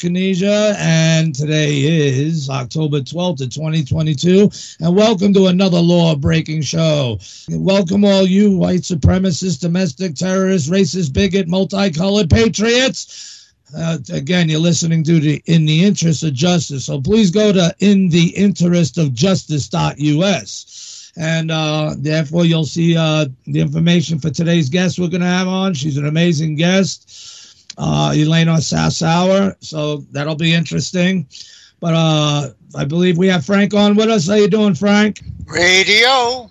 co-host and today is October 12th of 2022. And welcome to another law-breaking show. Welcome all you white supremacists, domestic terrorists, racist, bigot, multicolored patriots. Uh, again, you're listening to the In the Interest of Justice. So please go to in the interest of justice.us and uh, therefore you'll see uh, the information for today's guest we're going to have on. She's an amazing guest, uh, Elena Sassower, so that'll be interesting. But uh, I believe we have Frank on with us. How you doing, Frank? Radio.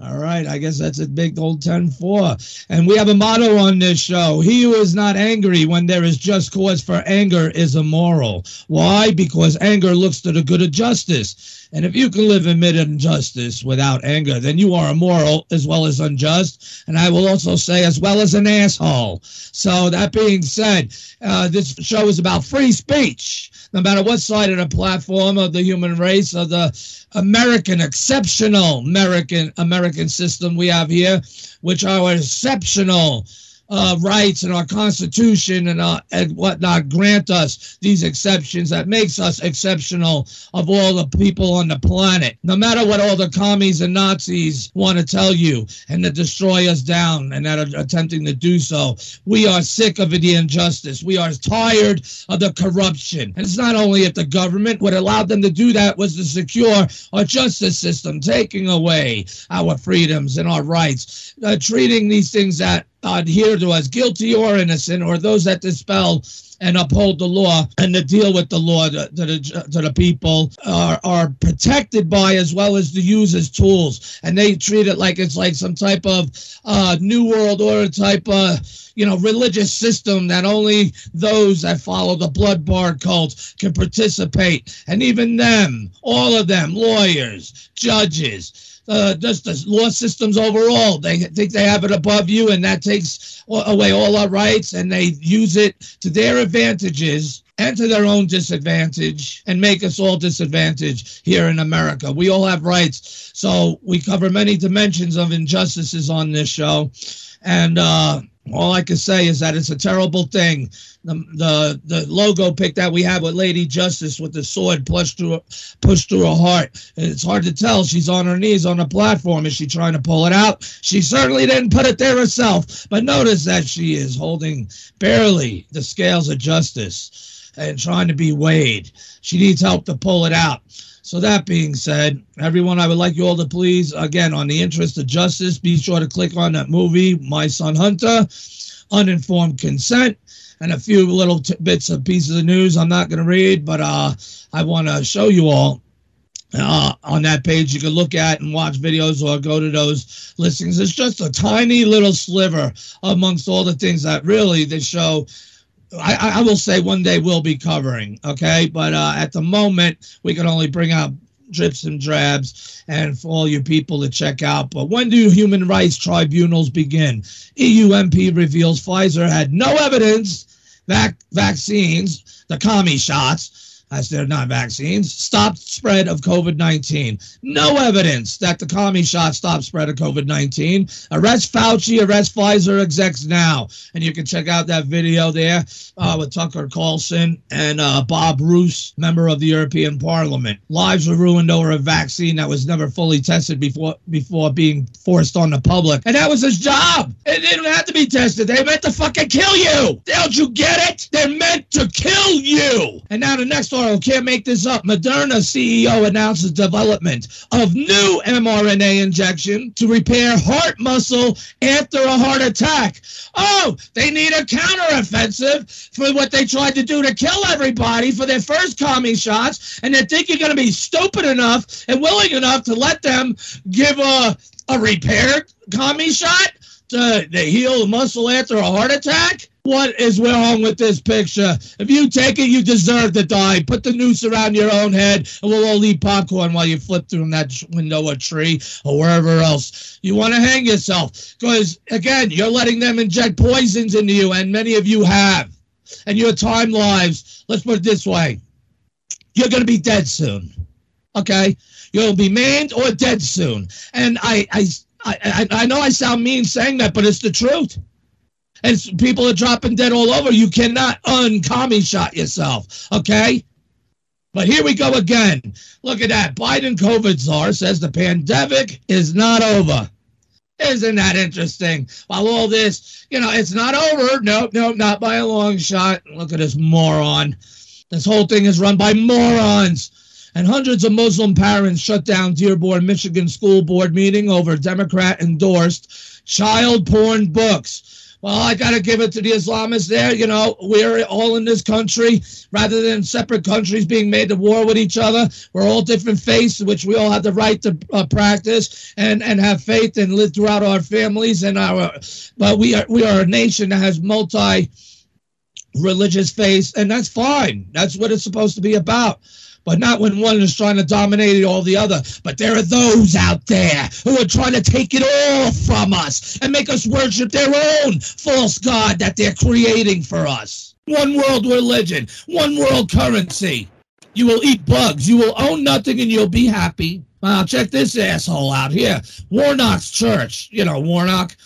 All right, I guess that's a big old 10-4. And we have a motto on this show. He who is not angry when there is just cause for anger is immoral. Why? Because anger looks to the good of justice. And if you can live amid injustice without anger, then you are immoral as well as unjust. And I will also say as well as an asshole. So that being said, uh, this show is about free speech no matter what side of the platform of the human race of the American exceptional American American system we have here, which are exceptional uh, rights and our Constitution and, uh, and whatnot grant us these exceptions that makes us exceptional of all the people on the planet. No matter what all the commies and Nazis want to tell you and to destroy us down and that are attempting to do so, we are sick of the injustice. We are tired of the corruption. And it's not only if the government, what allowed them to do that was to secure our justice system, taking away our freedoms and our rights, uh, treating these things that adhere to us, guilty or innocent, or those that dispel and uphold the law and to deal with the law to, to, the, to the people are, are protected by as well as to use as tools. And they treat it like it's like some type of uh, New World Order type of, you know, religious system that only those that follow the blood bar cult can participate. And even them, all of them, lawyers, judges, uh, just the law systems overall. They think they have it above you, and that takes away all our rights, and they use it to their advantages and to their own disadvantage and make us all disadvantaged here in America. We all have rights. So we cover many dimensions of injustices on this show. And uh, all I can say is that it's a terrible thing. The, the the logo pick that we have with Lady Justice with the sword pushed through pushed through her heart. It's hard to tell. She's on her knees on the platform. Is she trying to pull it out? She certainly didn't put it there herself. But notice that she is holding barely the scales of justice and trying to be weighed. She needs help to pull it out. So that being said, everyone, I would like you all to please, again, on the interest of justice, be sure to click on that movie, My Son Hunter, Uninformed Consent, and a few little t- bits of pieces of news I'm not going to read, but uh, I want to show you all uh, on that page you can look at and watch videos or go to those listings. It's just a tiny little sliver amongst all the things that really the show I, I will say one day we'll be covering, okay? But uh, at the moment, we can only bring out drips and drabs and for all you people to check out. But when do human rights tribunals begin? EU MP reveals Pfizer had no evidence vac- vaccines, the commie shots, as they're not vaccines, stopped spread of COVID 19. No evidence that the commie shot stopped spread of COVID 19. Arrest Fauci, arrest Pfizer execs now. And you can check out that video there uh, with Tucker Carlson and uh, Bob Roos, member of the European Parliament. Lives were ruined over a vaccine that was never fully tested before before being forced on the public. And that was his job. It didn't have to be tested. They meant to fucking kill you. Don't you get it? They're meant to kill you. And now the next Can't make this up. Moderna CEO announces development of new mRNA injection to repair heart muscle after a heart attack. Oh, they need a counteroffensive for what they tried to do to kill everybody for their first commie shots, and they think you're going to be stupid enough and willing enough to let them give a a repaired commie shot to, to heal the muscle after a heart attack? What is wrong with this picture? If you take it, you deserve to die. Put the noose around your own head, and we'll all eat popcorn while you flip through that window or tree or wherever else. You want to hang yourself. Because, again, you're letting them inject poisons into you, and many of you have. And your time lives, let's put it this way you're going to be dead soon. Okay? You'll be maimed or dead soon. And I I, I, I know I sound mean saying that, but it's the truth. And people are dropping dead all over. You cannot uncommie shot yourself. Okay. But here we go again. Look at that. Biden COVID czar says the pandemic is not over. Isn't that interesting? While all this, you know, it's not over. Nope, no, not by a long shot. Look at this moron. This whole thing is run by morons. And hundreds of Muslim parents shut down Dearborn, Michigan school board meeting over Democrat endorsed child porn books. Well, I got to give it to the Islamists there. You know, we're all in this country rather than separate countries being made to war with each other. We're all different faiths, which we all have the right to uh, practice and, and have faith and live throughout our families and our. But we are we are a nation that has multi religious faiths, and that's fine. That's what it's supposed to be about but not when one is trying to dominate all the other. But there are those out there who are trying to take it all from us and make us worship their own false god that they're creating for us. One world religion, one world currency. You will eat bugs. You will own nothing and you'll be happy. Now, check this asshole out here. Warnock's church. You know, Warnock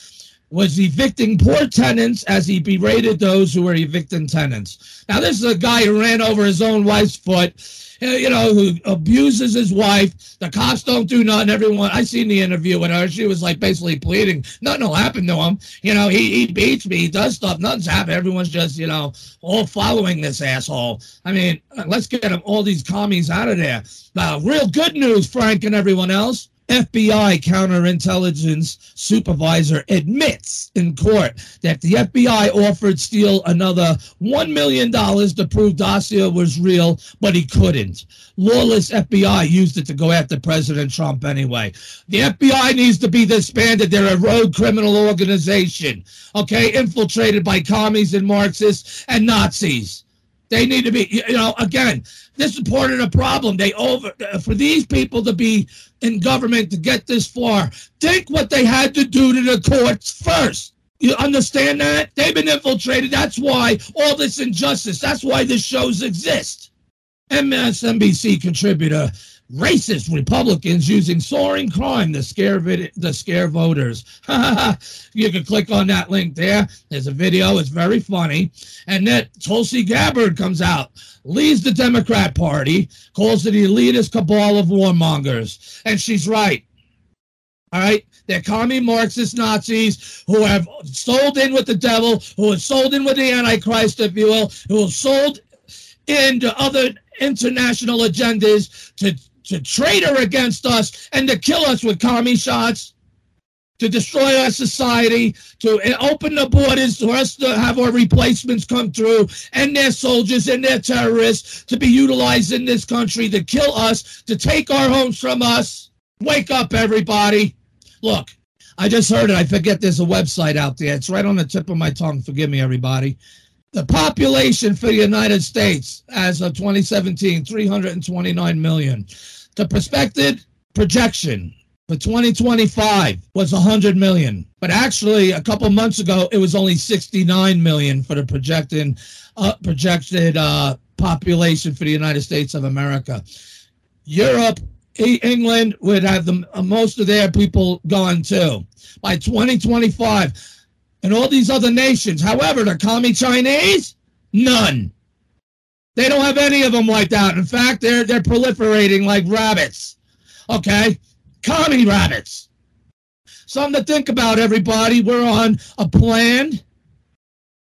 was evicting poor tenants as he berated those who were evicting tenants. Now, this is a guy who ran over his own wife's foot Uh, you know, who abuses his wife. The cops don't do nothing. Everyone, I seen the interview with her. She was like basically pleading, nothing will happen to him. You know, he, he beats me, he does stuff, nothing's happened. Everyone's just, you know, all following this asshole. I mean, let's get him, all these commies out of there. Now, real good news, Frank and everyone else. FBI counterintelligence supervisor admits in court that the FBI offered Steele another $1 million to prove Dossier was real, but he couldn't. Lawless FBI used it to go after President Trump anyway. The FBI needs to be disbanded. They're a rogue criminal organization, okay, infiltrated by commies and Marxists and Nazis. They need to be, you know, again, this is part of the problem. They over for these people to be in government to get this far. Think what they had to do to the courts first. You understand that? They've been infiltrated. That's why all this injustice. That's why the shows exist. MSNBC contributor racist Republicans using soaring crime to scare vid- to scare voters. you can click on that link there. There's a video. It's very funny. And then Tulsi Gabbard comes out, leads the Democrat Party, calls it the elitist cabal of warmongers, and she's right. All right. They're commie Marxist Nazis who have sold in with the devil, who have sold in with the Antichrist, if you will, who have sold into other international agendas to to traitor against us and to kill us with commie shots, to destroy our society, to open the borders for us to have our replacements come through, and their soldiers and their terrorists to be utilized in this country to kill us, to take our homes from us. Wake up, everybody. Look, I just heard it. I forget there's a website out there. It's right on the tip of my tongue. Forgive me, everybody. The population for the United States as of 2017, 329 million. The prospected projection for 2025 was 100 million, but actually a couple months ago it was only 69 million for the projected uh, projected uh, population for the United States of America. Europe, England would have the uh, most of their people gone too by 2025, and all these other nations. However, the commie Chinese, none. They don't have any of them wiped out. In fact, they're they're proliferating like rabbits. Okay, commie rabbits. Something to think about, everybody. We're on a planned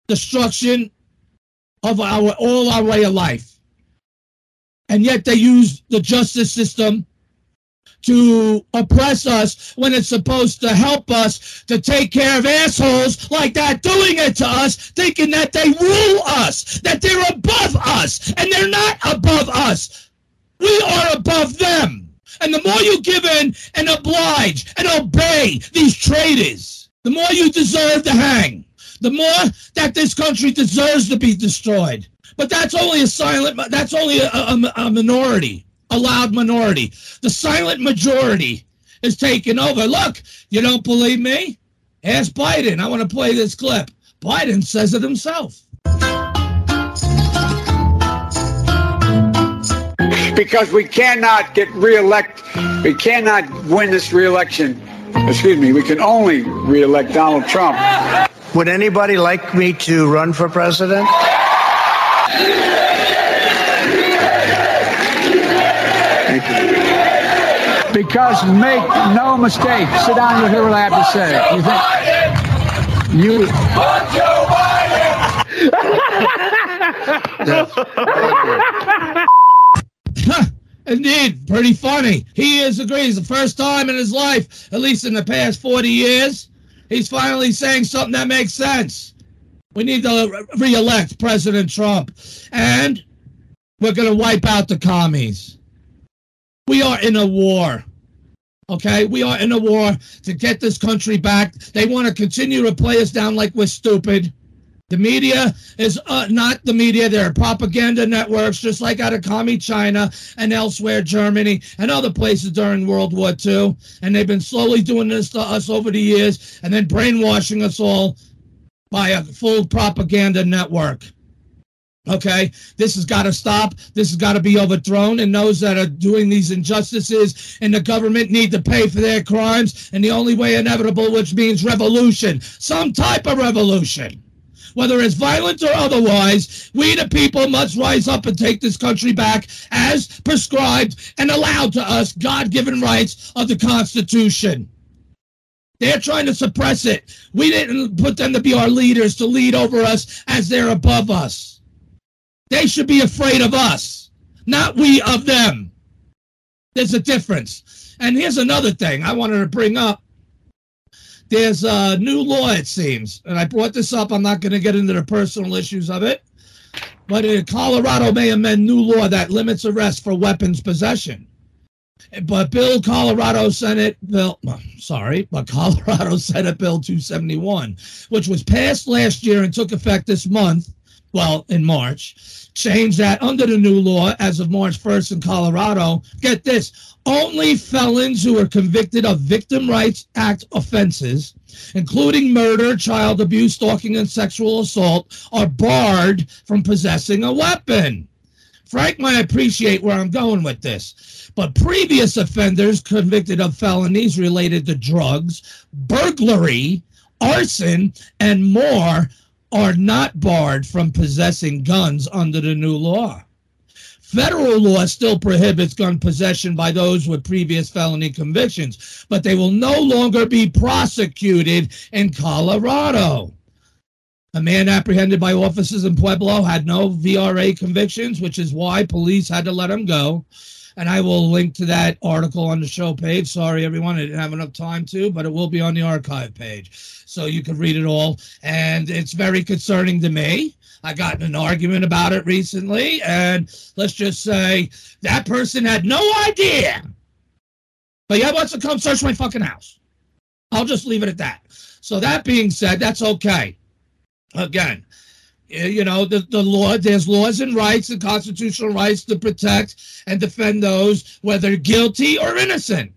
destruction of our all our way of life, and yet they use the justice system to oppress us when it's supposed to help us to take care of assholes like that doing it to us, thinking that they rule us, that they're above us, and they're not above us. We are above them. And the more you give in and oblige and obey these traitors, the more you deserve to hang, the more that this country deserves to be destroyed. But that's only a silent, that's only a, a, a minority a loud minority. The silent majority is taking over. Look, you don't believe me? Ask Biden. I want to play this clip. Biden says it himself. Because we cannot get reelect, we cannot win this reelection excuse me, we can only reelect Donald Trump. Would anybody like me to run for president? Because make no mistake, sit down, you'll hear what I have to say. You think you. Indeed, pretty funny. He is agrees the first time in his life, at least in the past 40 years, he's finally saying something that makes sense. We need to re-elect President Trump, and we're going to wipe out the commies. We are in a war. Okay, we are in a war to get this country back. They want to continue to play us down like we're stupid. The media is uh, not the media. They're propaganda networks, just like out of commie China and elsewhere, Germany and other places during World War II. And they've been slowly doing this to us over the years and then brainwashing us all by a full propaganda network. Okay, this has got to stop. This has got to be overthrown. And those that are doing these injustices in the government need to pay for their crimes. And the only way inevitable, which means revolution, some type of revolution, whether it's violent or otherwise, we the people must rise up and take this country back as prescribed and allowed to us God given rights of the Constitution. They're trying to suppress it. We didn't put them to be our leaders to lead over us as they're above us. They should be afraid of us, not we of them. There's a difference. And here's another thing I wanted to bring up. There's a new law, it seems, and I brought this up. I'm not going to get into the personal issues of it, but in Colorado may amend new law that limits arrest for weapons possession. But Bill Colorado Senate Bill, sorry, but Colorado Senate Bill 271, which was passed last year and took effect this month, well, in March, changed that under the new law as of March 1st in Colorado. Get this only felons who are convicted of Victim Rights Act offenses, including murder, child abuse, stalking, and sexual assault, are barred from possessing a weapon. Frank might appreciate where I'm going with this, but previous offenders convicted of felonies related to drugs, burglary, arson, and more are not barred from possessing guns under the new law. Federal law still prohibits gun possession by those with previous felony convictions, but they will no longer be prosecuted in Colorado. A man apprehended by officers in Pueblo had no VRA convictions, which is why police had to let him go and I will link to that article on the show page. Sorry, everyone, I didn't have enough time to, but it will be on the archive page, so you can read it all. And it's very concerning to me. I got in an argument about it recently, and let's just say that person had no idea. But yeah, wants to come search my fucking house. I'll just leave it at that. So that being said, that's okay. Again, you know the, the law there's laws and rights and constitutional rights to protect and defend those whether guilty or innocent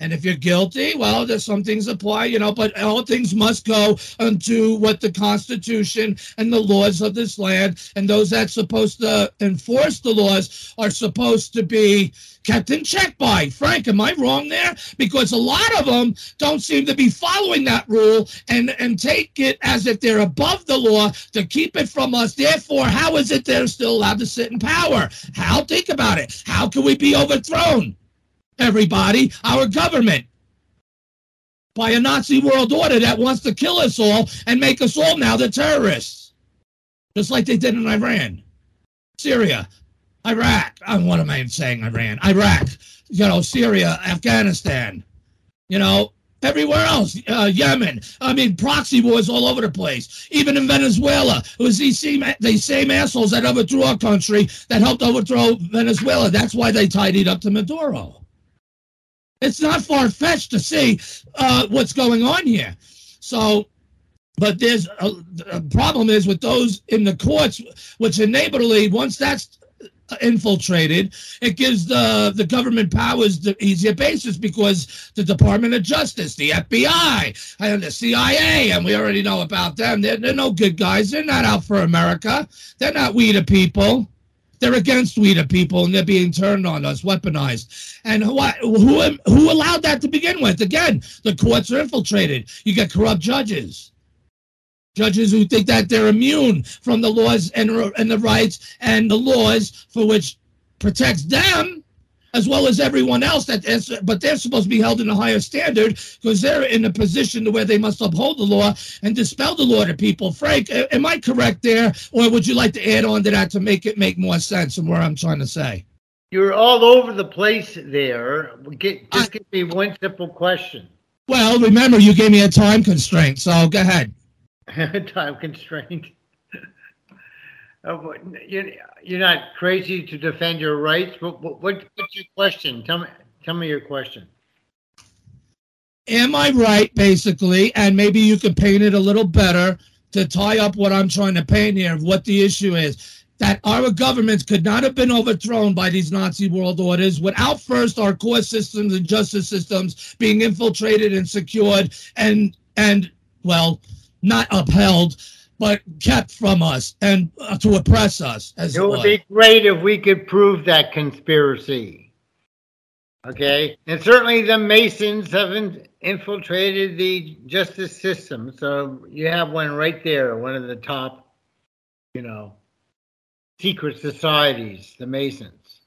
and if you're guilty well there's some things apply you know but all things must go unto what the constitution and the laws of this land and those that's supposed to enforce the laws are supposed to be kept in check by. Frank, am I wrong there? Because a lot of them don't seem to be following that rule and, and take it as if they're above the law to keep it from us. Therefore, how is it they're still allowed to sit in power? How? Think about it. How can we be overthrown? Everybody, our government by a Nazi world order that wants to kill us all and make us all now the terrorists, just like they did in Iran, Syria, Iraq. I'm, what am I saying? Iran, Iraq, you know, Syria, Afghanistan, you know, everywhere else, uh, Yemen. I mean, proxy wars all over the place. Even in Venezuela, it was these same, these same assholes that overthrew our country that helped overthrow Venezuela. That's why they tidied up to Maduro. It's not far fetched to see uh, what's going on here. So, but there's a, a problem is with those in the courts, which enably once that's infiltrated, it gives the, the government powers the easier basis because the Department of Justice, the FBI, and the CIA, and we already know about them, they're, they're no good guys. They're not out for America. They're not we the people. They're against we the people, and they're being turned on us, weaponized. And who who who allowed that to begin with? Again, the courts are infiltrated. You get corrupt judges judges who think that they're immune from the laws and, and the rights and the laws for which protects them as well as everyone else that is, but they're supposed to be held in a higher standard because they're in a position to where they must uphold the law and dispel the law to people. Frank am i correct there or would you like to add on to that to make it make more sense of what i'm trying to say? You're all over the place there. Get, just I, give me one simple question. Well remember you gave me a time constraint so go ahead. Time constraint Oh, you're not crazy to defend your rights. What, what, what's your question? Tell me, tell me your question. Am I right, basically? And maybe you could paint it a little better to tie up what I'm trying to paint here of what the issue is. That our governments could not have been overthrown by these Nazi world orders without first our court systems and justice systems being infiltrated and secured and and well not upheld but kept from us and uh, to oppress us. As it would be great if we could prove that conspiracy. Okay, and certainly the Masons have in, infiltrated the justice system. So you have one right there, one of the top, you know, secret societies, the Masons.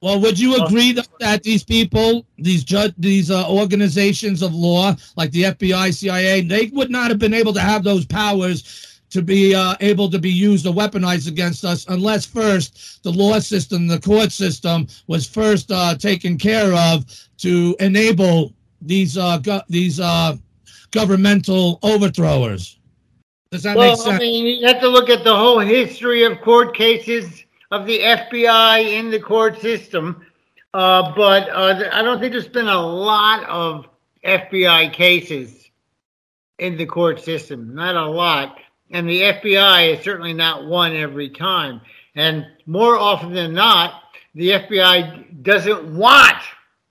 Well, would you agree that these people, these ju- these uh, organizations of law, like the FBI, CIA, they would not have been able to have those powers to be uh, able to be used or weaponized against us unless first the law system, the court system, was first uh, taken care of to enable these uh, go- these uh, governmental overthrowers. Does that well, make sense? Well I mean, you have to look at the whole history of court cases of the FBI in the court system. Uh, but uh, I don't think there's been a lot of FBI cases in the court system. Not a lot. And the FBI is certainly not one every time. And more often than not, the FBI doesn't want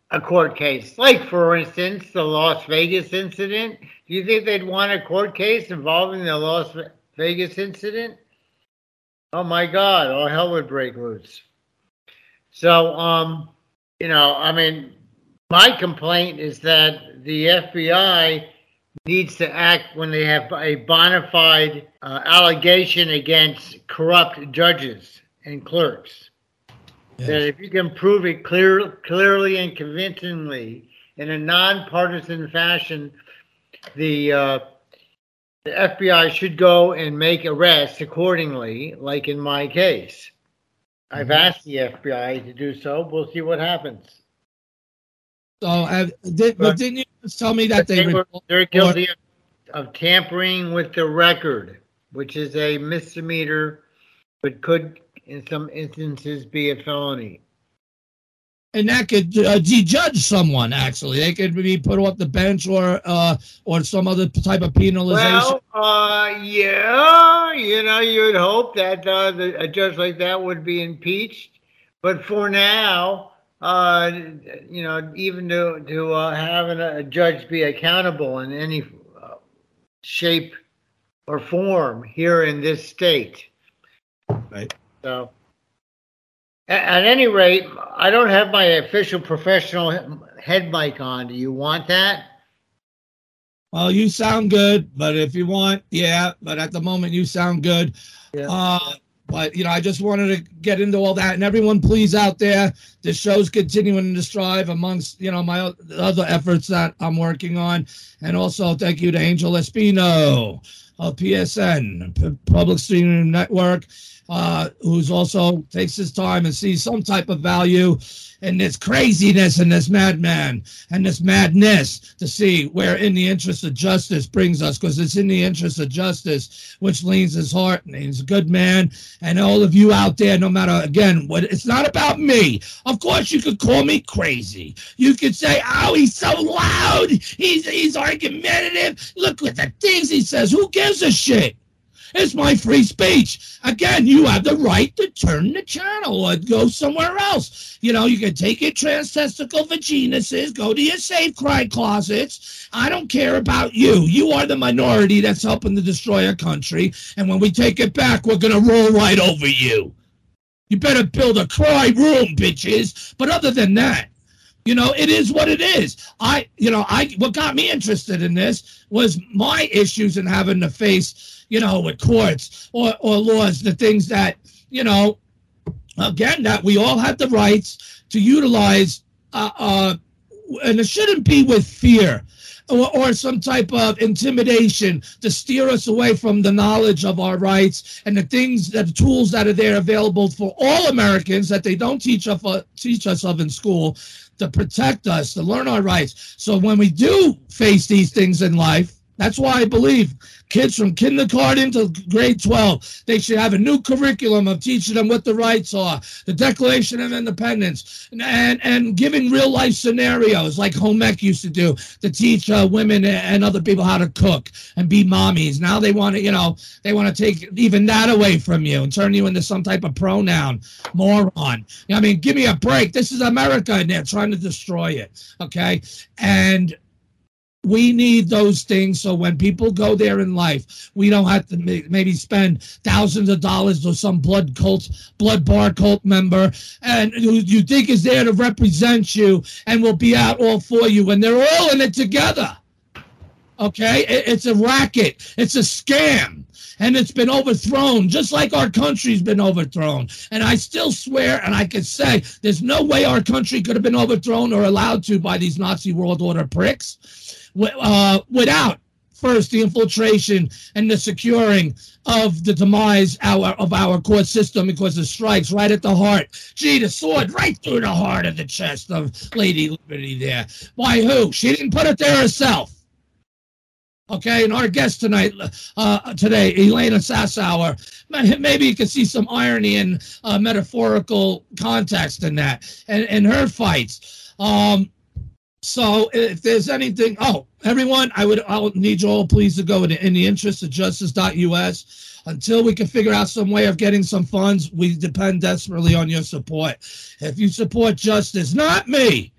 a court case. Like, for instance, the Las Vegas incident. Do you think they'd want a court case involving the Las Vegas incident? Oh my God, all hell would break loose. So, um, you know, I mean, my complaint is that the FBI needs to act when they have a bona fide uh, allegation against corrupt judges and clerks. Yes. That if you can prove it clear, clearly and convincingly in a nonpartisan fashion, the uh, the FBI should go and make arrests accordingly, like in my case. I've mm-hmm. asked the FBI to do so. We'll see what happens. So, uh, did, but, didn't you tell me that they, they were they're guilty of, of tampering with the record, which is a misdemeanor, but could in some instances be a felony and that could uh, dejudge someone. Actually, they could be put off the bench or uh, or some other type of penalization. Well, uh, yeah, you know, you'd hope that uh, the, a judge like that would be impeached, but for now, uh, you know, even to to uh, having a judge be accountable in any uh, shape or form here in this state. Right. So, at, at any rate, I don't have my official professional head mic on. Do you want that? Well, you sound good, but if you want, yeah. But at the moment, you sound good. Yeah. Uh, but you know, I just wanted to get into all that, and everyone, please out there, the show's continuing to strive amongst you know my other efforts that I'm working on, and also thank you to Angel Espino of PSN Public Streaming Network, uh, who's also takes his time and sees some type of value and this craziness and this madman and this madness to see where in the interest of justice brings us because it's in the interest of justice which leans his heart and he's a good man. And all of you out there no matter again what it's not about me. Of course you could call me crazy. You could say oh he's so loud. He's he's argumentative. Look at the things he says. Who gives a shit it's my free speech. Again, you have the right to turn the channel or go somewhere else. You know, you can take your transtestical vaginuses, go to your safe cry closets. I don't care about you. You are the minority that's helping to destroy our country. And when we take it back, we're going to roll right over you. You better build a cry room, bitches. But other than that, you know, it is what it is. I, you know, I what got me interested in this was my issues in having to face, you know, with courts or or laws, the things that, you know, again, that we all have the rights to utilize, uh, uh and it shouldn't be with fear or, or some type of intimidation to steer us away from the knowledge of our rights and the things that the tools that are there available for all Americans that they don't teach us uh, teach us of in school to protect us, to learn our rights. So when we do face these things in life, that's why I believe kids from kindergarten to grade 12, they should have a new curriculum of teaching them what the rights are, the Declaration of Independence, and, and, and giving real life scenarios like home ec used to do to teach uh, women and other people how to cook and be mommies. Now they want to, you know, they want to take even that away from you and turn you into some type of pronoun moron. I mean, give me a break. This is America and they're trying to destroy it. Okay. And we need those things so when people go there in life we don't have to maybe spend thousands of dollars or some blood cult blood bar cult member and who you think is there to represent you and will be out all for you when they're all in it together. Okay? It's a racket. It's a scam. And it's been overthrown just like our country's been overthrown. And i still swear and i can say there's no way our country could have been overthrown or allowed to by these nazi world order pricks uh, without first the infiltration and the securing of the demise our, of our court system because it strikes right at the heart. Gee, the sword right through the heart of the chest of Lady Liberty there. By who? She didn't put it there herself. Okay, and our guest tonight, uh, today, Elena Sassower, maybe you can see some irony and uh, metaphorical context in that, and, and her fights. Um, so if there's anything, oh, everyone, I would I would need you all please to go in, in the interest of justice.us until we can figure out some way of getting some funds. We depend desperately on your support. If you support justice, not me,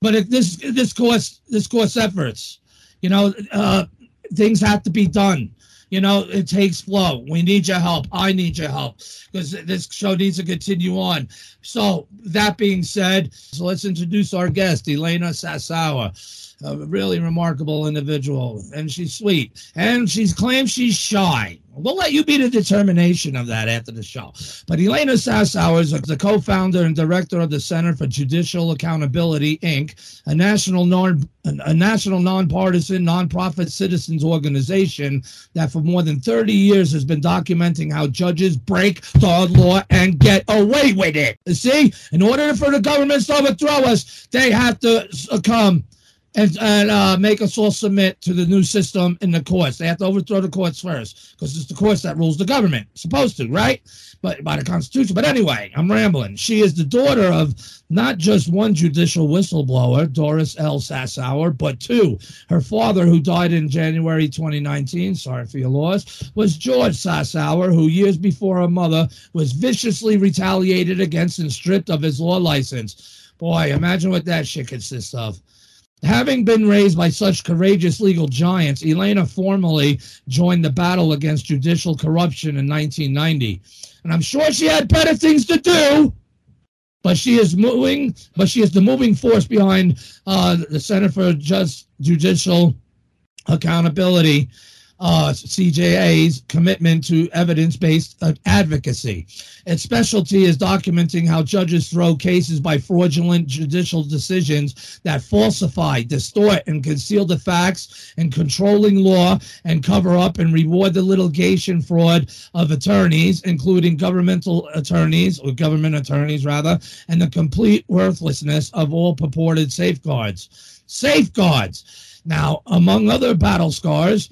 but if this this course this course efforts, you know, uh, things have to be done. You know, it takes flow. We need your help. I need your help because this show needs to continue on. So, that being said, so let's introduce our guest, Elena Sassower a really remarkable individual, and she's sweet, and she claims she's shy. We'll let you be the determination of that after the show. But Elena Sassower is the co-founder and director of the Center for Judicial Accountability, Inc., a national non a national nonpartisan nonprofit citizens organization that for more than 30 years has been documenting how judges break the law and get away with it. You see, in order for the government to overthrow us, they have to succumb and, and uh, make us all submit to the new system in the courts. They have to overthrow the courts first because it's the courts that rules the government. Supposed to, right? But by the Constitution. But anyway, I'm rambling. She is the daughter of not just one judicial whistleblower, Doris L. Sassower, but two. Her father, who died in January 2019, sorry for your loss, was George Sassower, who years before her mother was viciously retaliated against and stripped of his law license. Boy, imagine what that shit consists of. Having been raised by such courageous legal giants, Elena formally joined the battle against judicial corruption in 1990. And I'm sure she had better things to do, but she is moving, but she is the moving force behind uh, the Center for Just Judicial Accountability uh, CJA's commitment to evidence based uh, advocacy. Its specialty is documenting how judges throw cases by fraudulent judicial decisions that falsify, distort, and conceal the facts, and controlling law and cover up and reward the litigation fraud of attorneys, including governmental attorneys or government attorneys, rather, and the complete worthlessness of all purported safeguards. Safeguards. Now, among other battle scars,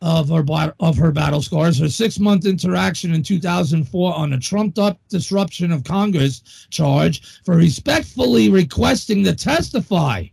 of her of her battle scars. Her six month interaction in 2004 on a trumped up disruption of Congress charge for respectfully requesting to testify.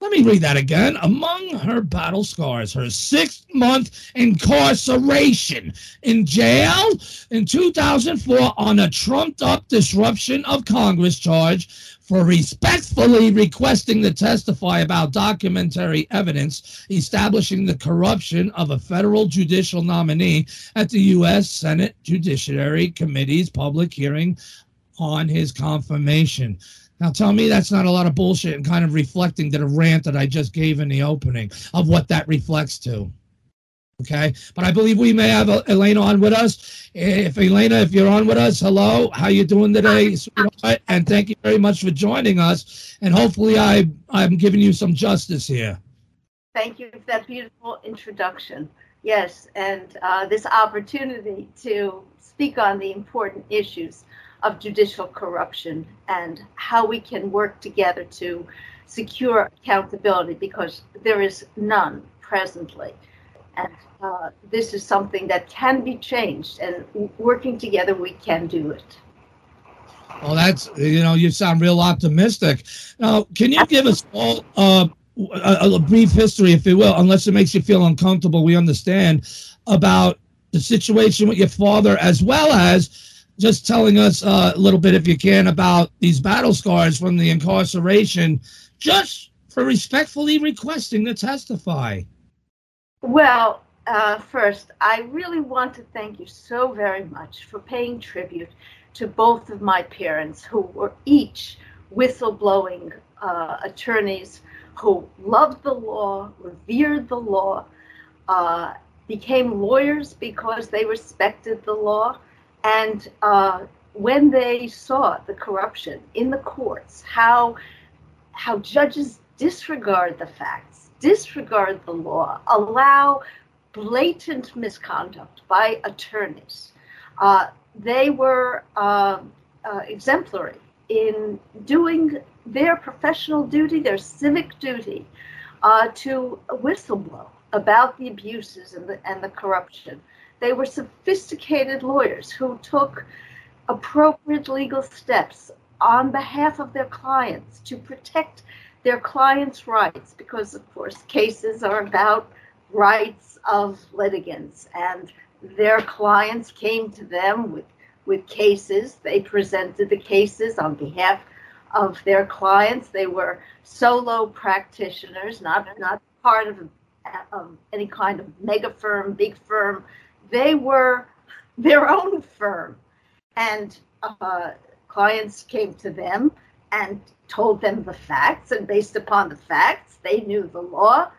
Let me read that again. Among her battle scars, her six month incarceration in jail in 2004 on a trumped up disruption of Congress charge for respectfully requesting to testify about documentary evidence establishing the corruption of a federal judicial nominee at the U.S. Senate Judiciary Committee's public hearing on his confirmation. Now tell me that's not a lot of bullshit and kind of reflecting to the rant that I just gave in the opening of what that reflects to. Okay, but I believe we may have Elena on with us. If Elena, if you're on with us, hello, how you doing today? And thank you very much for joining us. And hopefully, I I'm giving you some justice here. Thank you for that beautiful introduction. Yes, and uh, this opportunity to speak on the important issues of judicial corruption and how we can work together to secure accountability because there is none presently. And uh, this is something that can be changed, and working together, we can do it. Well, that's, you know, you sound real optimistic. Now, can you give us all uh, a, a brief history, if you will, unless it makes you feel uncomfortable? We understand about the situation with your father as well as just telling us uh, a little bit, if you can, about these battle scars from the incarceration, just for respectfully requesting to testify. Well, uh, first, I really want to thank you so very much for paying tribute to both of my parents, who were each whistleblowing uh, attorneys who loved the law, revered the law, uh, became lawyers because they respected the law, and uh, when they saw the corruption in the courts, how how judges disregard the facts, disregard the law, allow blatant misconduct by attorneys, uh, they were uh, uh exemplary in doing their professional duty, their civic duty, uh, to whistleblow about the abuses and the, and the corruption. They were sophisticated lawyers who took appropriate legal steps on behalf of their clients to protect their clients' rights, because, of course, cases are about rights of litigants, and their clients came to them with, with cases. They presented the cases on behalf of their clients. They were solo practitioners, not, not part of, of any kind of mega firm, big firm they were their own firm. And uh, clients came to them and told them the facts. And based upon the facts, they knew the law,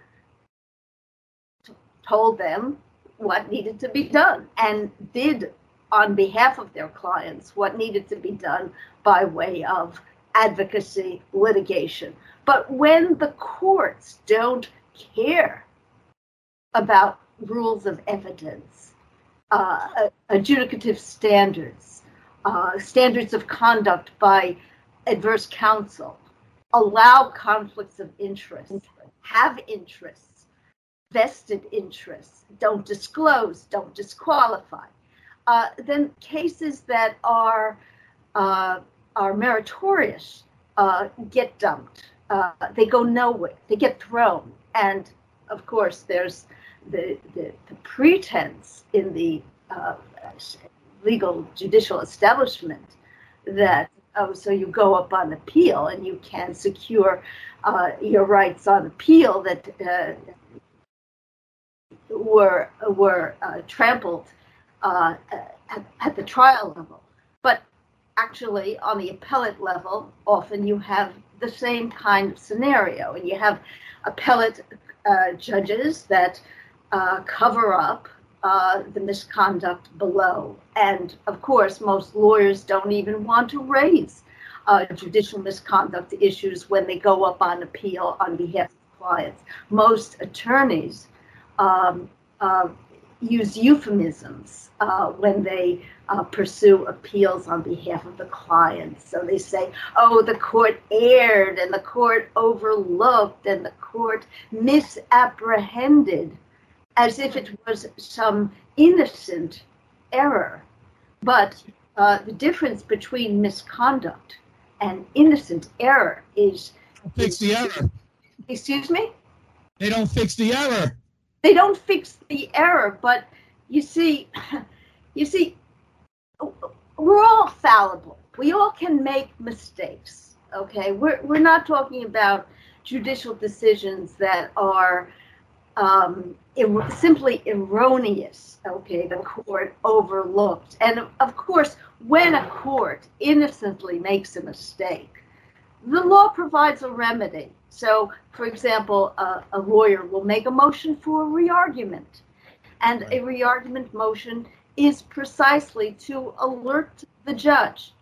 told them what needed to be done, and did on behalf of their clients what needed to be done by way of advocacy litigation. But when the courts don't care about rules of evidence, uh, adjudicative standards, uh, standards of conduct by adverse counsel, allow conflicts of interest, have interests, vested interests, don't disclose, don't disqualify. Uh, then cases that are uh, are meritorious uh, get dumped. Uh, they go nowhere. They get thrown. And of course, there's the, the, the pretense in the uh, legal judicial establishment that oh, so you go up on appeal and you can secure uh, your rights on appeal that uh, were were uh, trampled uh, at, at, the trial level. But actually, on the appellate level, often you have the same kind of scenario, and you have appellate uh, judges that uh, cover up uh, the misconduct below. And of course, most lawyers don't even want to raise uh, judicial misconduct issues when they go up on appeal on behalf of clients. Most attorneys um, uh, use euphemisms uh, when they uh, pursue appeals on behalf of the clients. So they say, oh, the court erred and the court overlooked and the court misapprehended as if it was some innocent error. But uh, the difference between misconduct and innocent error is. Fix the error. Excuse me? They don't fix the error. They don't fix the error, but you see, you see, we're all fallible. We all can make mistakes. Okay, we're we're not talking about judicial decisions that are um, er- simply erroneous. Okay, the court overlooked, and of course, when a court innocently makes a mistake, the law provides a remedy. So, for example, a, a lawyer will make a motion for a reargument, and a reargument motion is precisely to alert the judge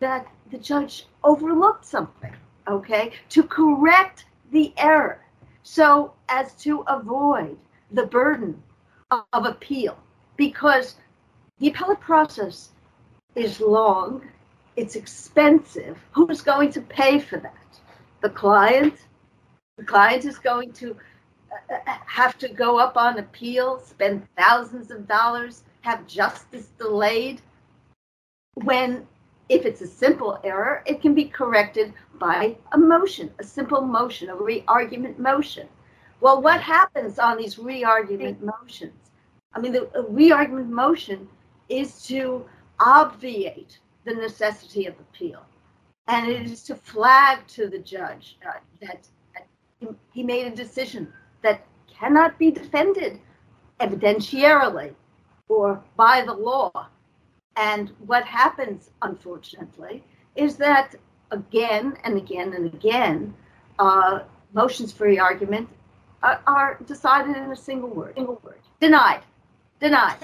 that the judge overlooked something, okay, to correct the error so as to avoid the burden of, appeal because the appellate process is long, it's expensive. Who's going to pay for that? The client? The client is going to uh, uh, have to go up on appeal, spend thousands of dollars, have justice delayed when if it's a simple error, it can be corrected by a motion, a simple motion, a re-argument motion. Well, what happens on these re-argument motions? I mean, the re-argument motion is to obviate the necessity of appeal, and it is to flag to the judge uh, that, he made a decision that cannot be defended evidentiarily or by the law. And what happens, unfortunately, is that again and again and again, uh, motions for argument are, are, decided in a single word. Single word. Denied. Denied.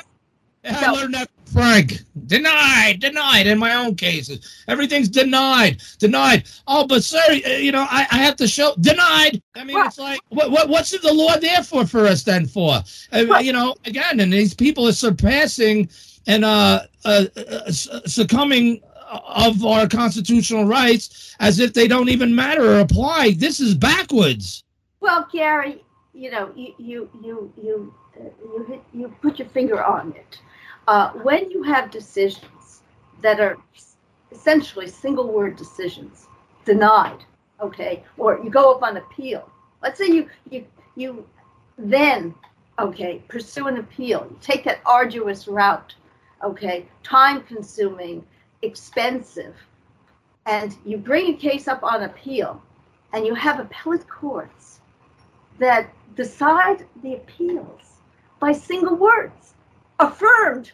I so, learned that Frank. Denied, denied in my own cases. Everything's denied, denied. Oh, but sir, uh, you know, I, I have to show denied. I mean, it's like, what, what what's the law there for for us then for? Uh, you know, again, and these people are surpassing and uh, uh, uh, succumbing of our constitutional rights as if they don't even matter or apply. This is backwards. Well, Gary, you know, you you you you you, hit, you put your finger on it. Uh, when you have decisions that are essentially single word decisions, denied, okay, or you go up on appeal. Let's say you you you then okay pursue an appeal. You take that arduous route okay, time consuming, expensive, and you bring a case up on appeal, and you have appellate courts that decide the appeals by single words, affirmed.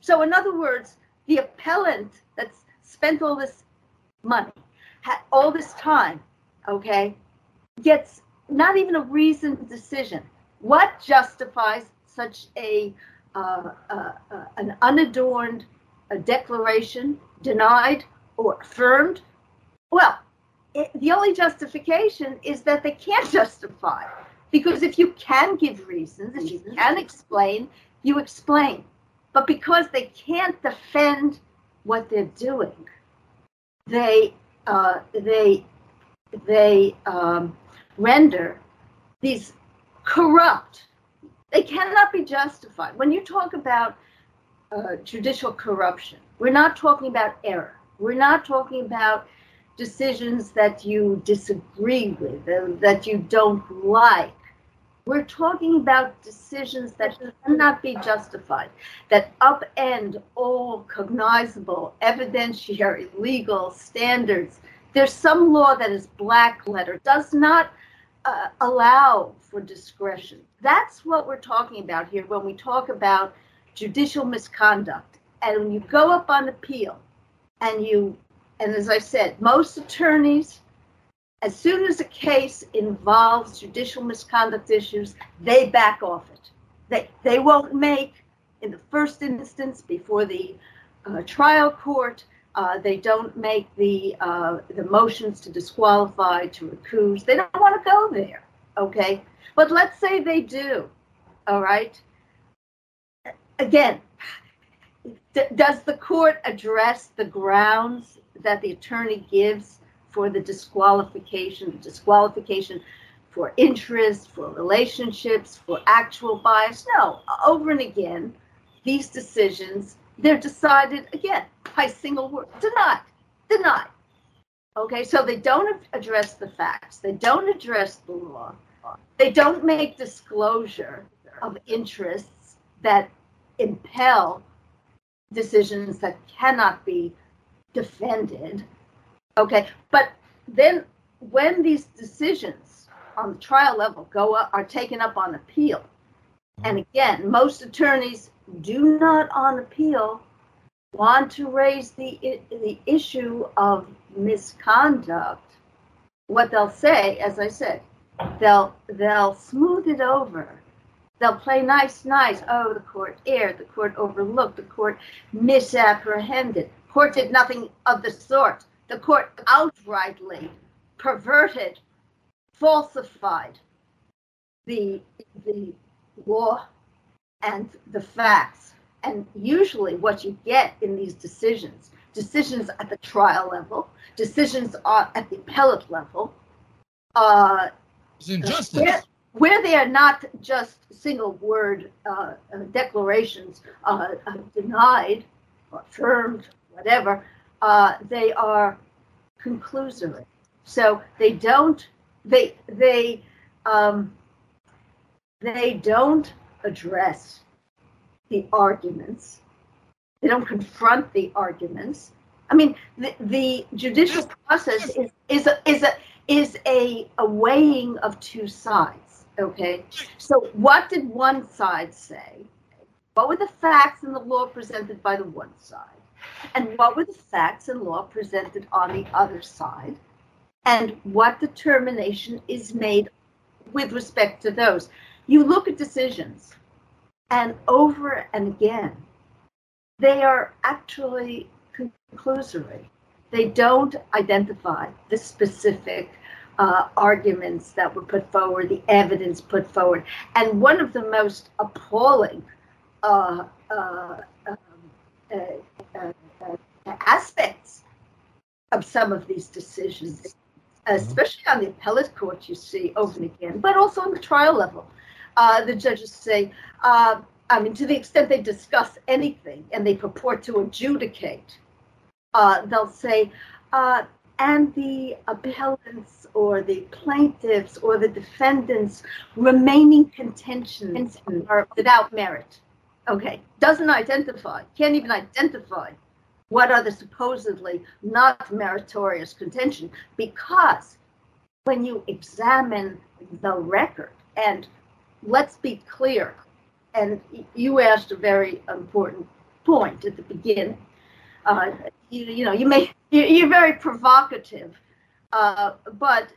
So, in other words, the appellant that's spent all this money, had all this time, okay, gets not even a reasoned decision. What justifies such a uh, uh, uh, an unadorned declaration denied or affirmed? Well, it, the only justification is that they can't justify. Because if you can give reasons, if you can explain, you explain. But because they can't defend what they're doing, they uh, they they um, render these corrupt they cannot be justified. When you talk about uh, judicial corruption, we're not talking about error. We're not talking about decisions that you disagree with, that you don't like. We're talking about decisions that cannot be justified, that upend all cognizable, evidentiary, legal standards. There's some law that is black letter, does not uh, allow for discretion. That's what we're talking about here when we talk about judicial misconduct. And when you go up on appeal and you, and as I said, most attorneys, as soon as a case involves judicial misconduct issues, they back off it. They, they won't make, in the first instance, before the uh, trial court, uh, they don't make the uh, the motions to disqualify, to recuse. They don't want to go there. Okay, but let's say they do. All right. Again, d- does the court address the grounds that the attorney gives for the disqualification? Disqualification for interest, for relationships, for actual bias? No. Over and again, these decisions they're decided again by single word. Denied. Denied. Okay, so they don't address the facts, they don't address the law, they don't make disclosure of interests that impel decisions that cannot be defended. Okay, but then when these decisions on the trial level go up are taken up on appeal, and again, most attorneys do not on appeal want to raise the the issue of misconduct. What they'll say, as I said, they'll they'll smooth it over. They'll play nice, nice. Oh, the court erred. The court overlooked. The court misapprehended. Court did nothing of the sort. The court outrightly perverted, falsified the the law and the facts. And usually, what you get in these decisions, decisions at the trial level, decisions at the appellate level, uh, injustice. Where, where, they are not just single word uh, declarations uh, denied or affirmed, whatever, uh, they are conclusory. So they don't they they um, they don't address the arguments. They don't confront the arguments. I mean, the, the judicial process is is a, is a is a, a weighing of two sides. Okay, so what did one side say? What were the facts and the law presented by the one side? And what were the facts and law presented on the other side? And what determination is made with respect to those? You look at decisions, and over and again, they are actually conclusory. They don't identify the specific uh, arguments that were put forward, the evidence put forward. And one of the most appalling uh, uh, um, uh, uh, aspects of some of these decisions, mm-hmm. especially on the appellate court, you see over and again, but also on the trial level, uh, the judges say, uh, I mean, to the extent they discuss anything and they purport to adjudicate, uh, they'll say, uh, and the appellants or the plaintiffs or the defendants' remaining contentions are without merit. Okay, doesn't identify, can't even identify what are the supposedly not meritorious contention because when you examine the record and let's be clear. And you asked a very important point at the beginning. Uh, you, you, know, you may you're very provocative, uh, but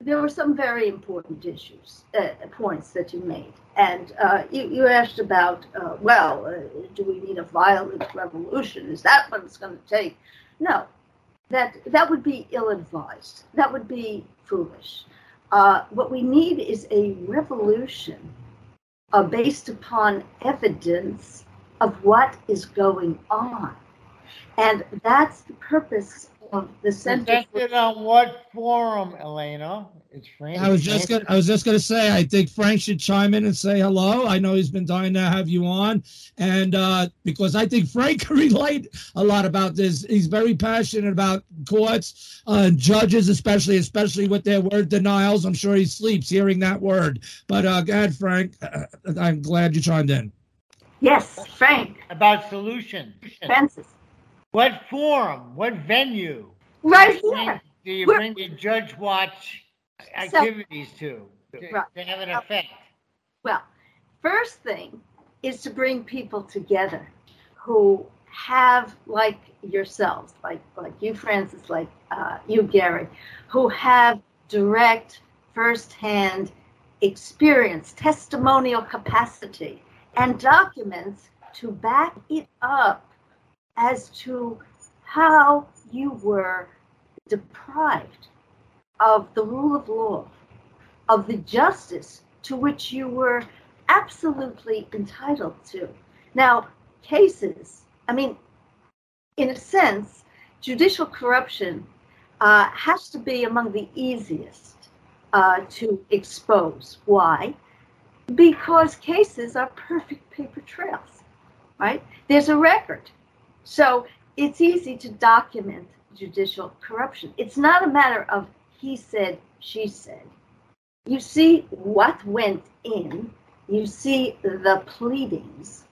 there were some very important issues, uh, points that you made, and uh, you, you asked about, uh, well, uh, do we need a violent revolution? Is that what it's going to take? No, that that would be ill-advised. That would be foolish. Uh, what we need is a revolution uh, based upon evidence of what is going on. And that's the purpose of the center. Presented on what forum, Elena? It's Frank. I was just gonna, I was just going to say, I think Frank should chime in and say hello. I know he's been dying to have you on, and uh, because I think Frank can relate a lot about this. He's very passionate about courts, uh, judges, especially, especially with their word denials. I'm sure he sleeps hearing that word. But uh, go ahead, Frank. Uh, I'm glad you chimed in. Yes, Frank. About solutions. Fences. What forum? What venue? Right here. Do you bring the judge watch activities to, to, right. to have an effect? Well, first thing is to bring people together who have like yourselves, like like you, Francis, like uh, you, Gary, who have direct, firsthand experience, testimonial capacity, and documents to back it up as to how you were deprived of the rule of law, of the justice to which you were absolutely entitled to. Now, cases, I mean, in a sense, judicial corruption uh, has to be among the easiest uh, to expose. Why? Because cases are perfect paper trails, right? There's a record. So it's easy to document judicial corruption. It's not a matter of he said, she said. You see what went in, you see the pleadings,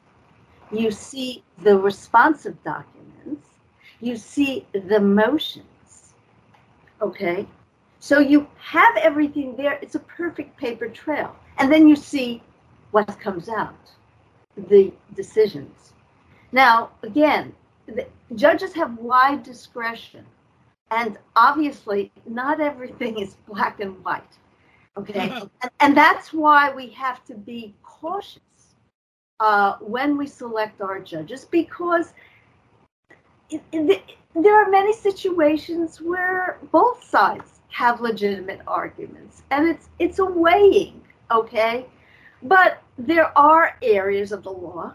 you see the responsive documents, you see the motions. Okay? So you have everything there. It's a perfect paper trail. And then you see what comes out the decisions. Now, again, the judges have wide discretion, and obviously, not everything is black and white. Okay, and, and, that's why we have to be cautious uh, when we select our judges because it, it, there are many situations where both sides have legitimate arguments, and it's it's a weighing. Okay, but there are areas of the law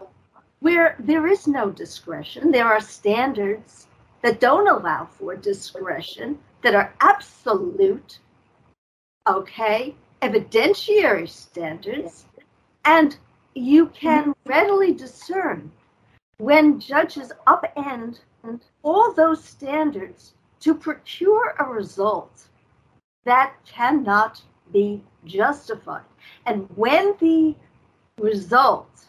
where there is no discretion. There are standards that don't allow for discretion, that are absolute, okay, evidentiary standards, and you can readily discern when judges upend all those standards to procure a result that cannot be justified. And when the result,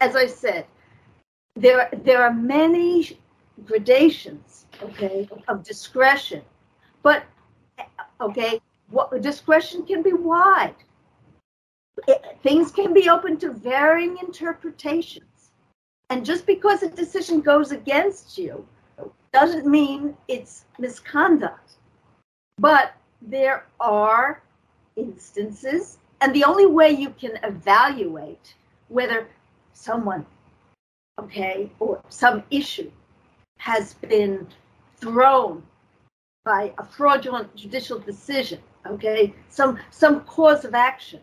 as I said, there there are many gradations, okay, of discretion, but okay, what discretion can be wide. It, things can be open to varying interpretations, and just because a decision goes against you doesn't mean it's misconduct. But there are instances, and the only way you can evaluate whether someone, okay, or some issue has been thrown by a fraudulent judicial decision, okay, some some cause of action,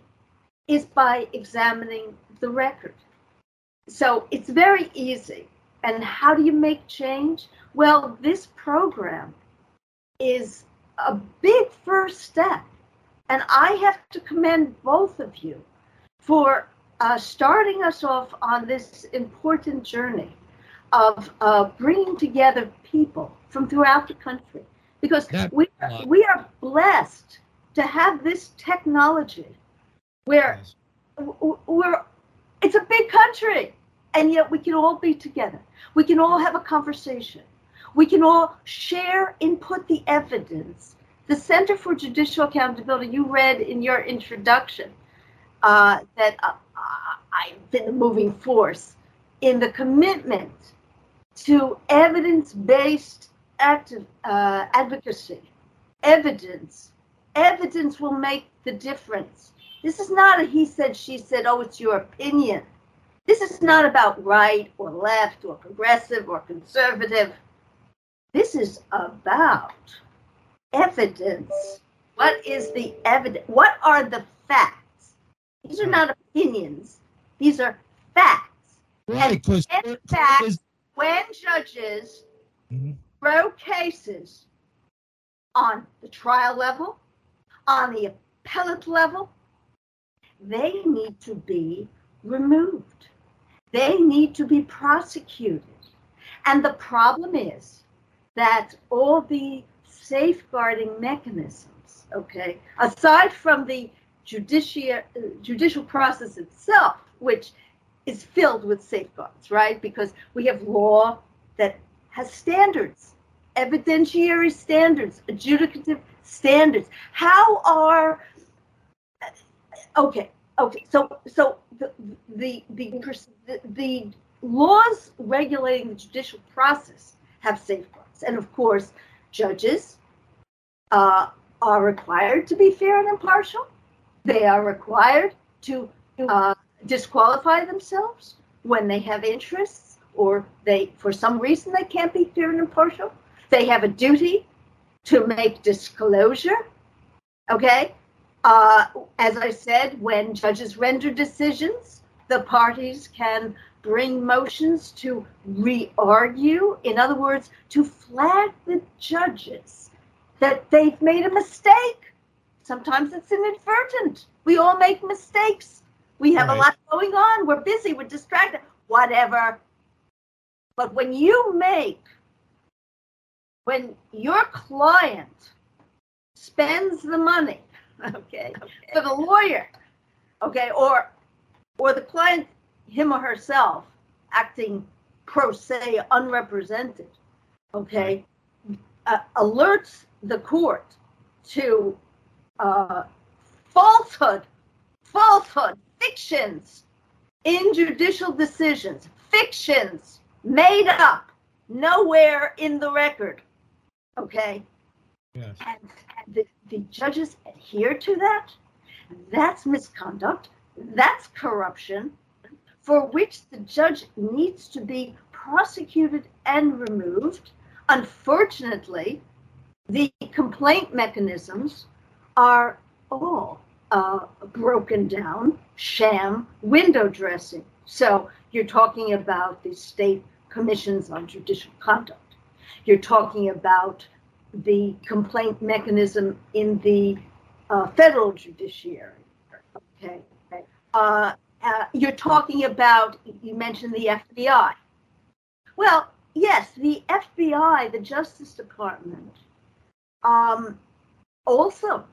is by examining the record. So it's very easy. And how do you make change? Well, this program is a big first step. And I have to commend both of you for uh, starting us off on this important journey of uh, bringing together people from throughout the country. Because we, we are blessed to have this technology where we're it's a big country and yet we can all be together. We can all have a conversation. We can all share input the evidence. The center for judicial accountability you read in your introduction uh, that been a moving force in the commitment to evidence-based active, uh, advocacy. Evidence. Evidence will make the difference. This is not a he said, she said, oh, it's your opinion. This is not about right or left or progressive or conservative. This is about evidence. What is the evidence? What are the facts? These are not opinions. These are facts. Right, because in fact, is... when judges mm-hmm. throw cases on the trial level, on the appellate level, they need to be removed. They need to be prosecuted. And the problem is that all the safeguarding mechanisms, okay, aside from the judicia- judicial process itself, which is filled with safeguards, right? Because we have law that has standards, evidentiary standards, adjudicative standards. How are okay? Okay, so so the the the, the laws regulating the judicial process have safeguards, and of course, judges uh, are required to be fair and impartial. They are required to uh, disqualify themselves when they have interests or they, for some reason, they can't be fair and impartial. They have a duty to make disclosure. Okay. Uh, as I said, when judges render decisions, the parties can bring motions to re argue. In other words, to flag the judges that they've made a mistake. Sometimes it's inadvertent. We all make mistakes. We have right. a lot going on. We're busy. We're distracted. Whatever. But when you make when your client spends the money, okay, for the lawyer, okay, or or the client, him or herself, acting pro se, unrepresented, okay, uh, alerts the court to uh, falsehood, falsehood, fictions in judicial decisions, fictions made up, nowhere in the record. Okay? Yes. And, and the, the judges adhere to that. That's misconduct. That's corruption for which the judge needs to be prosecuted and removed. Unfortunately, the complaint mechanisms are all uh, broken down, sham window dressing. So you're talking about the state commissions on judicial conduct. You're talking about the complaint mechanism in the uh, federal judiciary. Okay. Uh, uh, you're talking about, you mentioned the FBI. Well, yes, the FBI, the Justice Department, um, also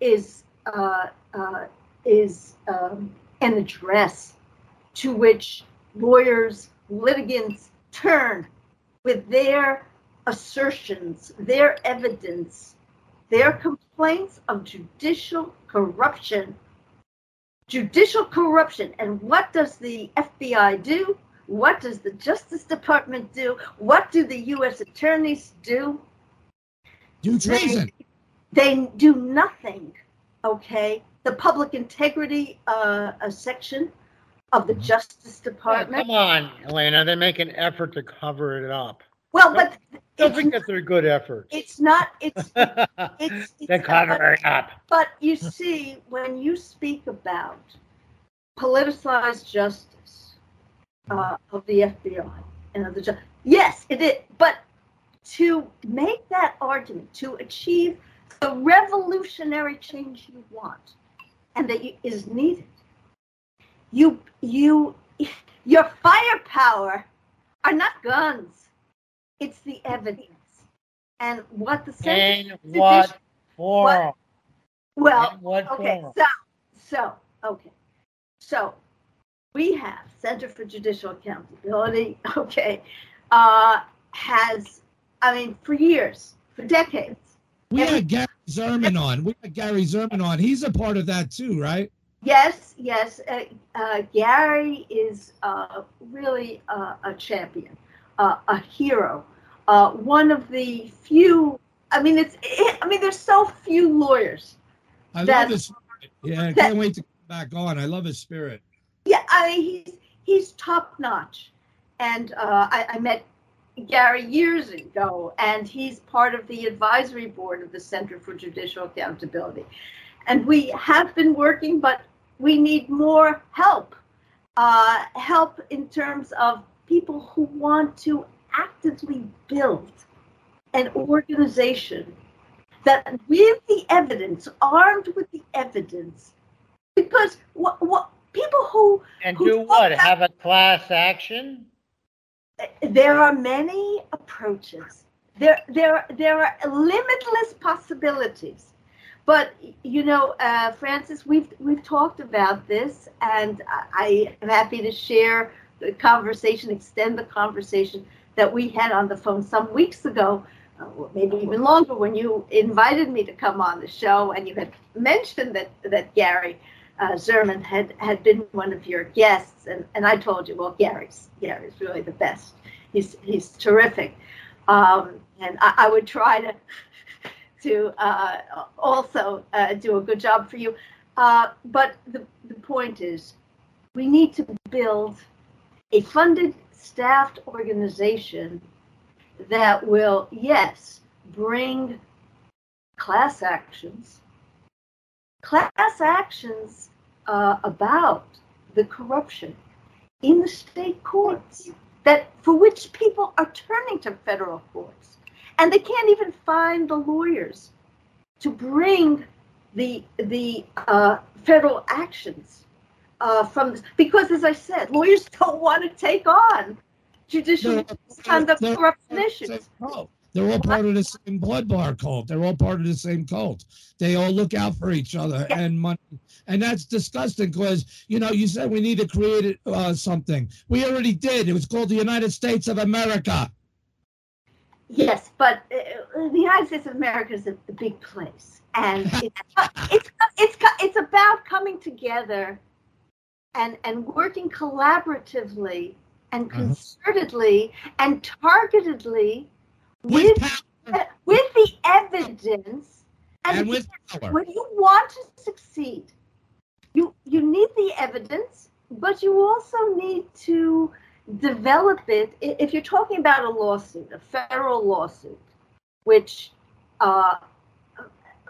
is uh, uh, is um, an address to which lawyers, litigants turn with their assertions, their evidence, their complaints of judicial corruption. Judicial corruption. And what does the FBI do? What does the Justice Department do? What do the U.S. attorneys do? Do treason. They, they do nothing. Okay. The public integrity uh, section of the Justice Yeah, Department. come on, Elena. They make an effort to cover it up. Well, but Don't it's, forget their good effort. it's not. It's it's, they it's cover it up. But you see, when you speak about politicized justice uh, of the FBI and of the ju- yes, it is. But to make that argument, to achieve the revolutionary change you want, and that you, is needed, you you your firepower are not guns; it's the evidence. And what the And for what Judicial- for? well, what Okay, so, so, okay. So we have Center for Judicial Accountability, okay, uh, has, I mean, for years, for decades. We Every- had Gary Zerman on. We had Gary Zerman on. He's a part of that too, right? Yes, yes, uh, uh, Gary is uh, really uh, a champion, uh, a hero, uh, one of the few. I mean, it's. I mean, there's so few lawyers I That- love his spirit. Yeah, I can't wait to come back on. I love his spirit. Yeah, I mean he's he's top notch, and uh, I, I met Gary years ago, and he's part of the advisory board of the Center for Judicial Accountability, and we have been working, but we need more help, uh, help in terms of people who want to actively build an organization that, with the evidence, armed with the evidence, because what what people who And Who do what? Have a class action? There are many approaches. There there there are limitless possibilities. But you know uh, francis we've we've talked about this and i am happy to share the conversation extend the conversation that we had on the phone some weeks ago uh, maybe even longer when you invited me to come on the show and you had mentioned that that gary uh, Zerman had had been one of your guests, and, and I told you, well, Gary's Gary's really the best. He's he's terrific, um, and I, I would try to to uh, also uh, do a good job for you. Uh, but the the point is, we need to build a funded, staffed organization that will, yes, bring class actions class actions uh, about the corruption in the state courts that for which people are turning to federal courts and they can't even find the lawyers to bring the the uh, federal actions uh, from this because as i said lawyers don't want to take on judicial misconduct corruption issues no, They're all part of the same blood bar cult. They're all part of the same cult. They all look out for each other and money. And that's disgusting because, you know, you said we need to create uh, something. We already did. It was called the United States of America. Yes, but uh, the United States of America is a, big place. And it's, it's, it's, it's about coming together and, and working collaboratively and Uh-huh. concertedly and targetedly With with, power. with the evidence and, And with power. when you want to succeed you you need the evidence but you also need to develop it if you're talking about a lawsuit a federal lawsuit which uh,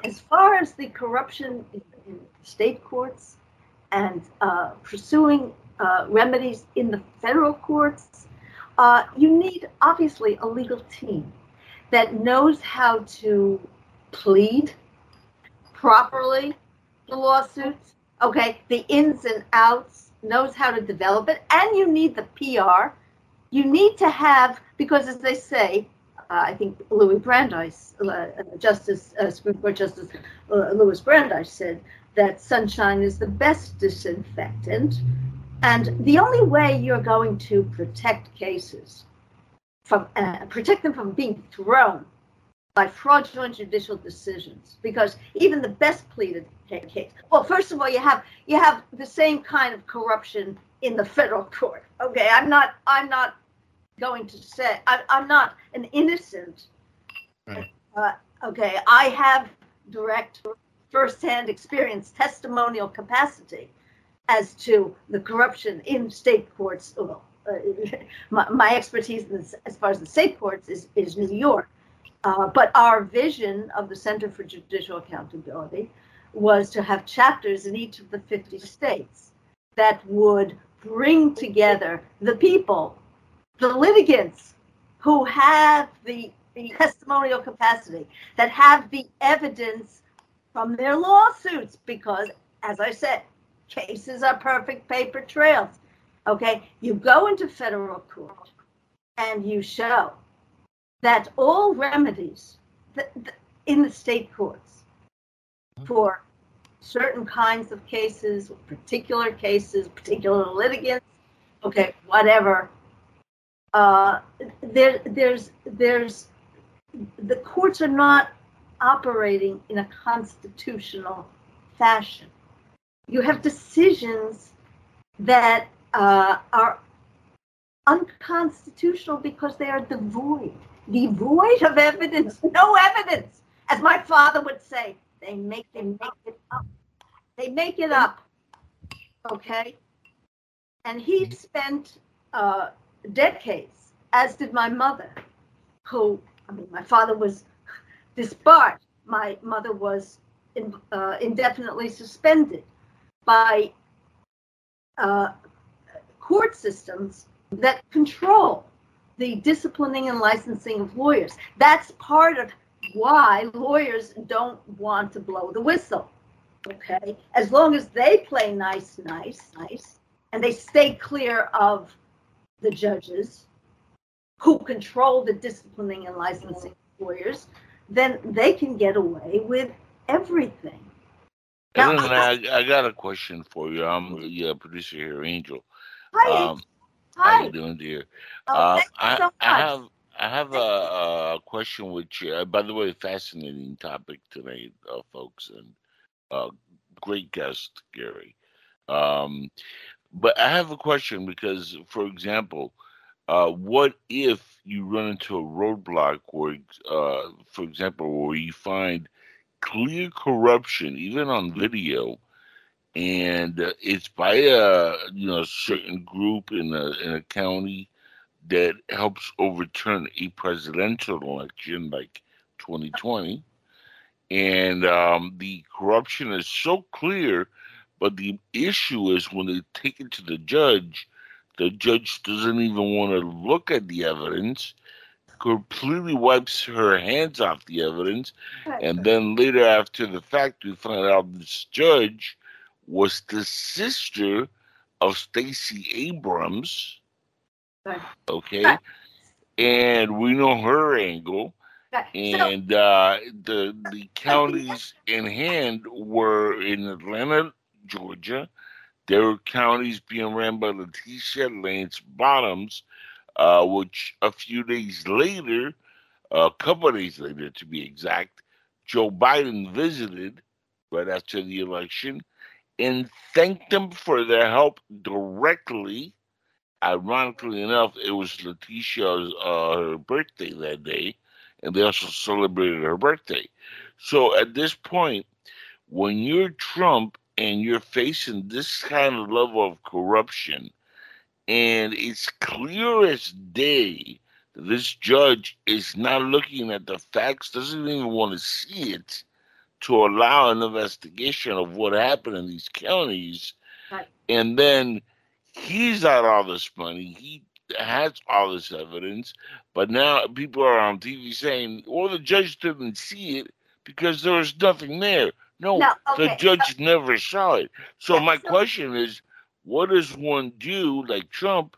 as far as the corruption in, in state courts and uh, pursuing uh, remedies in the federal courts uh, you need obviously a legal team that knows how to plead properly the lawsuits, okay, the ins and outs, knows how to develop it, and you need the PR. You need to have, because as they say, uh, I think Louis Brandeis, uh, Justice, uh, Supreme Court Justice uh, Louis Brandeis said that sunshine is the best disinfectant. And the only way you're going to protect cases from uh, protect them from being thrown by fraudulent judicial decisions. Because even the best pleaded case well first of all you have you have the same kind of corruption in the federal court okay? I'm not i'm not going to say I, i'm not an innocent Right. uh, okay? I have direct firsthand experience testimonial capacity as to the corruption in state courts well, my, my expertise as far as the state courts is, is New York. Uh, but our vision of the Center for Judicial Accountability was to have chapters in each of the 50 states that would bring together the people, the litigants who have the, the testimonial capacity, that have the evidence from their lawsuits, because, as I said, cases are perfect paper trails. Okay, you go into federal court and you show that all remedies in the state courts for certain kinds of cases, particular cases, particular litigants, okay, whatever. Uh, there, there's, there's, the courts are not operating in a constitutional fashion. You have decisions that uh, are unconstitutional because they are devoid, devoid of evidence, no evidence. As my father would say, they make they make it up. They make it up. Okay. And he spent uh, decades, as did my mother, who I mean, my father was disbarred. My mother was in, uh, indefinitely suspended by uh, court systems that control the disciplining and licensing of lawyers. That's part of why lawyers don't want to blow the whistle. Okay, as long as they play nice, nice, nice, and they stay clear of the judges who control the disciplining and licensing of lawyers, then they can get away with everything. Now, I, I got a question for you. I'm your producer here, Angel. Hi, Um, how hi. you doing, dear? Oh, you I, so I have I have a, a question which, uh, by the way, fascinating topic tonight, uh, folks, and uh, great guest, Gary. Um, but I have a question because, for example, uh, what if you run into a roadblock where, uh, for example, where you find clear corruption, even on video, and uh, it's by a you know certain group in a in a county that helps overturn a presidential election like 2020 and um, the corruption is so clear but the issue is when they take it to the judge the judge doesn't even want to look at the evidence completely wipes her hands off the evidence and then later after the fact we find out this judge was the sister of Stacey Abrams. Okay. And we know her angle. And uh, the the counties in hand were in Atlanta, Georgia. There were counties being ran by Letitia Lance Bottoms, uh, which a few days later, a couple of days later to be exact, Joe Biden visited right after the election and thanked them for their help directly. Ironically enough, it was Letitia's uh, her birthday that day, and they also celebrated her birthday. So at this point, when you're Trump and you're facing this kind of level of corruption, and it's clear as day that this judge is not looking at the facts, doesn't even want to see it to allow an investigation of what happened in these counties. Right. And then he's got all this money. He has all this evidence, but now people are on TV saying, well, the judge didn't see it because there was nothing there. No, No, the okay, judge never saw it. So Yeah, my so- question is, what does one do, like Trump,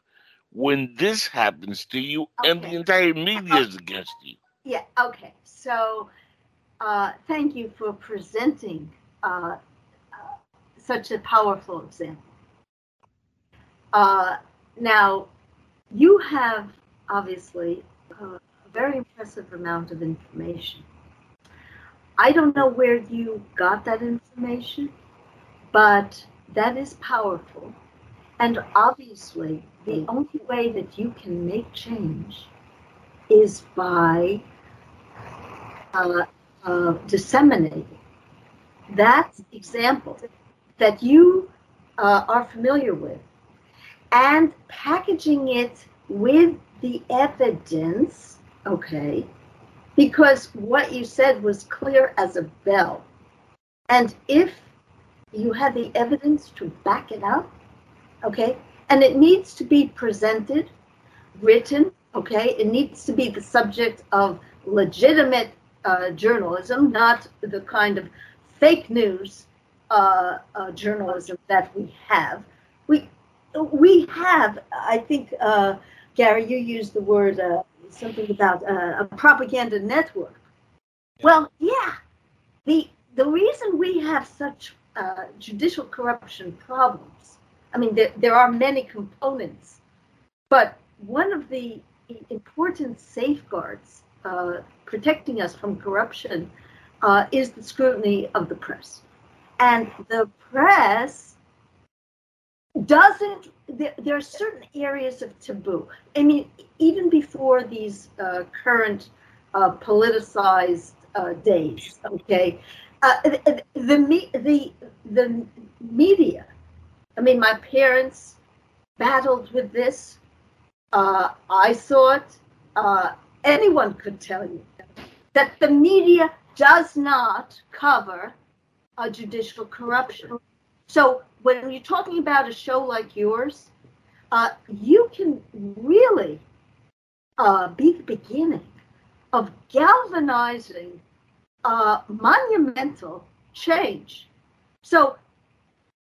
when this happens to you and the entire media is against you? yeah, okay. So uh, thank you for presenting uh, uh, such a powerful example. Uh, now, you have obviously a very impressive amount of information. I don't know where you got that information, but that is powerful. And obviously, the only way that you can make change is by uh, uh, disseminating that example that you uh, are familiar with and packaging it with the evidence, okay? Because what you said was clear as a bell. And if you have the evidence to back it up, okay, and it needs to be presented, written, okay, it needs to be the subject of legitimate uh, journalism, not the kind of fake news uh, uh, journalism that we have. We we have, I think, uh, Gary, you used the word uh, something about uh, a propaganda network. Well, yeah, the the reason we have such uh, judicial corruption problems, I mean, there, there are many components, but one of the important safeguards uh, protecting us from corruption uh, is the scrutiny of the press. And the press doesn't, there, there are certain areas of taboo. I mean, even before these uh, current uh, politicized uh, days, okay, the, the, the, the media, I mean, my parents battled with this. I saw it. Uh, anyone could tell you that the media does not cover a judicial corruption. So when you're talking about a show like yours, uh, you can really uh, be the beginning of galvanizing uh, monumental change. So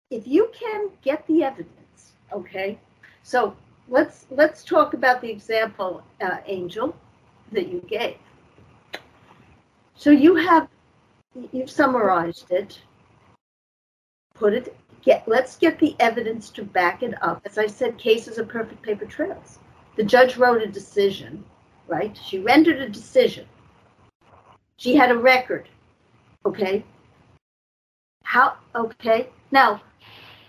if you can get the evidence, okay. So let's let's talk about the example, uh, Angel, that you gave. So you have you've summarized it, put it get let's get the evidence to back it up. As I said, cases are perfect paper trails. The judge wrote a decision, right? She rendered a decision. She had a record. Okay. How okay. Now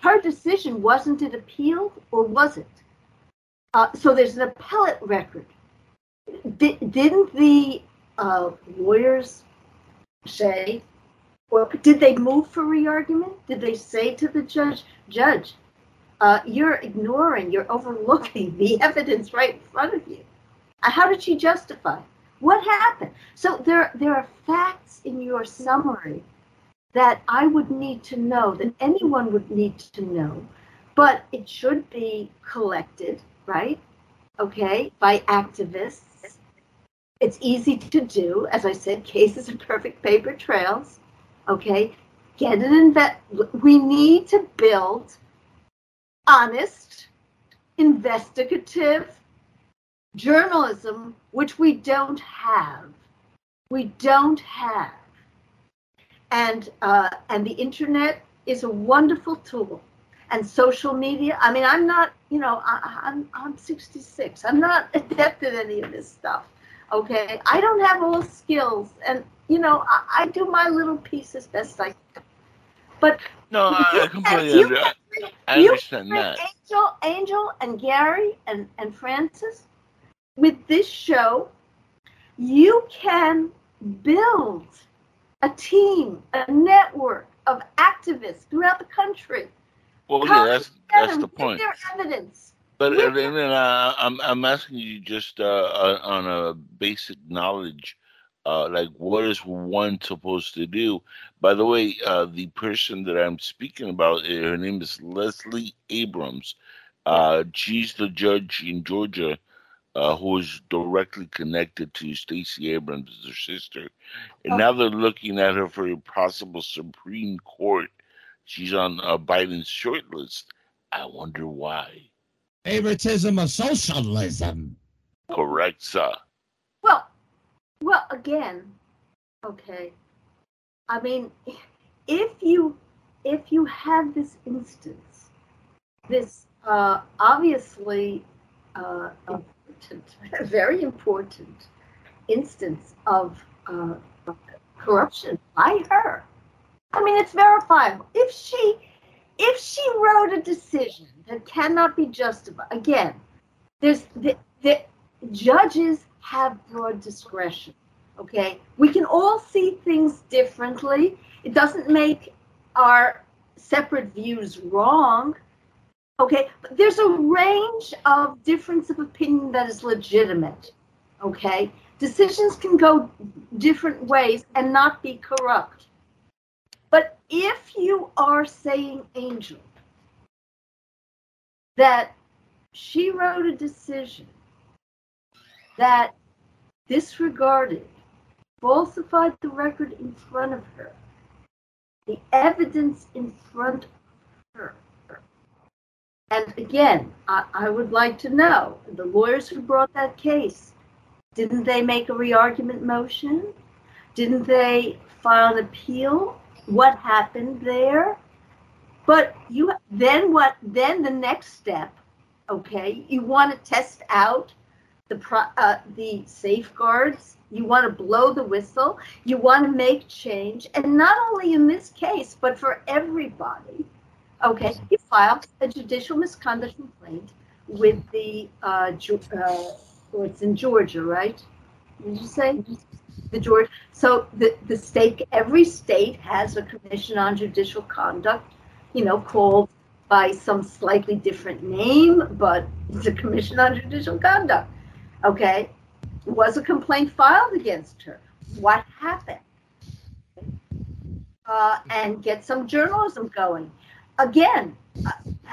her decision wasn't it appealed or was it? Uh, so there's an appellate record. Di- didn't the uh, lawyers say, or did they move for re-argument? Did they say to the judge, Judge, uh, you're ignoring, you're overlooking the evidence right in front of you? Uh, how did she justify? What happened? So there, there are facts in your summary that I would need to know, that anyone would need to know, but it should be collected, right? Okay, by activists. It's easy to do. As I said, cases are perfect paper trails. Okay, get it inve- We need to build honest, investigative journalism, which we don't have. we don't have. And uh, and the internet is a wonderful tool, and social media. I mean, I'm not, you know, I, I'm I'm 66. I'm not adept at any of this stuff. Okay, I don't have all skills, and you know, I, I do my little piece as best I can. But No, I, I you completely you I understand can that. Angel, Angel, and Gary, and and Francis, with this show, you can build a team, a network of activists throughout the country. Well, Come yeah, that's that's the point. Their evidence. But uh, then uh, I'm I'm asking you just uh, on a basic knowledge, uh, like what is one supposed to do? By the way, uh, the person that I'm speaking about, uh, her name is Leslie Abrams. Uh, she's the judge in Georgia uh, who is directly connected to Stacey Abrams, her sister, and now they're looking at her for a possible Supreme Court. She's on uh, Biden's short list. I wonder why. Favoritism of socialism. Correct, sir. Well, well, again, okay. I mean, if you if you have this instance, this uh, obviously uh, important, very important instance of uh, corruption by her. I mean, it's verifiable. If she if she wrote decision that cannot be justified, again, there's the, the judges have broad discretion. Okay, we can all see things differently. It doesn't make our separate views wrong. Okay, but there's a range of difference of opinion that is legitimate. Okay, decisions can go different ways and not be corrupt. But if you are saying, Angel, that she wrote a decision that disregarded, falsified the record in front of her, the evidence in front of her. And again, I, I would like to know the lawyers who brought that case, didn't they make a re-argument motion? Didn't they file an appeal? What happened there? But you then what? Then the next step, okay? You want to test out the pro, uh, the safeguards. You want to blow the whistle. You want to make change, and not only in this case, but for everybody. Okay, you file a judicial misconduct complaint with the uh, uh, or it's in Georgia, right? Did you say the Georgia? So the the state, every state has a commission on judicial conduct, you know, called by some slightly different name, but it's a commission on judicial conduct. Okay, was a complaint filed against her? What happened? Uh, and get some journalism going. Again, uh, uh,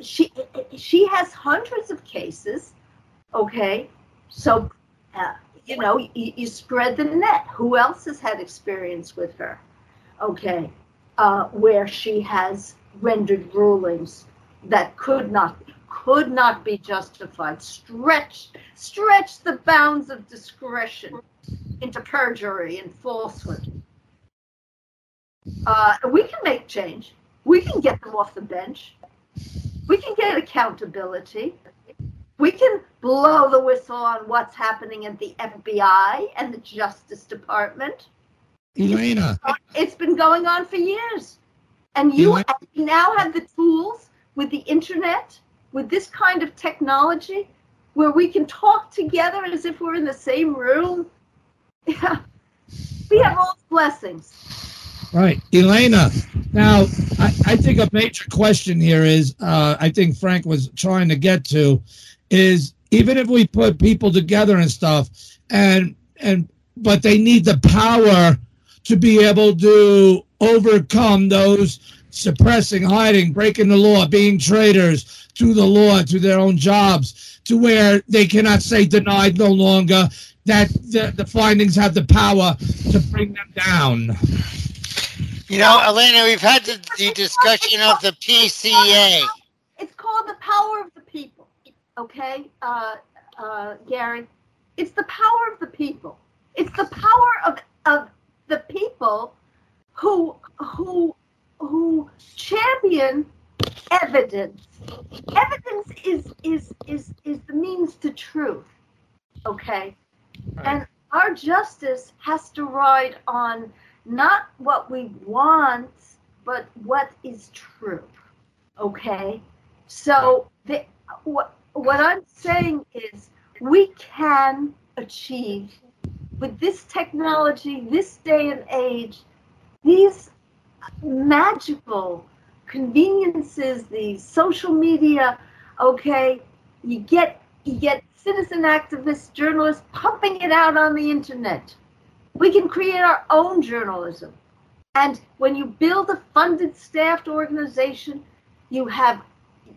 she she has hundreds of cases. Okay, so uh, you know you, you spread the net. Who else has had experience with her? Okay, uh, where she has rendered rulings that could not could not be justified. Stretch stretch the bounds of discretion into perjury and falsehood. Uh, we can make change. We can get them off the bench. We can get accountability. We can blow the whistle on what's happening at the FBI and the Justice Department. Elena, It's been going on for years. And you Elena- now have the tools with the internet, with this kind of technology, where we can talk together as if we're in the same room. Yeah. We have all the blessings. Right, Elena. Now, I, I think a major question here is, uh, I think Frank was trying to get to, is even if we put people together and stuff, and and but they need the power to be able to overcome those suppressing, hiding, breaking the law, being traitors to the law, to their own jobs, to where they cannot say denied no longer. That the, the findings have the power to bring them down. You know, Elena, we've had the, the discussion of the PCA. It's called the power of the people. Okay, uh, uh, Gary? It's the power of the people. It's the power of people who who who champion evidence. Evidence is is is is the means to truth. Okay? Right. And our justice has to ride on not what we want, but what is true. Okay? So the, what what I'm saying is we can achieve with this technology, this day and age, these magical conveniences, the social media, okay, you get you get citizen activists, journalists pumping it out on the internet. We can create our own journalism. And when you build a funded staffed organization, you have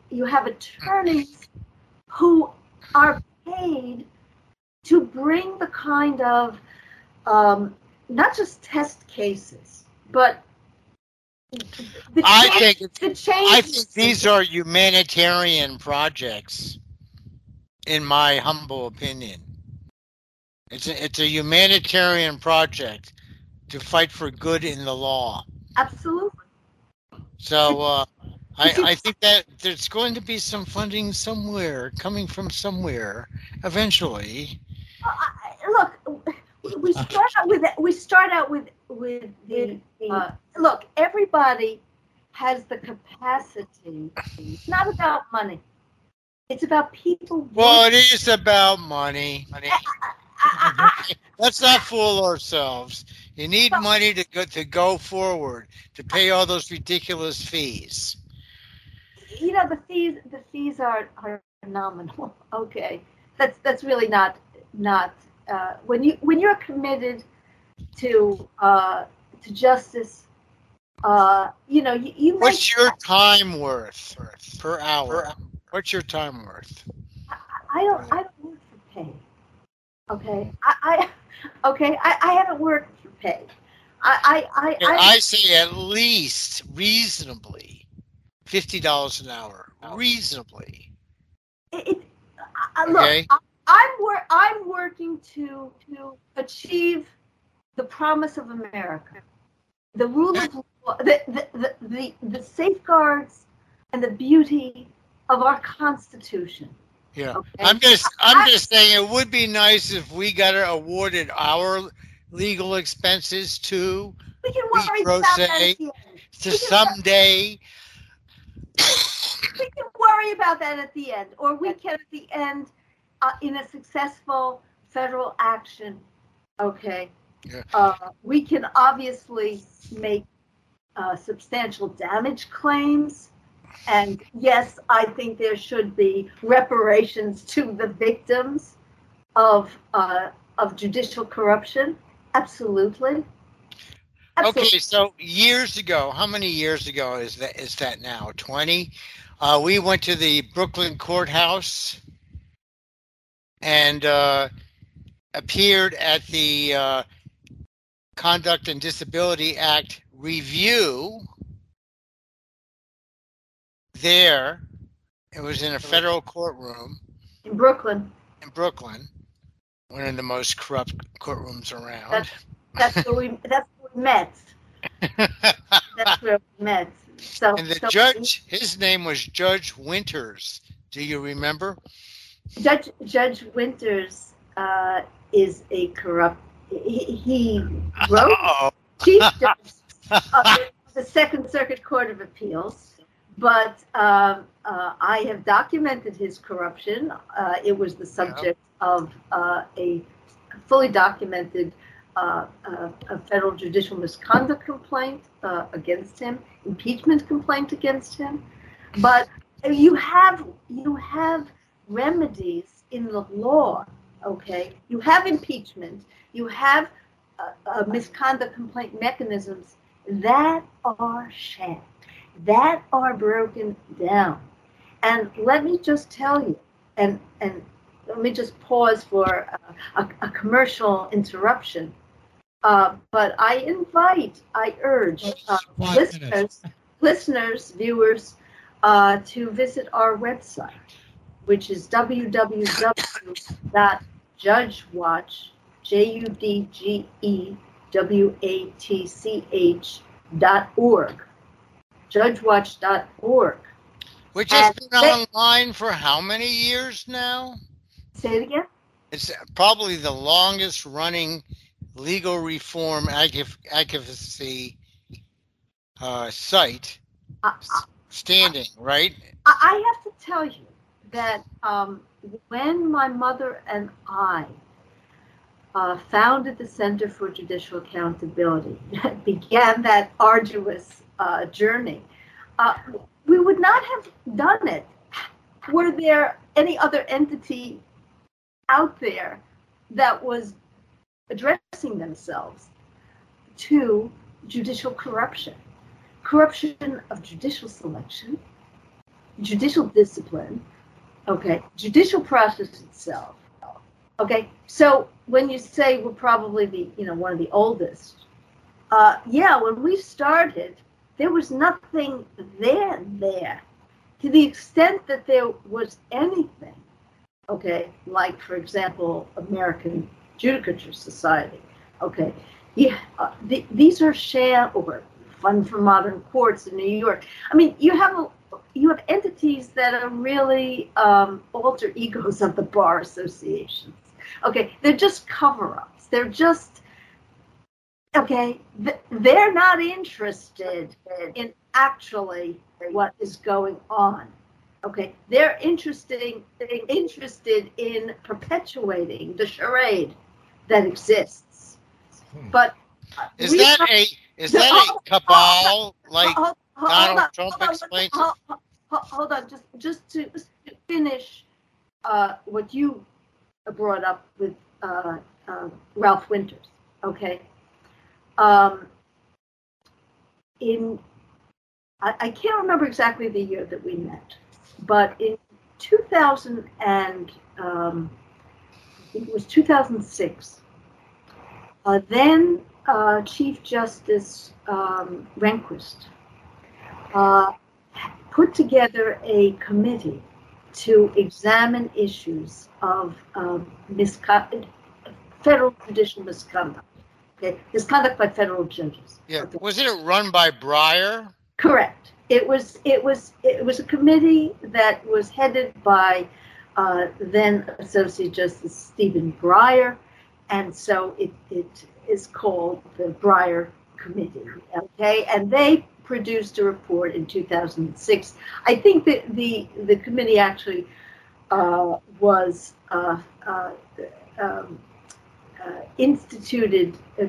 you have attorneys who are paid to bring the kind of um, not just test cases, but the I change- think it's- the change. I think these are humanitarian projects, in my humble opinion. It's a, it's a humanitarian project to fight for good in the law. absolutely. So uh, I, I think that there's going to be some funding somewhere coming from somewhere eventually. I- look, we start out with we start out with with the uh, look. Everybody has the capacity. It's not about money. It's about people. Well, it is about money. I- Let's not fool ourselves. You need money to go to go forward to pay all those ridiculous fees. you know the fees. The fees are are nominal. Okay, that's that's really not not uh, when you when you're committed to uh, to justice. Uh, you know, you, you make What's your time worth per hour? What's your time worth? I don't. I don't work for pay. Okay. I. I okay. I, I haven't worked for pay. I. I. I. I, I say at least reasonably fifty dollars an hour. Reasonably. it, it, I, I- look. Okay. I, I'm wor- I'm working to to achieve the promise of America, the rule of law, the the, the, the the safeguards and the beauty of our Constitution. Yeah. Okay. I'm just I'm just saying it would be nice if we got awarded our legal expenses too we can worry pro about that se at the end. to We someday we can worry about that at the end, or we can at the end, uh, in a successful federal action, okay? Yeah. Uh, we can obviously make uh, substantial damage claims. And yes, I think there should be reparations to the victims of uh, of judicial corruption. Absolutely. Absolutely. Okay, so years ago, how many years ago is that is that now? 20? Uh, we went to the Brooklyn courthouse and uh, appeared at the uh, Conduct and Disability Act review there. It was in a federal courtroom In Brooklyn, in Brooklyn, one of the most corrupt courtrooms around. That's- that's where we that's where we met. That's where we met. So, And the so judge, his name was Judge Winters. Do you remember? Judge Judge Winters uh, is a corrupt. He, he wrote Uh-oh. chief judge of the Second Circuit Court of Appeals, but um, uh, I have documented his corruption. Uh, it was the subject of uh, a fully documented uh, uh, a federal judicial misconduct complaint uh, against him, impeachment complaint against him. But you have you have remedies in the law. Okay, you have impeachment. You have uh, uh, misconduct complaint mechanisms that are sham, that are broken down. And let me just tell you, and and let me just pause for a, a, a commercial interruption. Uh, but I invite, I urge uh, listeners, minutes. listeners, viewers, uh, to visit our website, which is www.judgewatch, J U D G E W A T C H dot org, judgewatch.org. Which has And been they- online for how many years now? Say it again. It's probably the longest running legal reform advocacy uh, site I, standing, right? I have to tell you that um, when my mother and I uh, founded the Center for Judicial Accountability, began that arduous uh, journey, uh, we would not have done it. Were there any other entity out there that was addressing themselves to judicial corruption, corruption of judicial selection, judicial discipline, okay, judicial process itself. Okay, so when you say we're probably the, you know, one of the oldest, uh, yeah, when we started, there was nothing there there. To the extent that there was anything, okay, like for example, American Judicature Society, okay, yeah, uh, th- these are sham or Fund for Modern Courts in New York. I mean, you have a, you have entities that are really um, alter egos of the bar associations. Okay, they're just cover-ups. They're just okay. They're not interested in actually what is going on. Okay, they're interesting interested in perpetuating the charade that exists. Hmm. But uh, Is that have- a is that a cabal like Hold- hold- Donald hold on, Trump hold on, explains hold- hold- hold on, just just to, just to finish uh, what you brought up with uh, uh, Ralph Winters. Okay. Um, in I, I can't remember exactly the year that we met, but in 2000 and um, it was 2006. Uh, then uh, Chief Justice um, Rehnquist uh, put together a committee to examine issues of um, misco- federal judicial misconduct. Okay, misconduct by federal judges. yeah? Wasn't it run by Breyer? Correct. It was it was it was a committee that was headed by uh, then Associate Justice Stephen Breyer, and so it, it is called the Breyer Committee. Okay, and they produced a report in 2006. I think that the the committee actually uh, was uh, uh, um, uh, instituted, uh,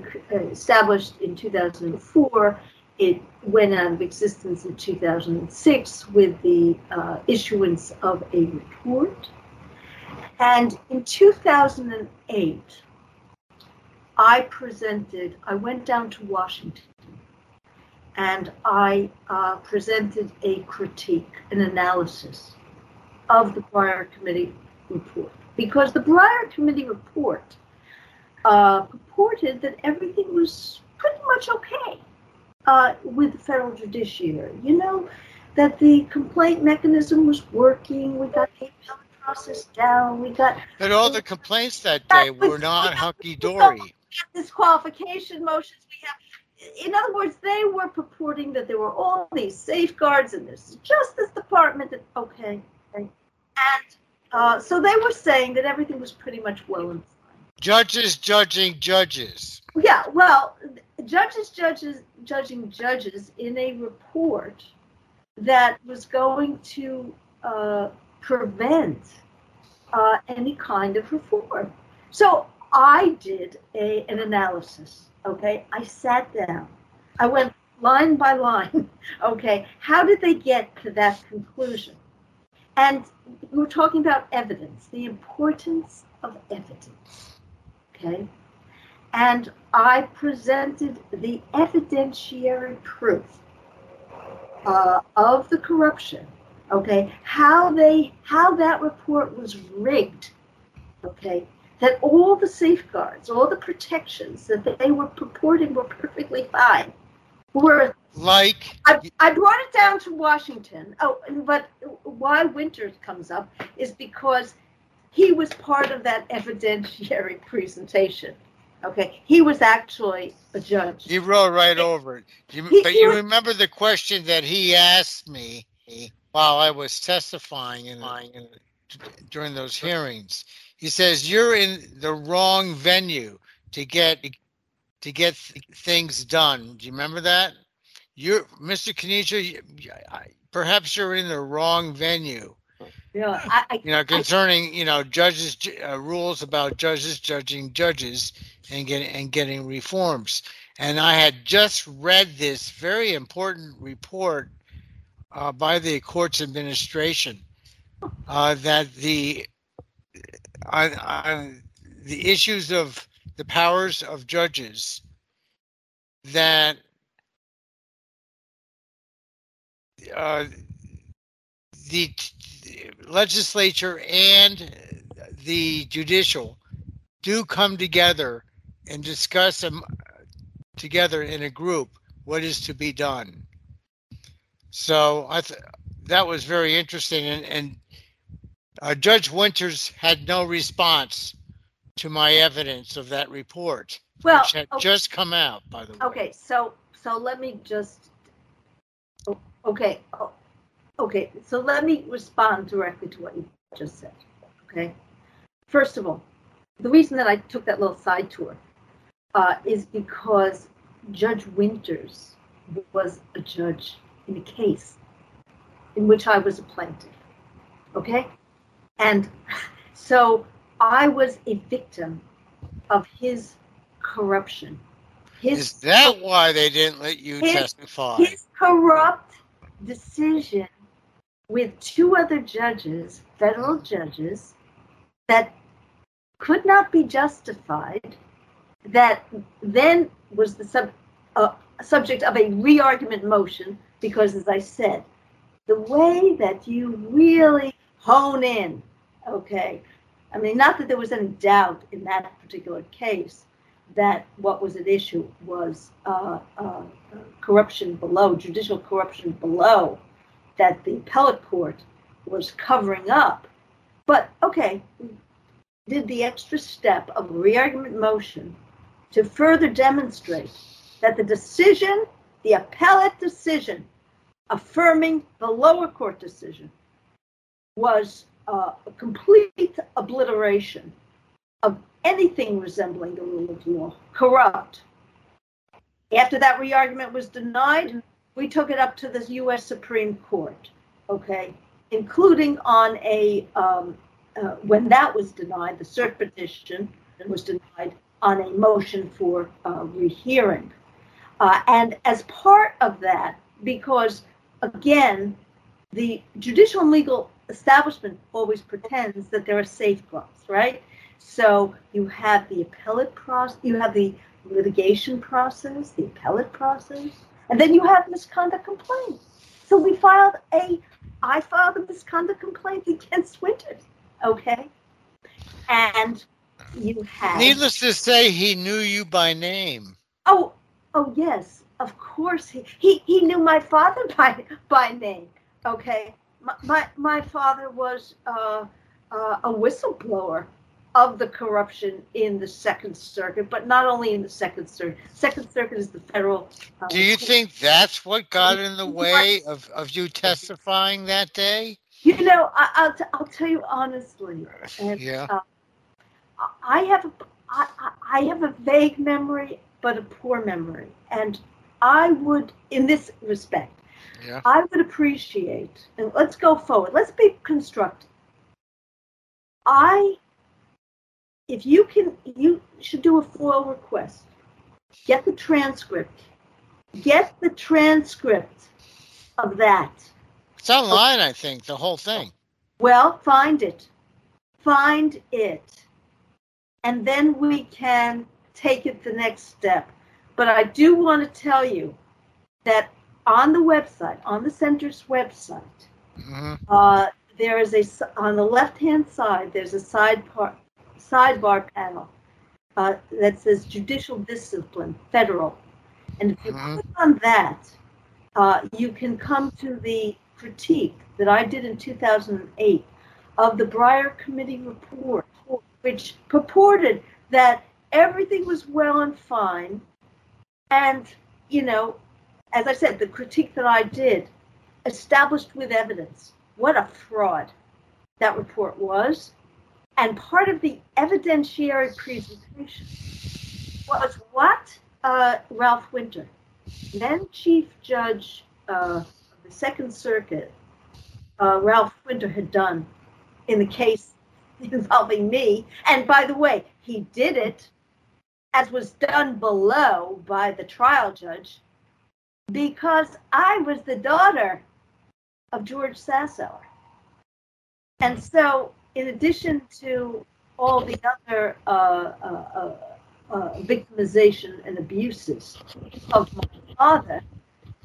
established in 2004 it went out of existence in 2006 with the uh, issuance of a report. And in 2008, I presented, I went down to Washington and I uh, presented a critique, an analysis of the Breyer Committee report. Because the Breyer Committee report uh, purported that everything was pretty much okay uh, with the federal judiciary. You know, that the complaint mechanism was working, we got the appellate process down, we got But all the complaints that day were not hunky dory. disqualification motions, we have in other words, they were purporting that there were all these safeguards in this Justice Department that okay, okay. and uh, so they were saying that everything was pretty much well and fine. Judges judging judges. Yeah, well, judges, judges, judging judges in a report that was going to uh, prevent uh, any kind of reform. So I did a, an analysis. Okay, I sat down. I went line by line. Okay, how did they get to that conclusion? And we're talking about evidence, the importance of evidence. Okay, and I presented the evidentiary proof uh, of the corruption. Okay, how they how that report was rigged. Okay, that all the safeguards, all the protections that they were purporting were perfectly fine were Like I, I brought it down to Washington. Oh, but why Winters comes up is because he was part of that evidentiary presentation. Okay, he was actually a judge. He wrote right over it. You, He- but he you was- remember the question that he asked me while I was testifying in, in during those hearings. He says you're in the wrong venue to get to get th- things done. Do you remember that? You're Mr. I- Perhaps you're in the wrong venue. You know, I, I, You know, concerning you know judges uh, rules about judges judging judges and getting and getting reforms. And I had just read this very important report uh, by the courts administration uh, that the on, on the issues of the powers of judges that uh, the legislature and the judicial do come together and discuss them together in a group what is to be done. So I th- that was very interesting, and, and uh, Judge Winters had no response to my evidence of that report, well, which had okay. just come out, by the way. Okay, so so let me just o- okay, o- okay. So let me respond directly to what you just said. Okay, first of all, the reason that I took that little side tour uh, is because Judge Winters was a judge in a case in which I was a plaintiff. Okay, and so I was a victim of his corruption. His Is that why they didn't let you His- testify? his corrupt decision with two other judges, federal judges, that could not be justified, that then was the sub, uh, subject of a re-argument motion, because as I said, the way that you really hone in, okay, I mean, not that there was any doubt in that particular case that what was at issue was uh, uh, corruption below, judicial corruption below, that the appellate court was covering up. But okay, did the extra step of re-argument motion to further demonstrate that the decision, the appellate decision, affirming the lower court decision, was uh, a complete obliteration of anything resembling the rule of law, corrupt. After that re-argument was denied, we took it up to the U.S. Supreme Court, okay, including on a, um, uh, when that was denied, the cert petition was denied on a motion for uh, rehearing. Uh, and as part of that, because again, the judicial and legal establishment always pretends that there are safeguards, right? So you have the appellate process, you have the litigation process, the appellate process, and then you have misconduct complaints. So we filed a, I filed a misconduct complaint against Winters, okay? And you have. Needless to say, he knew you by name. Oh, oh yes, of course. He he, he knew my father by by name. Okay, my my, my father was uh, uh, a whistleblower of the corruption in the Second Circuit, but not only in the Second Circuit. Second Circuit is the federal. Uh, Do you think that's what got in the way of, of you testifying that day? You know, I, I'll t- I'll tell you honestly. and, Yeah. uh, I have a I I have a vague memory, but a poor memory, and I would, in this respect, Yeah. I would appreciate, and let's go forward. Let's be constructive. I, if you can, you should do a FOIL request. Get the transcript. Get the transcript of that. It's online, I think, the whole thing. Well, find it. Find it. And then we can take it the next step. But I do want to tell you that on the website, on the center's website, hmm uh, there is a on the left-hand side. There's a sidebar sidebar panel uh, that says Judicial Discipline Federal, and if you Mhm. click on that, uh, you can come to the critique that I did in 2008 of the Breyer Committee report, which purported that everything was well and fine. And, you know, as I said, the critique that I did established with evidence what a fraud that report was. And part of the evidentiary presentation was what uh, Ralph Winter, then Chief Judge uh, of the Second Circuit, uh, Ralph Winter had done in the case involving me. And by the way, he did it as was done below by the trial judge because I was the daughter of George Sassower. And so, in addition to all the other uh, uh, uh, uh victimization and abuses of my father,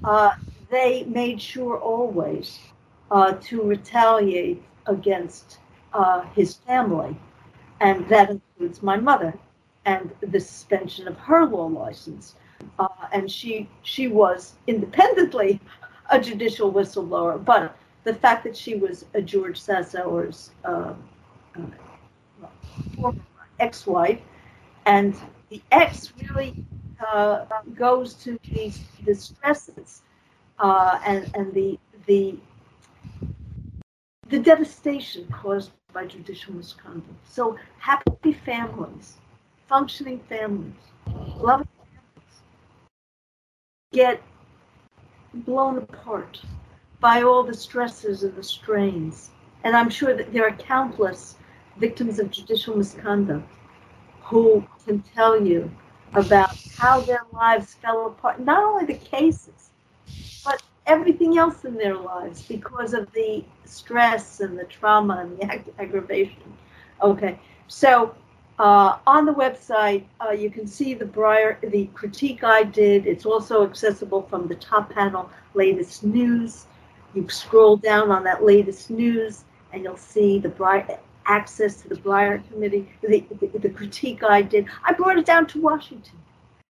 uh, they made sure always uh, to retaliate against his family. And that includes my mother and the suspension of her law license. Uh, and she she was independently a judicial whistleblower, but the fact that she was a George Sassower's uh, uh, ex-wife, and the ex really uh, goes to these the stresses uh, and and the the the devastation caused by judicial misconduct. So happy families functioning families, loving get blown apart by all the stresses and the strains. And I'm sure that there are countless victims of judicial misconduct who can tell you about how their lives fell apart, not only the cases, but everything else in their lives because of the stress and the trauma and the ag- aggravation. Okay, so uh, on the website, uh, you can see the Breyer, the critique I did. It's also accessible from the top panel, latest news. You scroll down on that latest news, and you'll see the Breyer access to the Breyer committee, the, the, the, critique I did. I brought it down to Washington.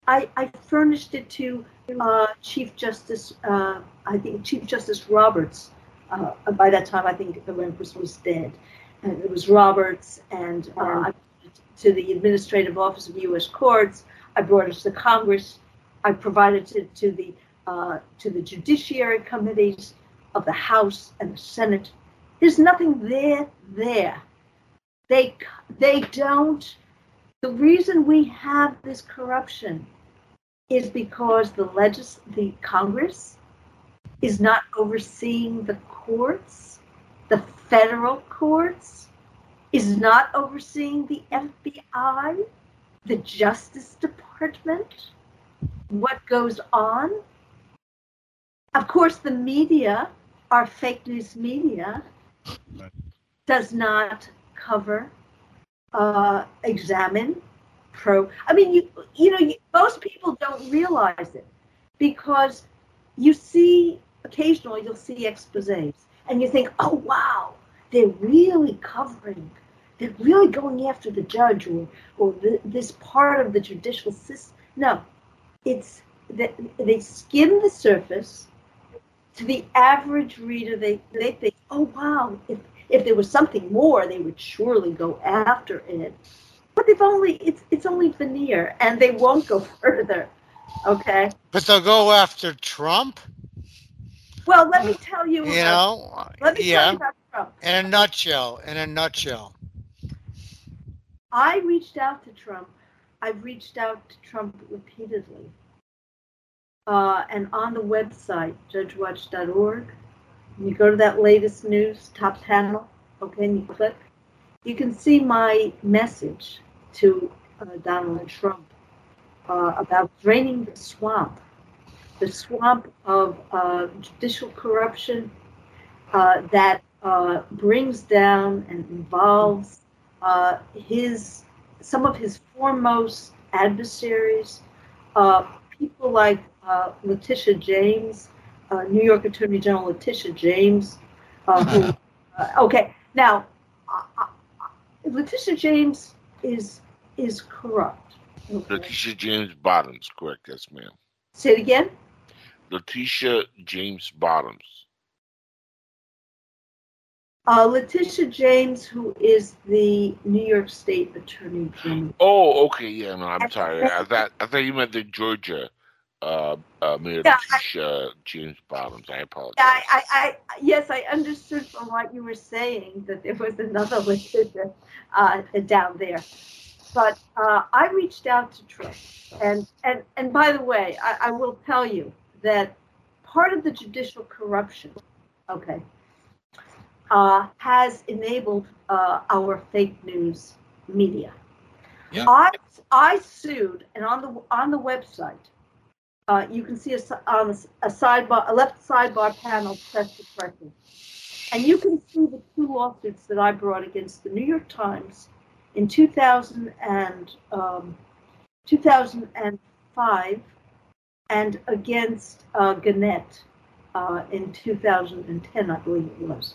I, I furnished it to uh, Chief Justice, uh, I think Chief Justice Roberts. Uh, by that time, I think the Rehnquist was dead. And it was Roberts, and uh, to the Administrative Office of U.S. Courts. I brought it to Congress. I provided it to the uh, to the Judiciary Committees of the House and the Senate. There's nothing there there. They they don't. The reason we have this corruption is because the legis the Congress is not overseeing the courts, the federal courts is not overseeing the FBI, the Justice Department, what goes on. Of course, the media, our fake news media, does not cover, uh, examine, pro. I mean, you you know, you, most people don't realize it because you see occasionally you'll see exposés and you think, oh wow, they're really covering they're really going after the judge or or the, this part of the judicial system. No, it's that they skim the surface. To the average reader, they they think, oh wow, if if there was something more, they would surely go after it. But they've only it's it's only veneer, and they won't go further. Okay. But they'll go after Trump. Well, let me tell you. You know, let me yeah. tell you about Trump. In a nutshell, in a nutshell. I reached out to Trump. I've reached out to Trump repeatedly. Uh, and on the website, judgewatch.org, you go to that latest news top panel, okay, and you click, you can see my message to uh, Donald Trump uh, about draining the swamp, the swamp of uh, judicial corruption uh, that uh, brings down and involves uh, his some of his foremost adversaries, uh, people like uh, Letitia James, uh, New York Attorney General Letitia James. Uh, who, okay, now Letitia James is is corrupt. Okay. Letitia James Bottoms, correct? Yes, ma'am. Say it again. Letitia James Bottoms. Uh, Letitia James, who is the New York State Attorney General. Oh, okay. Yeah, no, I'm sorry. I thought I thought you meant the Georgia uh, uh, Mayor Yeah, I- James Bottoms. I apologize. I, I, I, yes, I understood from what you were saying that there was another Letitia uh, down there. But uh, I reached out to Trump, and and and by the way, I, I will tell you that part of the judicial corruption, okay, uh, has enabled uh, our fake news media. Yeah. I I sued, and on the on the website, uh, you can see a, on a sidebar, a left sidebar panel, press the record, and you can see the two lawsuits that I brought against the New York Times in 2000 and um, 2005, and against uh, Gannett uh, in 2010, I believe it was.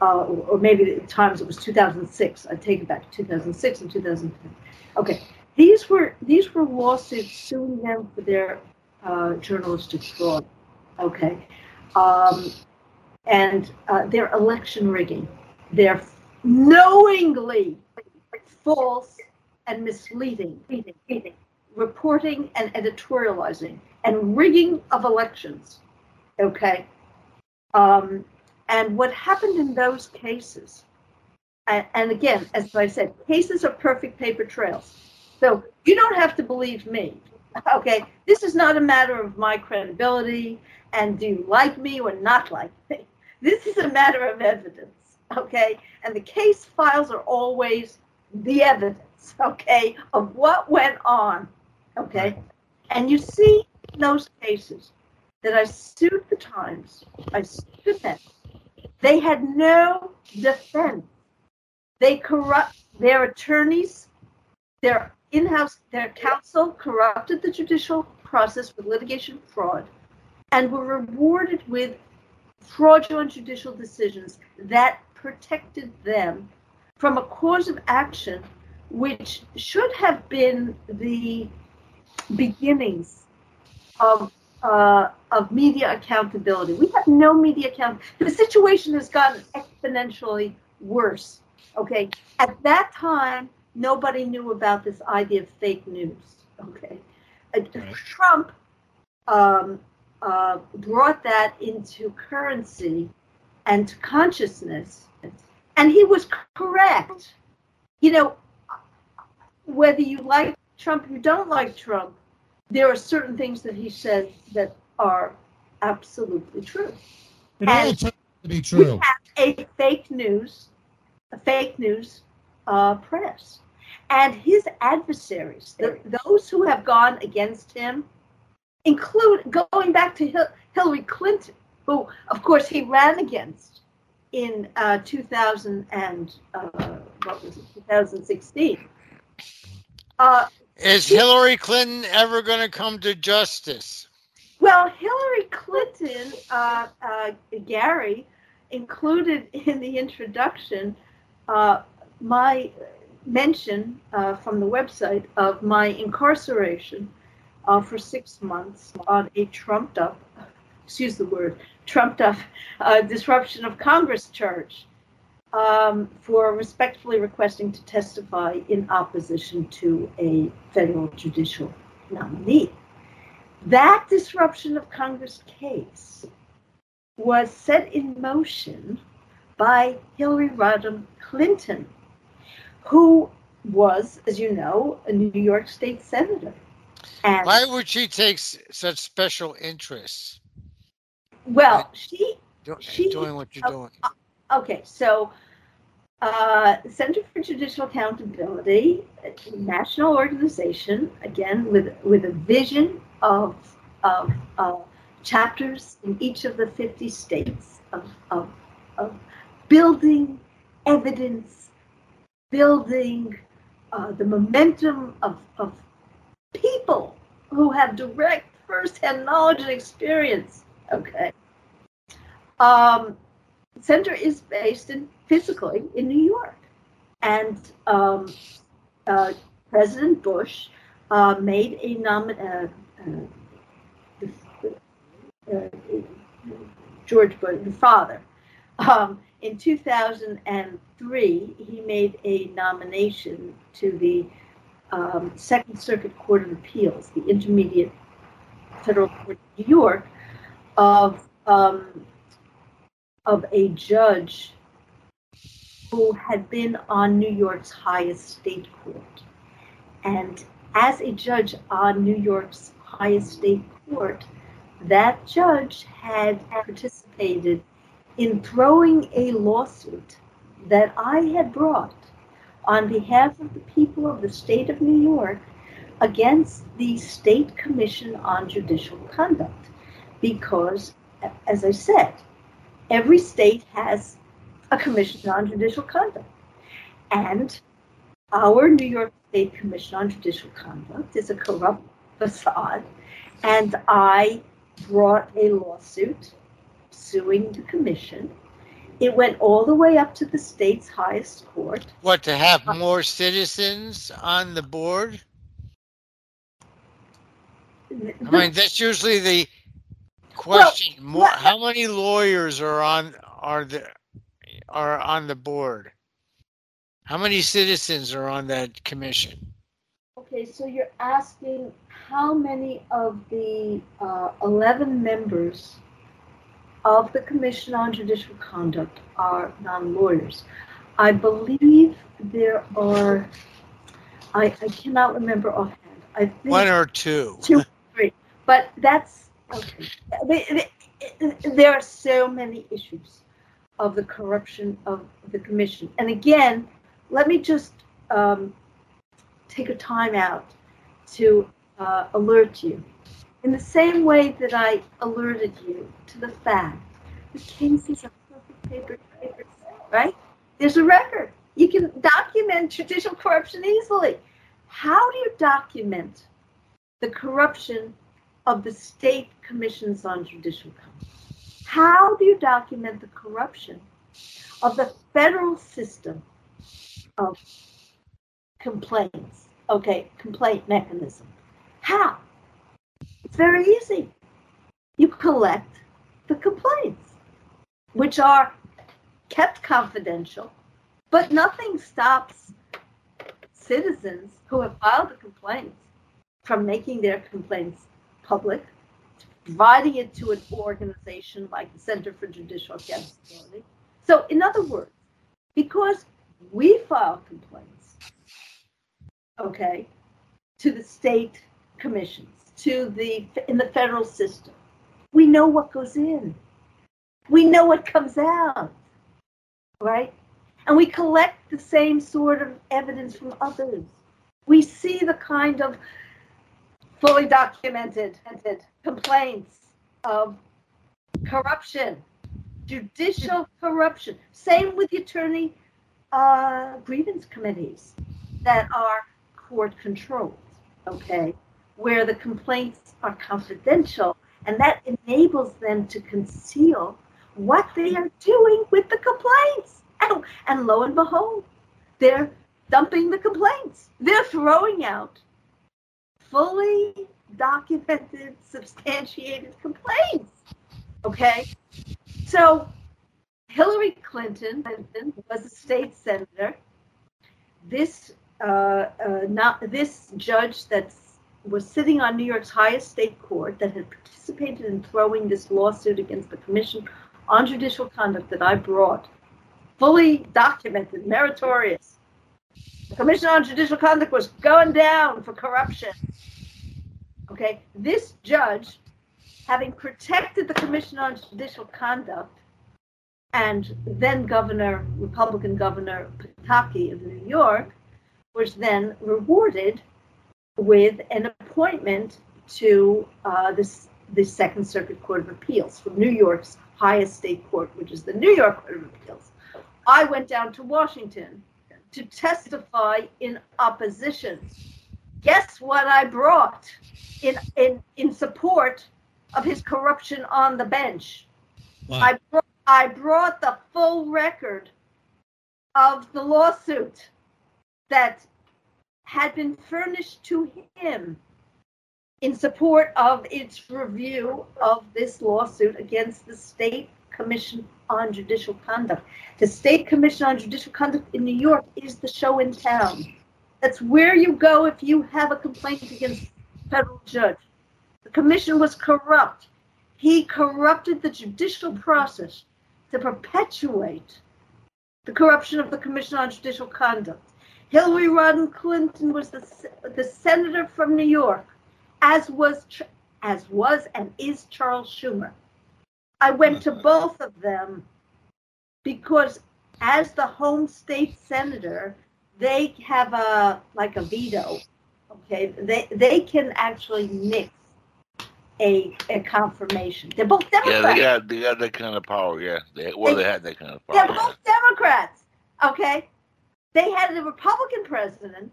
Uh, or maybe at times it was 2006. I take it back, to 2006 and 2010. Okay, these were these were lawsuits suing them for their uh, journalistic fraud. Okay, um, and uh, their election rigging, their knowingly false and misleading reporting and editorializing and rigging of elections. Okay. Um, and what happened in those cases, and, and again, as I said, cases are perfect paper trails. So you don't have to believe me. Okay. This is not a matter of my credibility and do you like me or not like me. This is a matter of evidence. Okay. And the case files are always the evidence. Okay. Of what went on. Okay. And you see in those cases that I sued the Times, I sued them. They had no defense. They corrupt their attorneys, their in-house, their counsel corrupted the judicial process with litigation fraud, and were rewarded with fraudulent judicial decisions that protected them from a cause of action which should have been the beginnings of uh, of media accountability. We have no media account. The situation has gotten exponentially worse. Okay, at that time, nobody knew about this idea of fake news. Okay, Uh, Right. Trump um, uh, brought that into currency and to consciousness, and he was correct. You know, whether you like Trump, you don't like Trump, there are certain things that he said that are absolutely true. It all And- turns out to be true. We true. have a fake news, a fake news uh, press, and his adversaries, the, those who have gone against him, include going back to Hil- Hillary Clinton, who, of course, he ran against in uh, 2000 and uh, what was it, 2016. Uh, Is Hillary Clinton ever going to come to justice? Well, Hillary Clinton, uh, uh, Gary, included in the introduction uh, my mention uh, from the website of my incarceration uh, for six months on a trumped up, excuse the word, trumped up uh, disruption of Congress charge um, for respectfully requesting to testify in opposition to a federal judicial nominee. That disruption of Congress case was set in motion by Hillary Rodham Clinton, who was, as you know, a New York State Senator. And Why would she take such special interest well, she do, She- doing what you're oh, doing? Okay, so uh, Center for Judicial Accountability, a national organization, again with with a vision of of uh, chapters in each of the 50 states of, of, of building evidence, building uh, the momentum of, of people who have direct firsthand knowledge and experience. Okay. Um, center is based in physically in New York, and um, uh, President Bush uh, made a nomin. Uh, uh, uh, George Bush, the father, Um, in 2003, he made a nomination to the um, Second Circuit Court of Appeals, the Intermediate Federal Court of New York, of um, of a judge who had been on New York's highest state court. And as a judge on New York's highest state court, that judge had participated in throwing a lawsuit that I had brought on behalf of the people of the state of New York against the State Commission on Judicial Conduct. Because, as I said, every state has a Commission on Judicial Conduct. And our New York State Commission on Judicial Conduct is a corrupt facade. And I brought a lawsuit suing the commission. It went all the way up to the state's highest court. What, to have more citizens on the board? I mean, that's usually the question. Well, More, well, how many lawyers are on are the are on the board? How many citizens are on that commission? Okay, so you're asking how many of the uh, 11 members of the Commission on Judicial Conduct are non-lawyers. I believe there are, I, I cannot remember offhand. I think One or two. two, but that's, okay. There are so many issues of the corruption of the commission. And again, let me just um, take a time out to uh, alert you. In the same way that I alerted you to the fact the cases are perfect paper trails, right? There's a record. You can document judicial corruption easily. How do you document the corruption of the state commissions on judicial conduct? How do you document the corruption of the federal system of complaints? Okay, complaint mechanism. How? It's very easy. You collect the complaints, which are kept confidential, but nothing stops citizens who have filed the complaints from making their complaints public, providing it to an organization like the Center for Judicial Accountability. So, in other words, because we file complaints, okay, to the state commissions, to the in the federal system, we know what goes in. We know what comes out, right? And we collect the same sort of evidence from others. We see the kind of fully documented complaints of corruption, judicial corruption. Same with the attorney uh, grievance committees that are court controlled, okay, where the complaints are confidential and that enables them to conceal what they are doing with the complaints. And, and lo and behold, they're dumping the complaints. They're throwing out fully documented, substantiated complaints. Okay? So Hillary Clinton was a state senator. This uh, uh, not this judge that was sitting on New York's highest state court that had participated in throwing this lawsuit against the Commission on Judicial Conduct that I brought, fully documented, meritorious. The Commission on Judicial Conduct was going down for corruption. Okay, this judge, having protected the Commission on Judicial Conduct, and then Governor, Republican Governor Pataki of New York, was then rewarded with an appointment to uh, this the Second Circuit Court of Appeals from New York's highest state court, which is the New York Court of Appeals. I went down to Washington to testify in opposition. Guess what I brought in in in support of his corruption on the bench? Wow. I brought, I brought the full record of the lawsuit that had been furnished to him in support of its review of this lawsuit against the state Commission on Judicial Conduct. The State Commission on Judicial Conduct in New York is the show in town. That's where you go if you have a complaint against federal judge. The commission was corrupt. He corrupted the judicial process to perpetuate the corruption of the Commission on Judicial Conduct. Hillary Rodham Clinton was the, the senator from New York, as was as was and is Charles Schumer. I went to both of them because as the home state senator, they have a like a veto. Okay, they they can actually mix a a confirmation. They're both Democrats. Yeah, they got they got that kind of power. Yeah, they, well, they, they had that kind of power. They're both Democrats. Okay, they had a Republican president.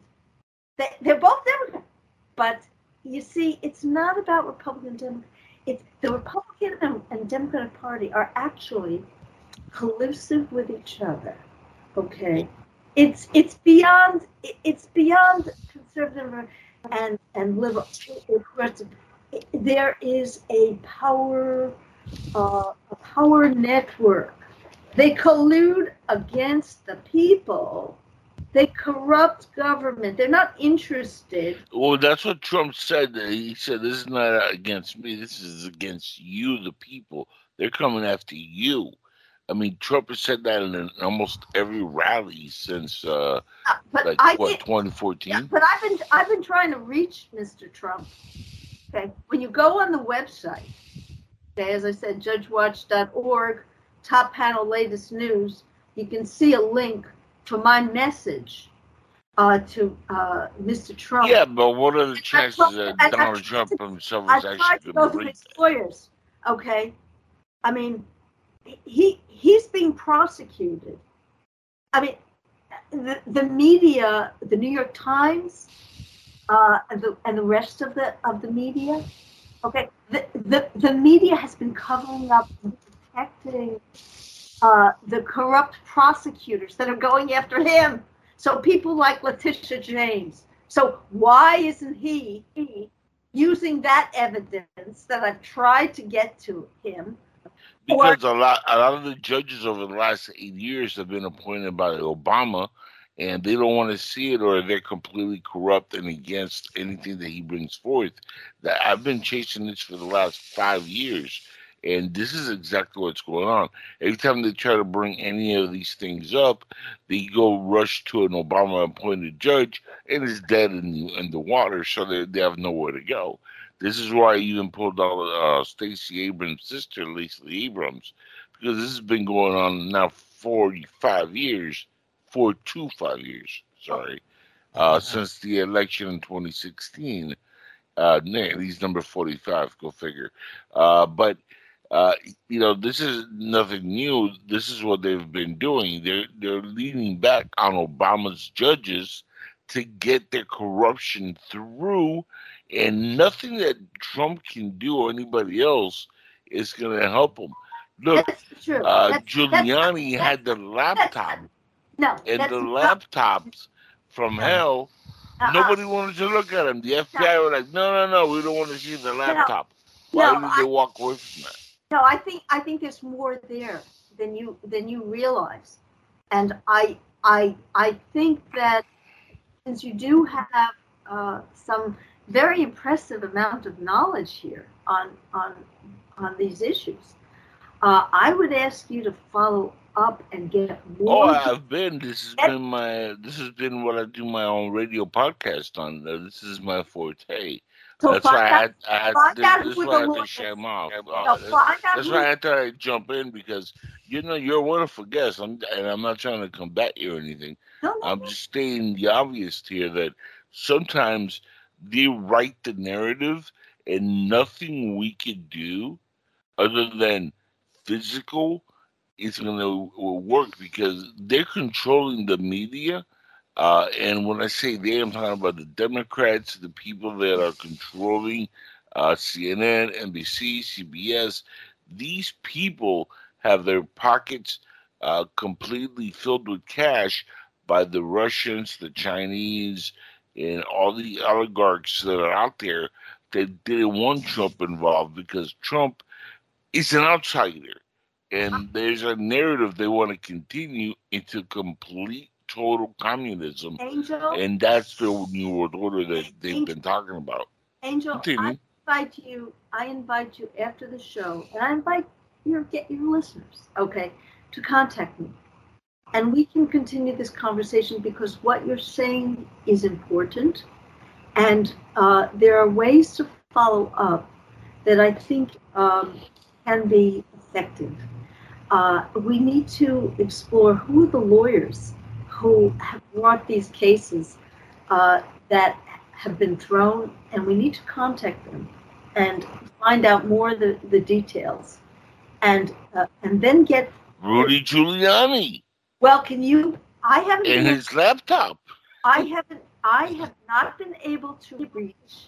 They they're both Democrats, but you see, it's not about Republican Democrat. It's the Republican and, and Democratic Party are actually collusive with each other. Okay, it's it's beyond it's beyond conservative and and liberal. There is a power uh, a power network. They collude against the people they corrupt government. They're not interested. Well, that's what Trump said. He said, "This is not against me. This is against you, the people. They're coming after you." I mean, Trump has said that in almost every rally since, uh, uh like I what, 2014. Yeah, but I've been I've been trying to reach Mr. Trump. Okay, when you go on the website, okay, as I said, JudgeWatch.org, top panel, latest news, you can see a link for my message uh, to uh, Mr. Trump. Yeah, but what are the chances that Donald Trump himself is actually going to read lawyers? Okay, I mean, he he's being prosecuted. I mean, the the media, the New York Times, uh, and the and the rest of the of the media. Okay, the the, the media has been covering up, protecting uh, the corrupt prosecutors that are going after him. So people like Letitia James. So why isn't he, he using that evidence that I've tried to get to him? Because a lot, a lot of the judges over the last eight years have been appointed by Obama, and they don't want to see it, or they're completely corrupt and against anything that he brings forth. That I've been chasing this for the last five years and this is exactly what's going on. Every time they try to bring any of these things up, they go rush to an Obama appointed judge and it's dead in the, in the water, so they, they have nowhere to go. This is why I even pulled out uh, Stacey Abrams' sister, Lacey Abrams, because this has been going on now 45 years, four to five years, sorry, uh, since the election in 2016. Uh, he's number 45, go figure. Uh, but uh, you know, this is nothing new. This is what they've been doing. They're they're leaning back on Obama's judges to get their corruption through, and nothing that Trump can do or anybody else is going to help him. Look, uh, Giuliani that's, had the laptop, no, and the laptops from no. hell. Uh-uh. Nobody wanted to look at them. The FBI no. were like, "No, no, no, we don't want to see the laptop." Why did they walk away from that? No, I think I think there's more there than you than you realize, and I I I think that since you do have uh, some very impressive amount of knowledge here on on on these issues, uh, I would ask you to follow up and get more. Oh, I've been. This has been my. This has been what I do my own radio podcast on. Uh, this is my forte. So that's why I, I, had, this, this why I had to share them off. No, that's, that's why I thought I'd jump in because you know you're a wonderful guest, I'm, and I'm not trying to combat you or anything. No, no, I'm just stating the obvious here that sometimes they write the narrative, and nothing we could do other than physical is going to work because they're controlling the media uh, and when I say they, I'm talking about the Democrats, the people that are controlling uh, CNN, NBC, CBS. These people have their pockets uh, completely filled with cash by the Russians, the Chinese, and all the oligarchs that are out there that didn't want Trump involved because Trump is an outsider. and uh-huh. there's a narrative they want to continue into complete total communism, Angel, and that's the new world order that they've Angel. been talking about. Angel, Continue. I invite you. I invite you after the show, and I invite your get your listeners, okay, to contact me, and we can continue this conversation because what you're saying is important, and uh, there are ways to follow up that I think um, can be effective. Uh, we need to explore who are the lawyers who have brought these cases uh, that have been thrown, and we need to contact them and find out more the, the details, and uh, and then get Rudy Giuliani well. Can you? I haven't. In been- his laptop. I haven't. I have not been able to reach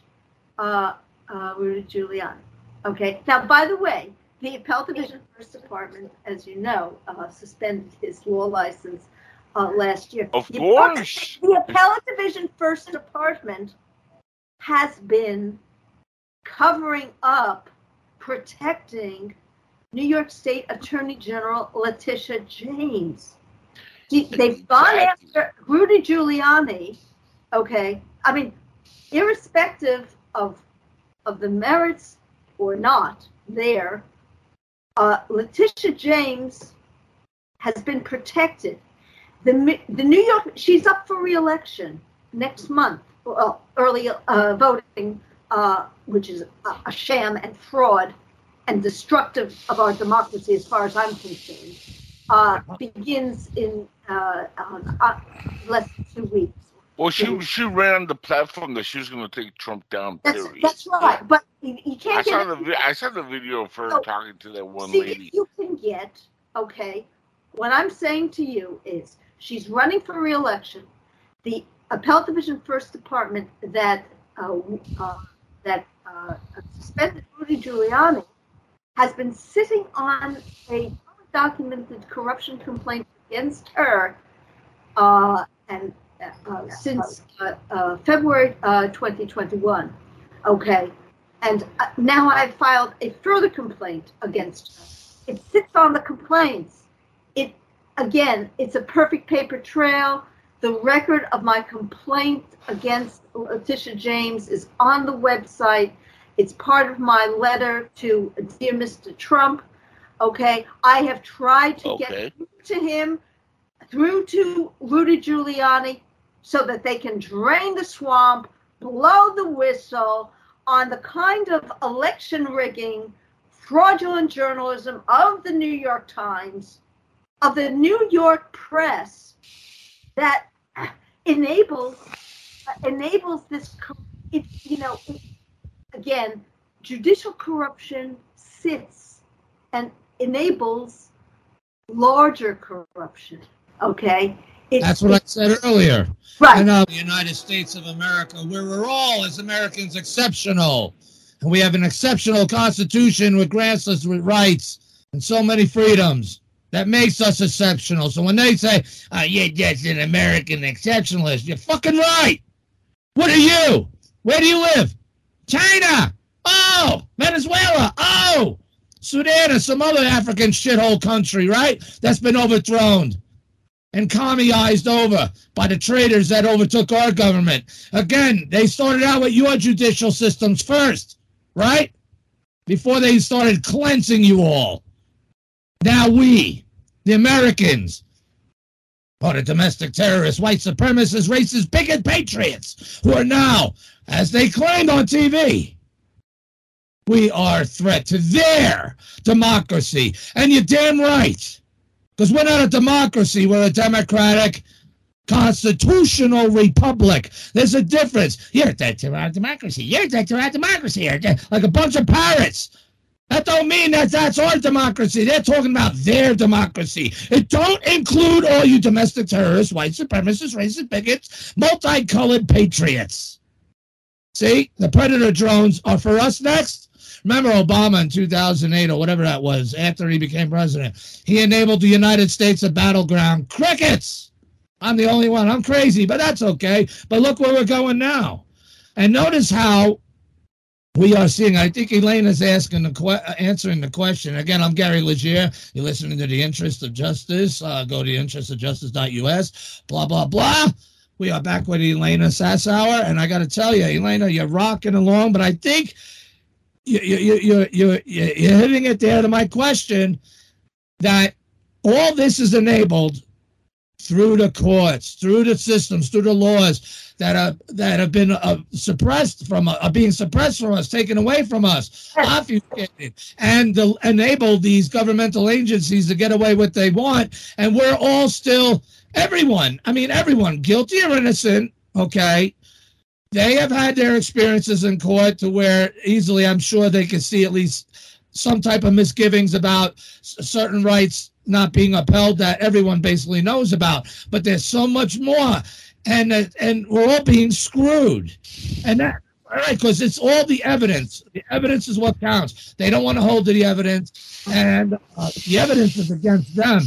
uh, uh, Rudy Giuliani. Okay. Now, by the way, the Appellate Division First Department, as you know, uh, suspended his law license uh, last year. Of The course. the appellate division first department has been covering up protecting new york state attorney general letitia james He- they've gone Exactly. after rudy giuliani okay i mean irrespective of of the merits or not there uh, letitia james has been protected the the New York she's up for reelection next month. Well, early uh, voting, uh, which is a, a sham and fraud and destructive of our democracy, as far as I'm concerned, uh, begins in uh, uh, less than two weeks. Well, she she ran on the platform that she was going to take Trump down. That's Period. that's right, but you, you I can't saw get the vi- I saw the video of her So, talking to that one See, lady. you can get, okay, what I'm saying to you is she's running for reelection. The Appellate Division First Department that uh, uh, that uh, suspended Rudy Giuliani has been sitting on a documented corruption complaint against her uh, and uh, since uh, uh, February uh, 2021. Okay, and uh, now I've filed a further complaint against her. It sits on the complaints. It again, it's a perfect paper trail. The record of my complaint against Letitia James is on the website. It's part of my letter to dear Mr. Trump. Okay, I have tried to Okay. get to him, through to Rudy Giuliani, so that they can drain the swamp, blow the whistle on the kind of election rigging, fraudulent journalism of the New York Times, of the New York press that enables enables this. It, you know, again, judicial corruption sits and enables larger corruption. Okay, It's- That's what I said earlier. Right. I know the United States of America, where we're all as Americans exceptional, and we have an exceptional Constitution with grants us with rights and so many freedoms that makes us exceptional. So when they say, "Oh, yeah, that's an American exceptionalist," you're fucking right. What are you? Where do you live? China. Oh, Venezuela. Oh, Sudan or some other African shithole country, right? That's been overthrown and communized over by the traitors that overtook our government. Again, they started out with your judicial systems first, right? Before they started cleansing you all. Now we, the Americans, are the domestic terrorists, white supremacists, racist, bigot patriots, who are now, as they claimed on TV, we are a threat to their democracy. And you're damn right. Because we're not a democracy, we're a democratic constitutional republic. There's a difference. You're a threat to our democracy. You're a threat to our democracy. Like a bunch of parrots. That don't mean that that's our democracy. They're talking about their democracy. It don't include all you domestic terrorists, white supremacists, racist bigots, multicolored patriots. See, the predator drones are for us next. Remember Obama in 2008 or whatever that was, after he became president, he enabled the United States a battleground. Crickets! I'm the only one. I'm crazy, but that's okay. But look where we're going now. And notice how we are seeing. I think Elena's asking the que- answering the question again. I'm Gary Leger. You're listening to the Interest of Justice. Uh, go to interestofjustice.us. Blah blah blah. We are back with Elena Sassower, and I got to tell you, Elena, you're rocking along. But I think you you you you you you're hitting it there to my question that all this is enabled through the courts, through the systems, through the laws that are that have been uh, suppressed from uh, are being suppressed from us, taken away from us, obfuscated, and enable these governmental agencies to get away what they want, and we're all still everyone. I mean, everyone, guilty or innocent. Okay, they have had their experiences in court to where easily, I'm sure they can see at least some type of misgivings about certain rights not being upheld that everyone basically knows about. But there's so much more, and and we're all being screwed, and that. All right, because it's all the evidence. The evidence is what counts. They don't want to hold to the evidence, and uh, the evidence is against them.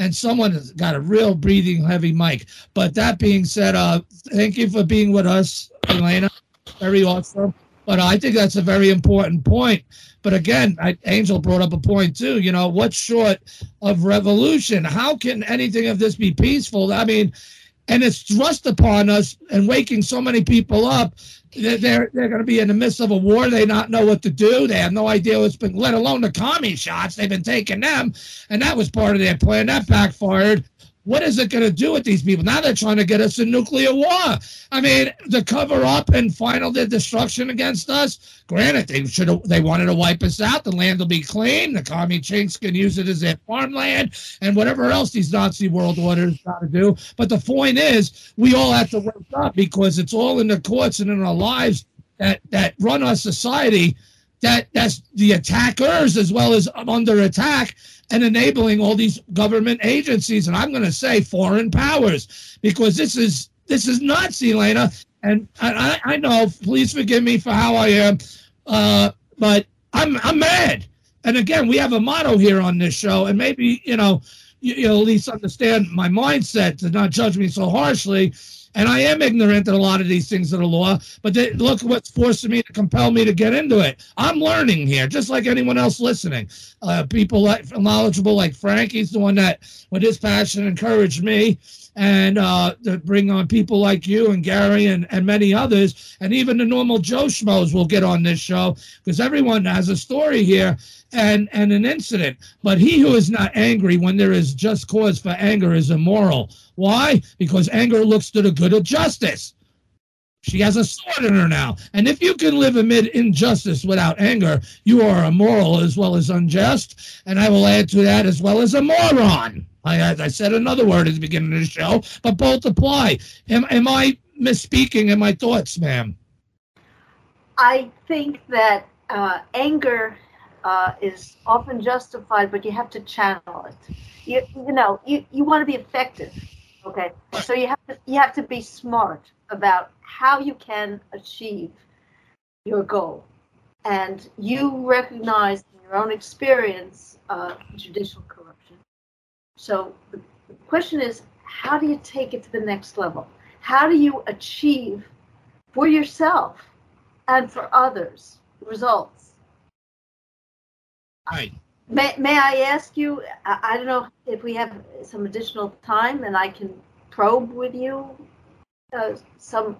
And someone has got a real breathing heavy mic. But that being said, uh, thank you for being with us, Elena. Very awesome. But I think that's a very important point but again, I, Angel brought up a point too. You know, what's short of revolution? How can anything of this be peaceful? I mean, and it's thrust upon us and waking so many people up. They're they're, they're going to be in the midst of a war. They not know what to do. They have no idea what's been. Let alone the commie shots. They've been taking them, and that was part of their plan. That backfired. What is it going to do with these people? Now they're trying to get us in nuclear war. I mean, to cover up and final their destruction against us. Granted, they should they wanted to wipe us out. The land will be clean. The commie chinks can use it as their farmland and whatever else these Nazi world orders got to do. But the point is, we all have to wake up because it's all in the courts and in our lives that that run our society. That that's the attackers as well as under attack and enabling all these government agencies, and I'm going to say foreign powers, because this is this is nuts, Elena. And I, I know, please forgive me for how I am, uh, but I'm I'm mad. And again, we have a motto here on this show, and maybe you know, you, you'll at least understand my mindset to not judge me so harshly and I am ignorant of a lot of these things of the law, but they, look what's forcing me to compel me to get into it. I'm learning here, just like anyone else listening. Uh, people like knowledgeable like Frank, he's the one that, with his passion, encouraged me and uh, to bring on people like you and Gary and, and many others, and even the normal Joe schmoes will get on this show because everyone has a story here and and an incident. But he who is not angry when there is just cause for anger is immoral. Why? Because anger looks to the good of justice. She has a sword in her now. And if you can live amid injustice without anger, you are immoral as well as unjust. And I will add to that as well as a moron. I, I said another word at the beginning of the show, but both apply. Am, am I misspeaking in my thoughts, ma'am? I think that uh, anger uh, is often justified, but you have to channel it. You, you know, you, you want to be effective, okay? So you have to you have to be smart about how you can achieve your goal, and you recognize in your own experience uh, judicial. So the, question is, how do you take it to the next level? How do you achieve for yourself and for others results? Right. May, may I ask you? I, I don't know if we have some additional time and I can probe with you uh, some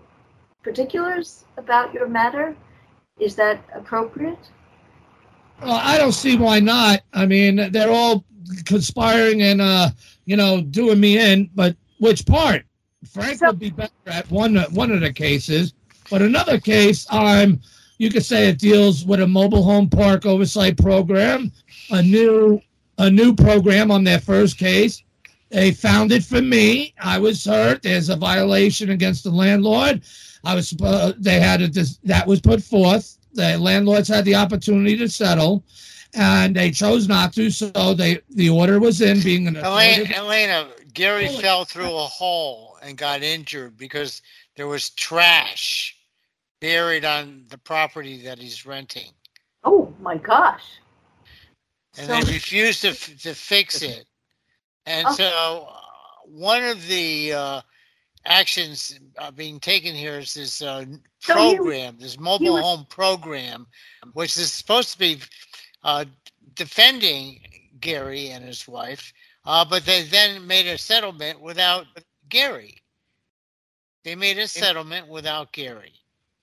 particulars about your matter. Is that appropriate? Well, I don't see why not. I mean, they're all conspiring and uh, you know, doing me in, but which part? Frank So- would be better at one one of the cases, but another case, I'm you could say it deals with a mobile home park oversight program, a new a new program on their first case. They found it for me. I was hurt. There's a violation against the landlord. I was suppo- they had it that was put forth. The landlords had the opportunity to settle, and they chose not to. So they the order was in, being an Elena, Elena, Gary fell through a hole and got injured because there was trash buried on the property that he's renting, Oh my gosh. and So- they refused to to fix it. And Oh. so, uh, one of the uh, actions uh, being taken here is this uh, program, this mobile was- home program, which is supposed to be uh, defending Gary and his wife, uh, but they then made a settlement without Gary. They made a settlement without Gary,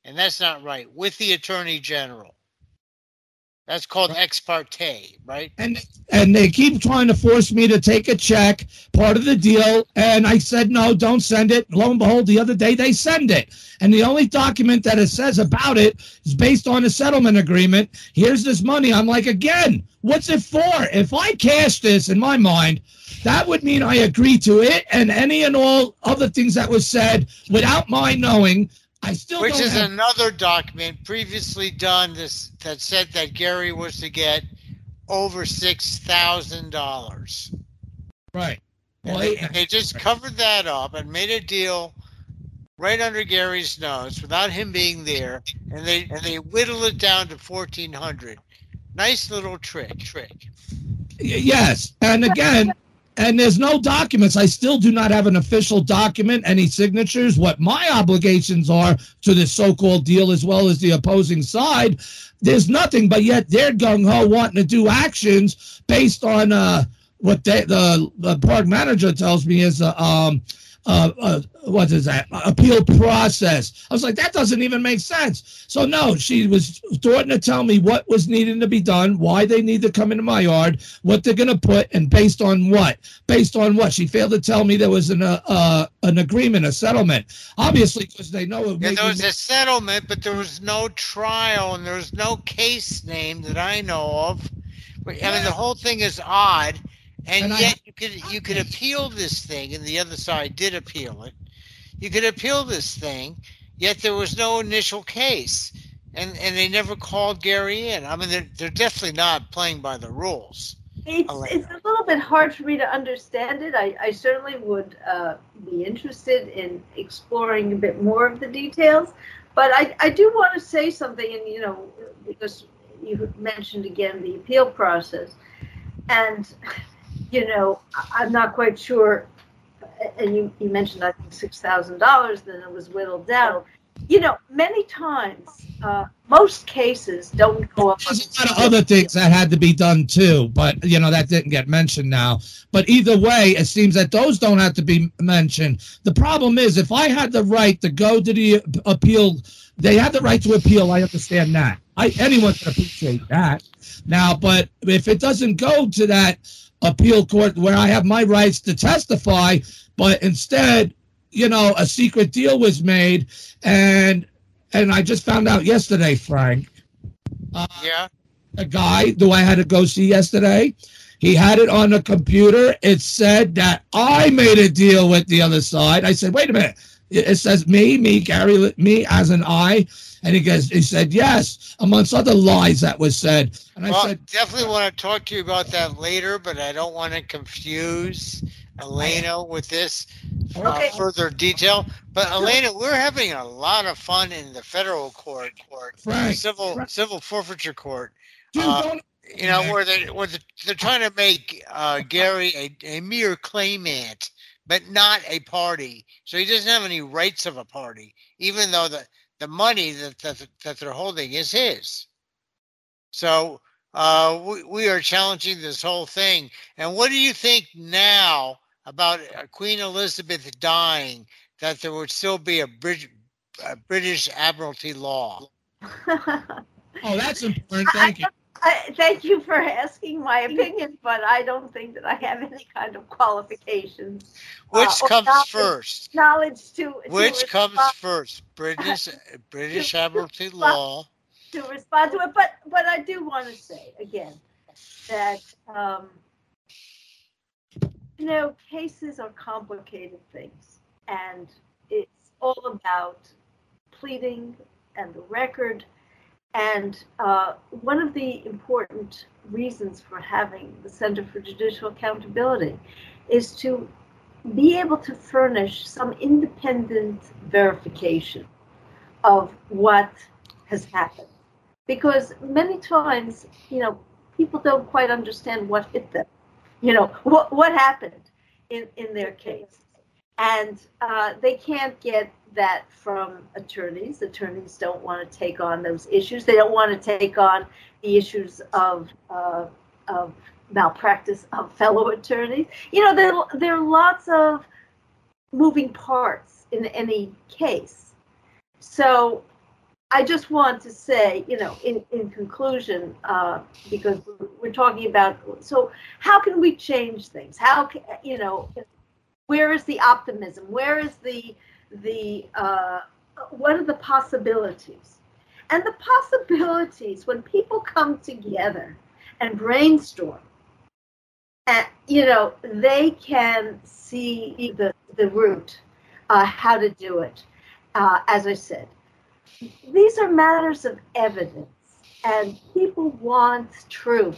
and that's not right. With the attorney general, that's called ex parte, right? and and they keep trying to force me to take a check, part of the deal. And I said no, don't send it. Lo and behold, the other day they send it, and the only document that it says about it is based on a settlement agreement. Here's this money. I'm like, again, what's it for? If I cash this in my mind, that would mean I agree to it and any and all other things that was said without my knowing. I still Which is have- another document previously done this that said that Gary was to get over six thousand dollars. right. Well, they, they just covered that up and made a deal right under Gary's nose without him being there, and they and they whittled it down to fourteen hundred. Nice little trick, trick. Yes, and again, and there's no documents. I still do not have an official document, any signatures. What my obligations are to this so-called deal, as well as the opposing side, there's nothing. But yet they're gung ho wanting to do actions based on uh, what they, the the park manager tells me is uh, um. Uh, uh, what is that appeal process? I was like, that doesn't even make sense. So no, she was starting to tell me what was needing to be done, why they need to come into my yard, what they're going to put, and based on what? Based on what? She failed to tell me there was an uh, uh, an agreement, a settlement. Obviously, because they know it. Yeah, there was a settlement, but there was no trial and there was no case name that I know of. I mean, the whole thing is odd, and, And I- yet you could you could appeal this thing, and the other side did appeal it. You could appeal this thing, yet there was no initial case, and and they never called Gary in. I mean, they're they're definitely not playing by the rules. It's, Elaine. it's a little bit hard for me to understand it. I, I certainly would uh, be interested in exploring a bit more of the details. But I, I do want to say something, and you know, because you mentioned again the appeal process. And, you know, I'm not quite sure. And you, you mentioned, I think, $6,000, then it was whittled down. You know, many times, uh, most cases don't go up. There's a lot of other things that had to be done too, but you know that didn't get mentioned now. But either way, it seems that those don't have to be mentioned. The problem is, if I had the right to go to the appeal, they had the right to appeal. I understand that. I anyone can appreciate that. Now, but if it doesn't go to that appeal court where I have my rights to testify, but instead, you know, a secret deal was made, and and I just found out yesterday, Frank uh, Yeah. a guy who I had to go see yesterday. He had it on the computer. It said that I made a deal with the other side. I said, wait a minute. It says me, me, Gary, me as an I. And he goes, he said, yes, amongst other lies that was said. And I well, said, definitely want to talk to you about that later, but I don't want to confuse Elena with this uh, Okay. further detail. But Elena, we're having a lot of fun in the federal court, court, Frank, civil Frank. civil forfeiture court. dude, uh, You know where they where the, they're trying to make uh, Gary a, a mere claimant, but not a party. So he doesn't have any rights of a party, even though the the money that that, that they're holding is his. So uh, we, we are challenging this whole thing. And what do you think now about uh, Queen Elizabeth dying? That there would still be a, Brit- a British Admiralty law. oh, that's important. Thank you. I, thank you for asking my opinion, but I don't think that I have any kind of qualifications. Which Uh, comes knowledge- first? Knowledge to to Which comes respond- first? British British Admiralty law. to respond to it. But but I do want to say again that um, you know cases are complicated things, and it's all about pleading and the record. And uh, one of the important reasons for having the Center for Judicial Accountability is to be able to furnish some independent verification of what has happened. Because many times, you know, people don't quite understand what hit them, you know, what, what happened in, in their case. And uh, they can't get that from attorneys. Attorneys don't want to take on those issues. They don't want to take on the issues of uh, of malpractice of fellow attorneys. You know, there there are lots of moving parts in any case. So I just want to say, you know, in, in conclusion, uh, because we're, talking about, so how can we change things? How can, you know, where is the optimism? Where is the, the, uh, what are the possibilities? And the possibilities, when people come together and brainstorm, and, you know, they can see the, the route, uh, how to do it. Uh, as I said, these are matters of evidence, and people want truth.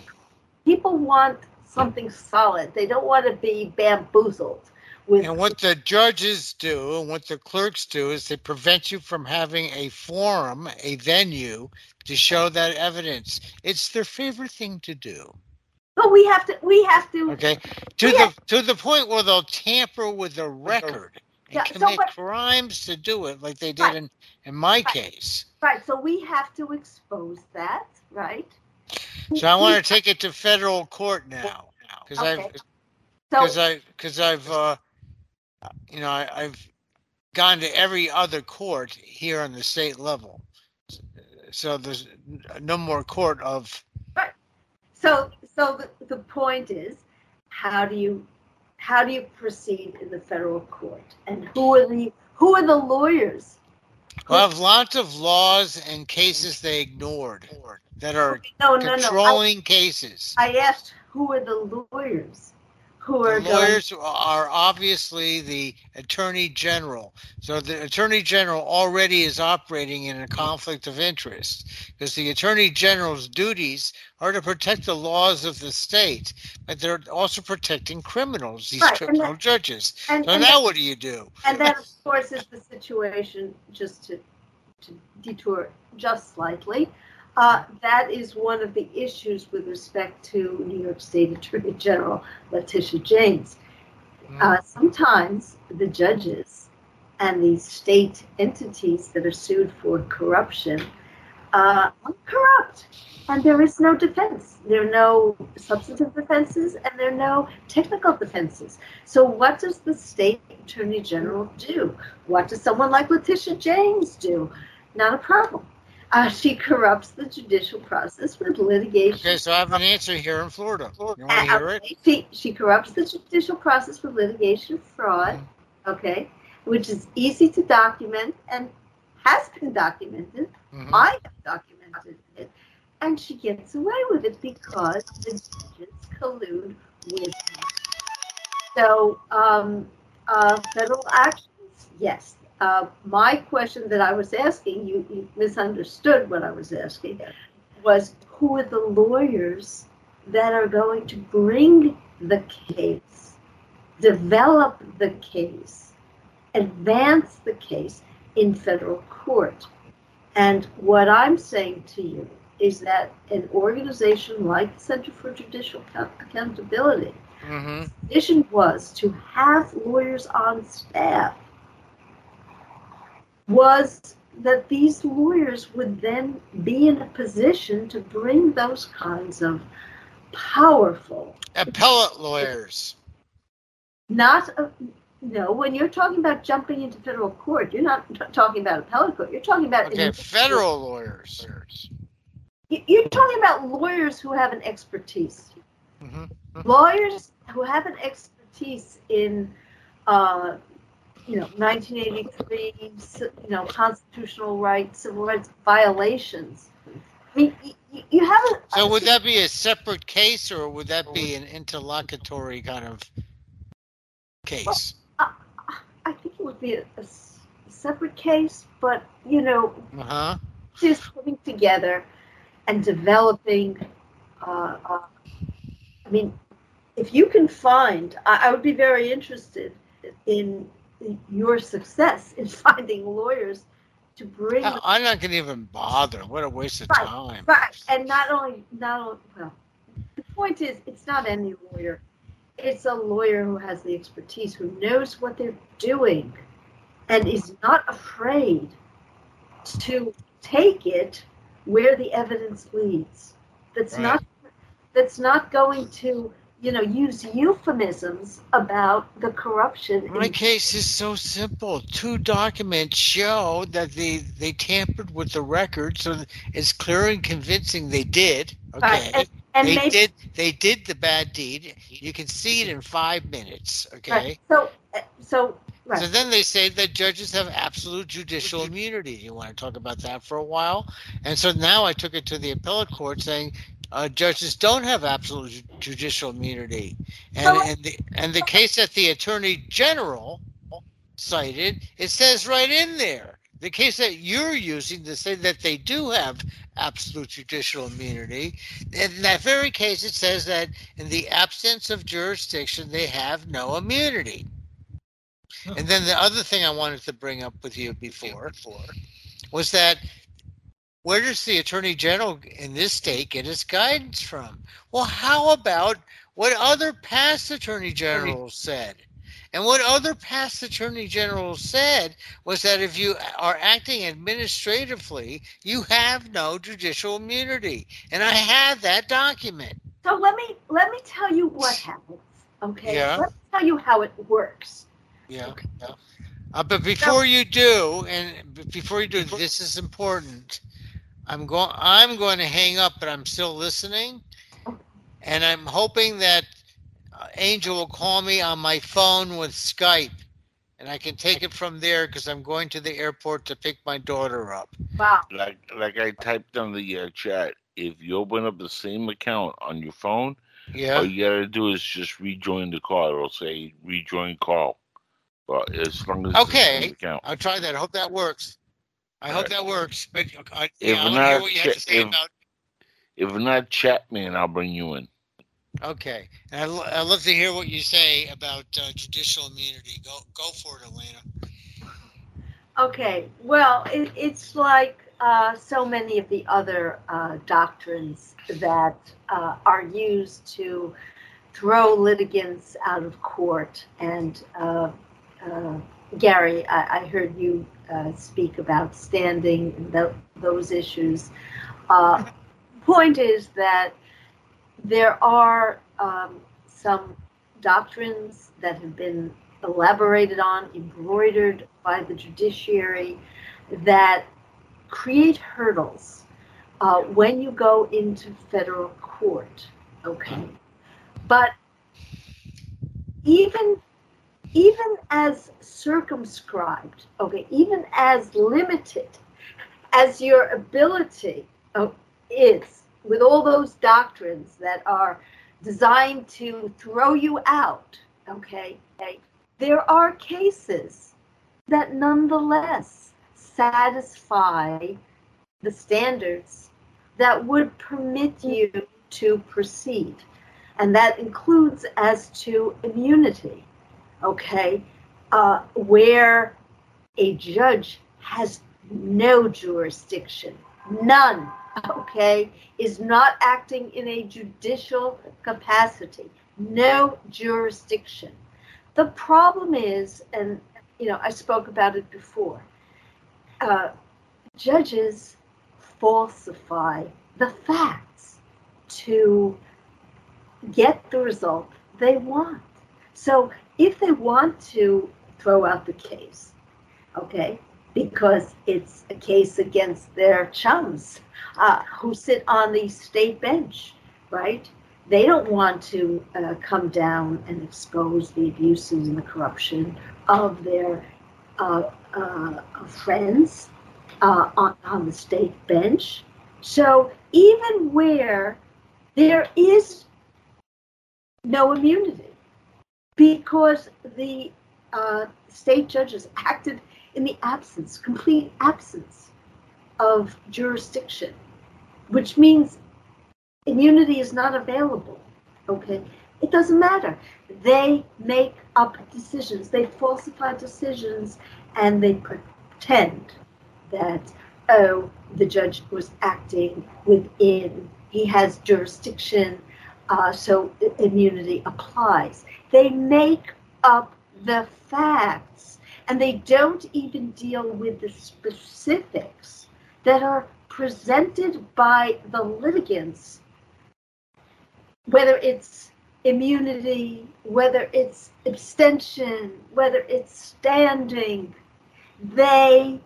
People want something solid. They don't want to be bamboozled with. And what the judges do and what the clerks do is they prevent you from having a forum, a venue to show that evidence. It's their favorite thing to do. But we have to. We have to. Okay, to the have- to the point where they'll tamper with the record and Yeah, so commit crimes to do it, like they did Right. in in my Right. case. Right. So we have to expose that. Right. So I want to take it to federal court now because I've because So I because I've uh, you know I, I've gone to every other court here on the state level. So there's no more court of Right. so so the, the point is, how do you how do you proceed in the federal court, and who are the who are the lawyers? well, I have lots of laws and cases they ignored that are No, no, no. I, controlling cases. I asked who are the lawyers who are The going lawyers are obviously the attorney general. So the attorney general already is operating in a conflict of interest because the attorney general's duties are to protect the laws of the state, but they're also protecting criminals, these Right, criminal that- judges. and, So and now what do you do? And that, of course, is the situation, just to, to detour just slightly. Uh, that is one of the issues with respect to New York State Attorney General Letitia James. Uh, sometimes the judges and the state entities that are sued for corruption uh, are corrupt, and there is no defense. There are no substantive defenses, and there are no technical defenses. So, what does the state attorney general do? What does someone like Letitia James do? Not a problem. Uh, she corrupts the judicial process with litigation. Okay, so I have an answer here in Florida. You want to hear it? She, she corrupts the judicial process with litigation fraud, okay, which is easy to document and has been documented. Mhm. I have documented it. And she gets away with it because the judges collude with her. So, um, uh, federal actions, yes. Uh, my question that I was asking, you, you misunderstood what I was asking, was who are the lawyers that are going to bring the case, develop the case, advance the case in federal court? And what I'm saying to you is that an organization like the Center for Judicial Account- Accountability, Mhm. vision was to have lawyers on staff was that these lawyers would then be in a position to bring those kinds of powerful Appellate lawyers. not a, no when you're talking about jumping into federal court you're not t- talking about appellate court you're talking about Okay, federal lawyers. You- You're talking about lawyers who have an expertise. Mhm. Lawyers who have an expertise in, uh, you know, 1983, you know, constitutional rights, civil rights violations. I mean, y- y- you have a. So would that be a separate case or would that be an interlocutory kind of case? I think it would be a separate case, but you know, Uh-huh. just putting together and developing. Uh, uh, I mean, if you can find, I, I would be very interested in your success in finding lawyers to bring. I'm not gonna even bother. What a waste of Right. time. Right, and not only, not only, well, the point is, it's not any lawyer. it's a lawyer who has the expertise, who knows what they're doing, and is not afraid to take it where the evidence leads. That's Right. not that's not going to you know use euphemisms about the corruption. My in- case is so simple. Two documents show that they they tampered with the record, so it's clear and convincing they did. Okay, Right, and, and they did they did the bad deed. You can see it in five minutes. Okay. right, so uh, so right. So then they say that judges have absolute judicial immunity. You want to talk about that for a while? And so now I took it to the appellate court saying uh, judges don't have absolute judicial immunity. And, So- and, the, and the case that the attorney general cited, it says right in there. The case that you're using to say that they do have absolute judicial immunity, in that very case, it says that in the absence of jurisdiction, they have no immunity. And then the other thing I wanted to bring up with you before was that where does the attorney general in this state get his guidance from? Well, how about what other past attorney generals said? And what other past attorney generals said was that if you are acting administratively, you have no judicial immunity. And I have that document. So let me let me tell you what happens. Okay. Yeah. Let me tell you how it works. Yeah. yeah. Uh, but before you do, and before you do, this is important. I'm going. I'm going to hang up, but I'm still listening, and I'm hoping that uh, Angel will call me on my phone with Skype, and I can take it from there because I'm going to the airport to pick my daughter up. Wow. Like like I typed on the uh, chat, if you open up the same account on your phone, Yeah. all you gotta do is just rejoin the call. It'll say rejoin call. But as long as it's the Okay. same account. I'll try that. I hope that works. I hope Alright. that works. But I, If yeah, I not, hear what you have to say if- about If not, chat me and I'll bring you in. Okay, and I'd, I'd love to hear what you say about uh, judicial immunity. Go, go for it, Elena. Okay. Well, it, it's like uh, so many of the other uh, doctrines that uh, are used to throw litigants out of court. And uh, uh, Gary, I, I heard you uh, speak about standing and those issues. Uh, point is that there are um, some doctrines that have been elaborated on, embroidered by the judiciary that create hurdles uh, when you go into federal court. Okay, but even even as circumscribed, okay, even as limited as your ability oh, is with all those doctrines that are designed to throw you out, okay, okay there are cases that nonetheless satisfy the standards that would permit you to proceed. And that includes as to immunity, okay, uh, where a judge has no jurisdiction, none, okay, is not acting in a judicial capacity, no jurisdiction. The problem is, and you know, I spoke about it before. Uh, judges falsify the facts to get the result they want. So if they want to throw out the case, okay, because it's a case against their chums uh, who sit on the state bench, right? They don't want to uh, come down and expose the abuses and the corruption of their uh, uh, friends uh, on, on the state bench. So even where there is no immunity, because the uh, state judges acted in the absence, complete absence of jurisdiction, which means immunity is not available. Okay, it doesn't matter. They make up decisions, they falsify decisions, and they pretend that oh, the judge was acting within, he has jurisdiction uh, so immunity applies. They make up the facts and they don't even deal with the specifics that are presented by the litigants, whether it's immunity, whether it's abstention, whether it's standing, they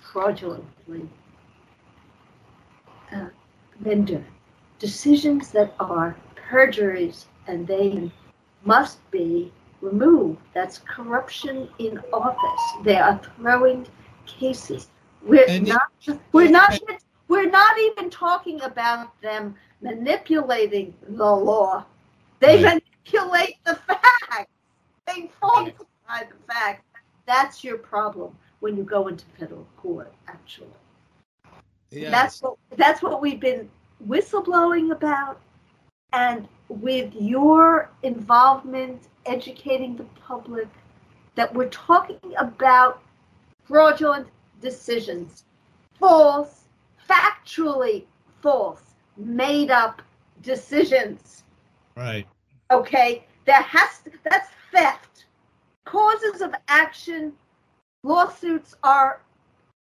fraudulently uh, render decisions that are perjuries and they must be removed. That's corruption in office. They are throwing cases. We're And- not. We're not. We're not even talking about them manipulating the law. They Right. manipulate the facts. They falsify the facts. That's your problem when you go into federal court. Actually, that's what that's what we've been whistleblowing about, and with your involvement educating the public that we're talking about fraudulent decisions, false, factually false, made up decisions. Right. Okay, that has to, that's theft. Causes of action, lawsuits are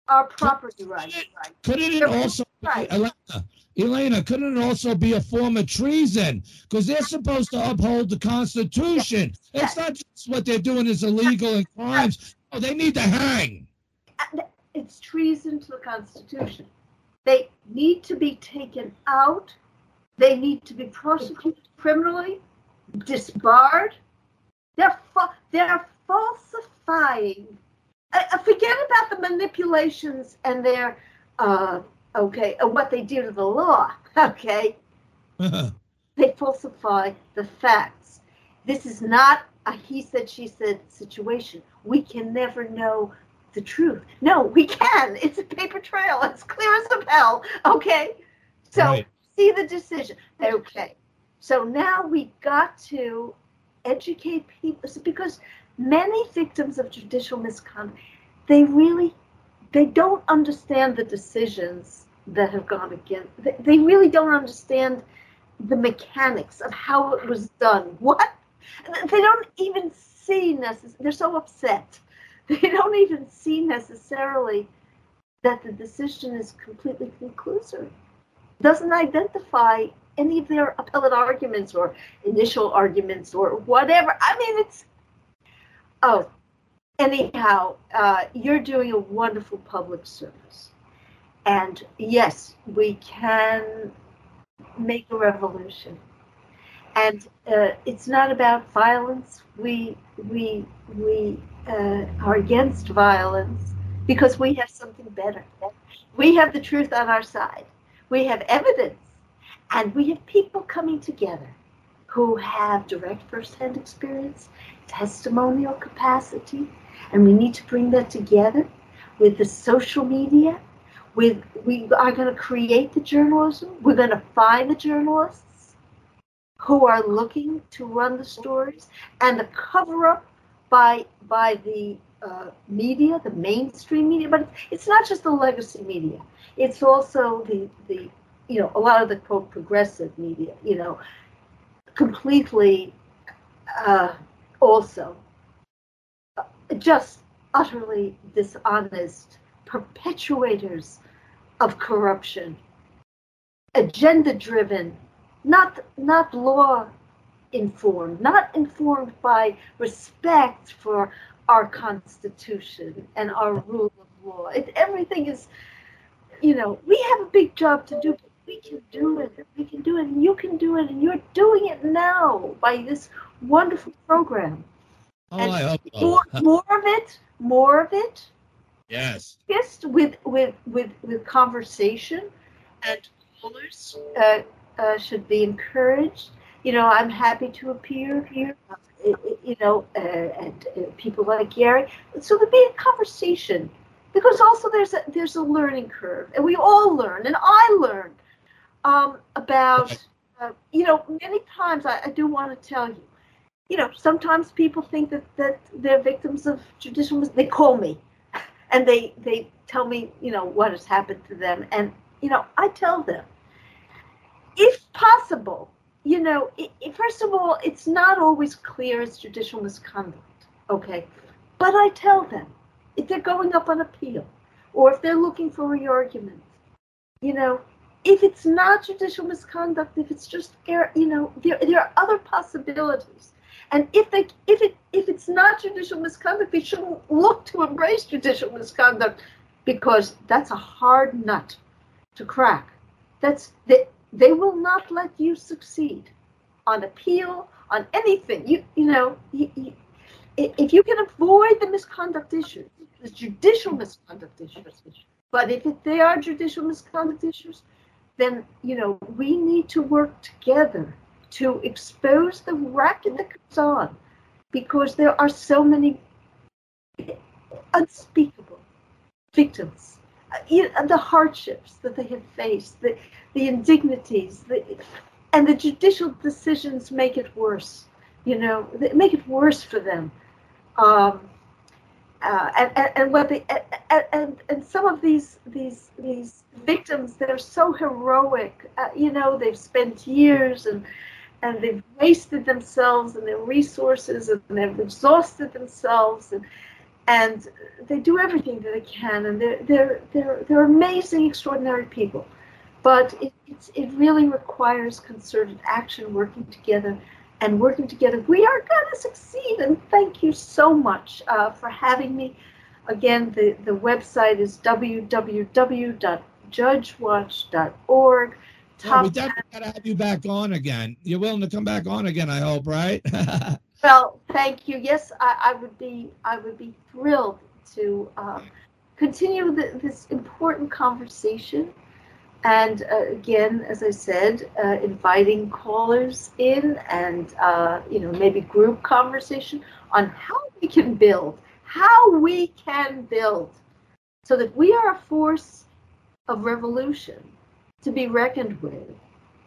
are property rights. Right? Couldn't it They're also, right. Elena, Elena, couldn't it also be a form of treason? Because they're supposed to uphold the Constitution. Yes. It's not just what they're doing is illegal and crimes. Oh, they need to hang. Uh, it's treason to the Constitution. They need to be taken out. They need to be prosecuted criminally, disbarred. They're fa- they're falsifying. Uh, uh, forget about the manipulations and their uh, okay, uh, what they do to the law. Okay, they falsify the facts. This is not a he said, she said situation. We can never know the truth. No, we can. It's a paper trail. It's clear as a bell. Okay. So Right. see the decision. Okay. So now we got to educate people because many victims of judicial misconduct, they really they don't understand the decisions that have gone against they, really don't understand the mechanics of how it was done. What? They don't even see necess- They're so upset. They don't even see necessarily that the decision is completely conclusory. Doesn't identify any of their appellate arguments or initial arguments or whatever. I mean, it's. Oh, anyhow, uh, you're doing a wonderful public service. And yes, we can make a revolution. And uh, it's not about violence. We we we uh, are against violence because we have something better. We have the truth on our side. We have evidence, and we have people coming together who have direct firsthand experience, testimonial capacity, and we need to bring that together with the social media. With we are going to create the journalism. We're going to find the journalists who are looking to run the stories and the cover up by by the uh, media, the mainstream media, but it's not just the legacy media. It's also the the you know a lot of the quote progressive media. You know, completely uh, also just utterly dishonest perpetuators of corruption, agenda driven, not not law informed, not informed by respect for our constitution and our rule of law. It, everything is, you know, we have a big job to do, we can do it. We can do it, and you can do it, and you're doing it now by this wonderful program. Oh, And I hope so. More, more of it, more of it Yes. just with with with with conversation and callers uh, uh, should be encouraged you know i'm happy to appear here uh, you know uh, and uh, people like gary so there be a conversation because also there's a there's a learning curve and we all learn and i learn um, about uh, you know many times I, I do want to tell you you know sometimes people think that that they're victims of judicial mis- they call me and they they tell me you know what has happened to them and you know i tell them if possible, you know, i i first of all, it's not always clear as judicial misconduct, okay? But I tell them if they're going up on appeal or if they're looking for a argument, you know, if it's not judicial misconduct, if it's just you know, there, there are other possibilities. And if they if it if it's not judicial misconduct, they shouldn't look to embrace judicial misconduct because that's a hard nut to crack. That's they, they will not let you succeed on appeal, on anything. You you know, you, you, if you can avoid the misconduct issues, the judicial misconduct issues, but if they are judicial misconduct issues, then you know we need to work together to expose the racket that goes on because there are so many unspeakable victims uh, know, the hardships that they have faced the, the indignities the, and the judicial decisions make it worse you know make it worse for them. Um, uh, and, and, and what they and, and, and some of these these these victims they're so heroic uh, you know they've spent years and and they've wasted themselves and their resources and they've exhausted themselves and and they do everything that they can and they're they're they're, they're amazing extraordinary people. But it, it really requires concerted action working together and working together we are going to succeed and thank you so much uh, for having me again the, the website is www.judgewatch.org yeah, we definitely got to have you back on again. You're willing to come back on again, I hope, right? well, thank you. Yes, I, I, would be. I would be thrilled to um, continue the, this important conversation. And uh, again, as I said, uh, inviting callers in, and uh, you know, maybe group conversation on how we can build, how we can build, so that we are a force of revolution to be reckoned with.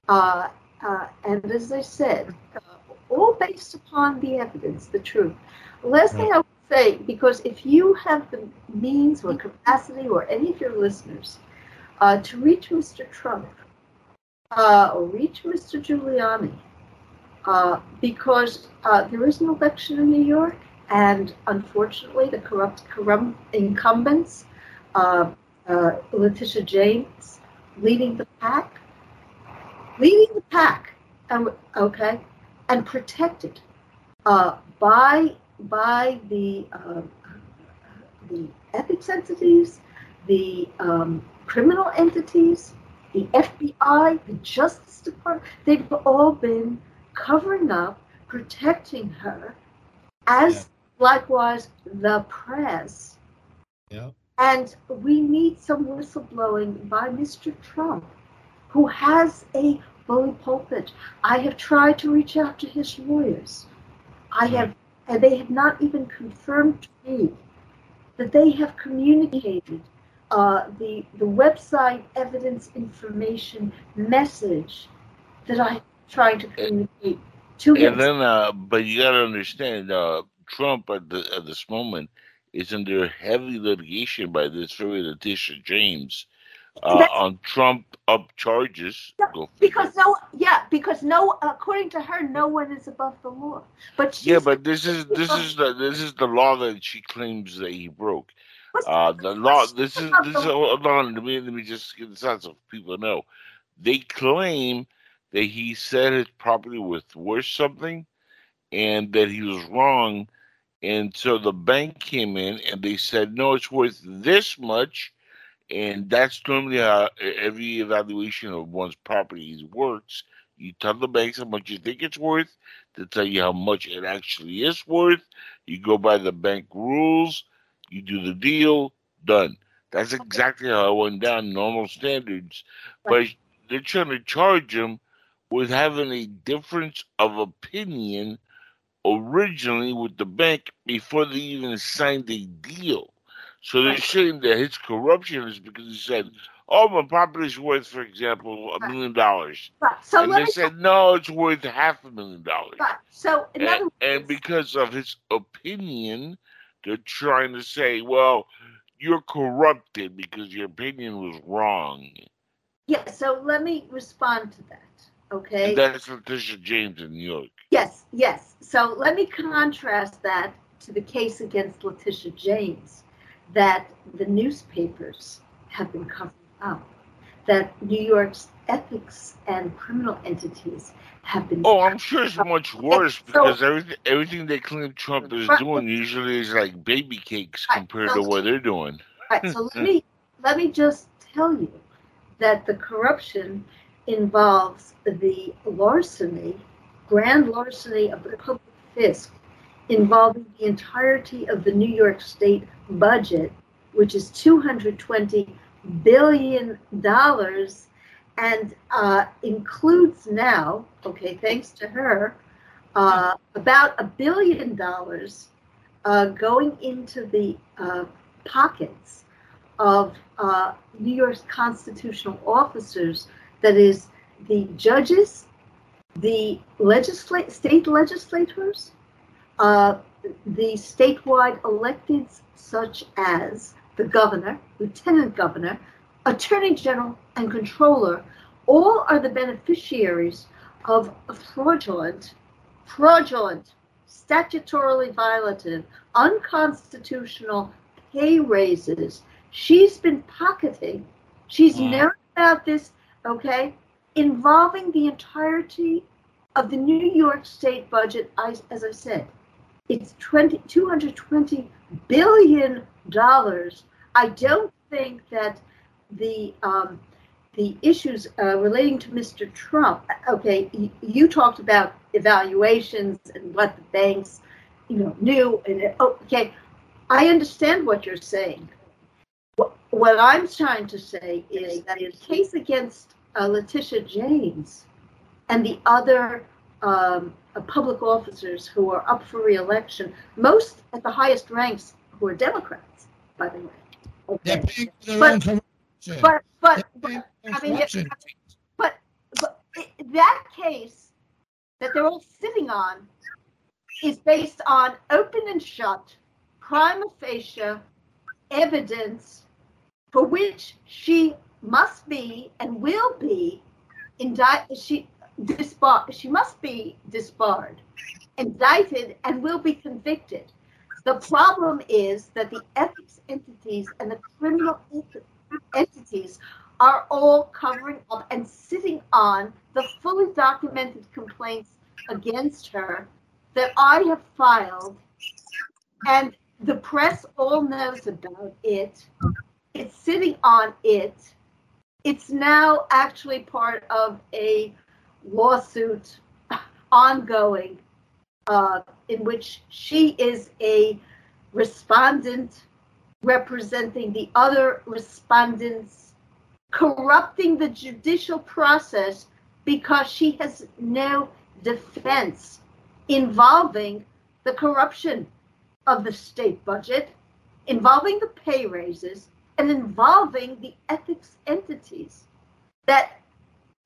Uh, uh, and as I said, uh, all based upon the evidence, the truth. Last thing I would say, because if you have the means or capacity, or any of your listeners, uh, to reach Mr. Trump uh, or reach Mr. Giuliani, uh, because there is an election in New York, and unfortunately, the corrupt, corrupt incumbents, Letitia James, leading the pack, leading the pack, um, okay, and protected uh, by by the uh, the ethics entities, the um, criminal entities, the FBI, the Justice Department. They've all been covering up, protecting her, as yeah. likewise the press. Yeah. And we need some whistleblowing by Mr. Trump, who has a bully pulpit. I have tried to reach out to his lawyers. I have, and they have not even confirmed to me that they have communicated uh, the the website evidence information message that I'm trying to communicate to him. And then, uh, but you got to understand, uh, Trump at, the, at this moment is under heavy litigation by this very Letitia James uh, on Trump up charges. because no, yeah, because no, according to her, no one is above the law. But yeah, but this is this is the this is the law that she claims that he broke. Uh, the law. This is this is hold on. Let me let me just get this out so people know. They claim that he said his property was worth something, and that he was wrong and so the bank came in and they said, no, it's worth this much. And that's normally how every evaluation of one's properties works. You tell the banks how much you think it's worth, to tell you how much it actually is worth. You go by the bank rules, you do the deal, done. That's exactly how it went down, normal standards. But they're trying to charge him with having a difference of opinion originally with the bank before they even signed a deal. So they're saying that his corruption is because he said, "Oh, my property is worth, for example, a million dollars," so and they said, "No, it's worth half a million dollars." So, and, and because of his opinion, they're trying to say, "Well, you're corrupted because your opinion was wrong." Yeah. So let me respond to that. Okay. And that's Letitia James in New York. Yes, yes. So let me contrast that to the case against Letitia James that the newspapers have been covering up, that New York's ethics and criminal entities have been. Oh, I'm sure it's much worse So- because everything everything they claim Trump is Right. doing usually is like baby cakes Right. compared to what they're doing. Right, hmm. so let hmm. me let me just tell you that the corruption involves the larceny, grand larceny of the public fisc, involving the entirety of the New York State budget, which is two hundred twenty billion dollars, and uh, includes now, okay, thanks to her, uh, about a billion dollars uh, going into the uh, pockets of uh, New York's constitutional officers, that is, the judges, the legislate, state legislators, uh, the statewide electeds, such as the governor, lieutenant governor, attorney general, and comptroller, all are the beneficiaries of fraudulent, fraudulent, statutorily violative, unconstitutional pay raises. She's been pocketing. She's known about this, okay, involving the entirety of the New York State budget. I, as I said, it's 20, 220 billion dollars. I don't think that the um, the issues uh, relating to Mr. Trump. Okay, you, talked about evaluations and what the banks, you know, knew. And it- okay, I understand what you're saying. What, what I'm trying to say is that in case against uh, Letitia James and the other um, uh, public officers who are up for reelection, most at the highest ranks who are Democrats, by the way. They're paying their But- own. But but but I mean, but but that case that they're all sitting on is based on open and shut, prima facie evidence for which she must be and will be indicted. She disbar. She must be disbarred, indicted, and will be convicted. The problem is that the ethics entities and the criminal entities are all covering up and sitting on the fully documented complaints against her that I have filed, and the press all knows about it. It's sitting on it. It's now actually part of a lawsuit ongoing uh, in which she is a respondent representing the other respondents, corrupting the judicial process because she has no defense involving the corruption of the state budget, involving the pay raises, and involving the ethics entities that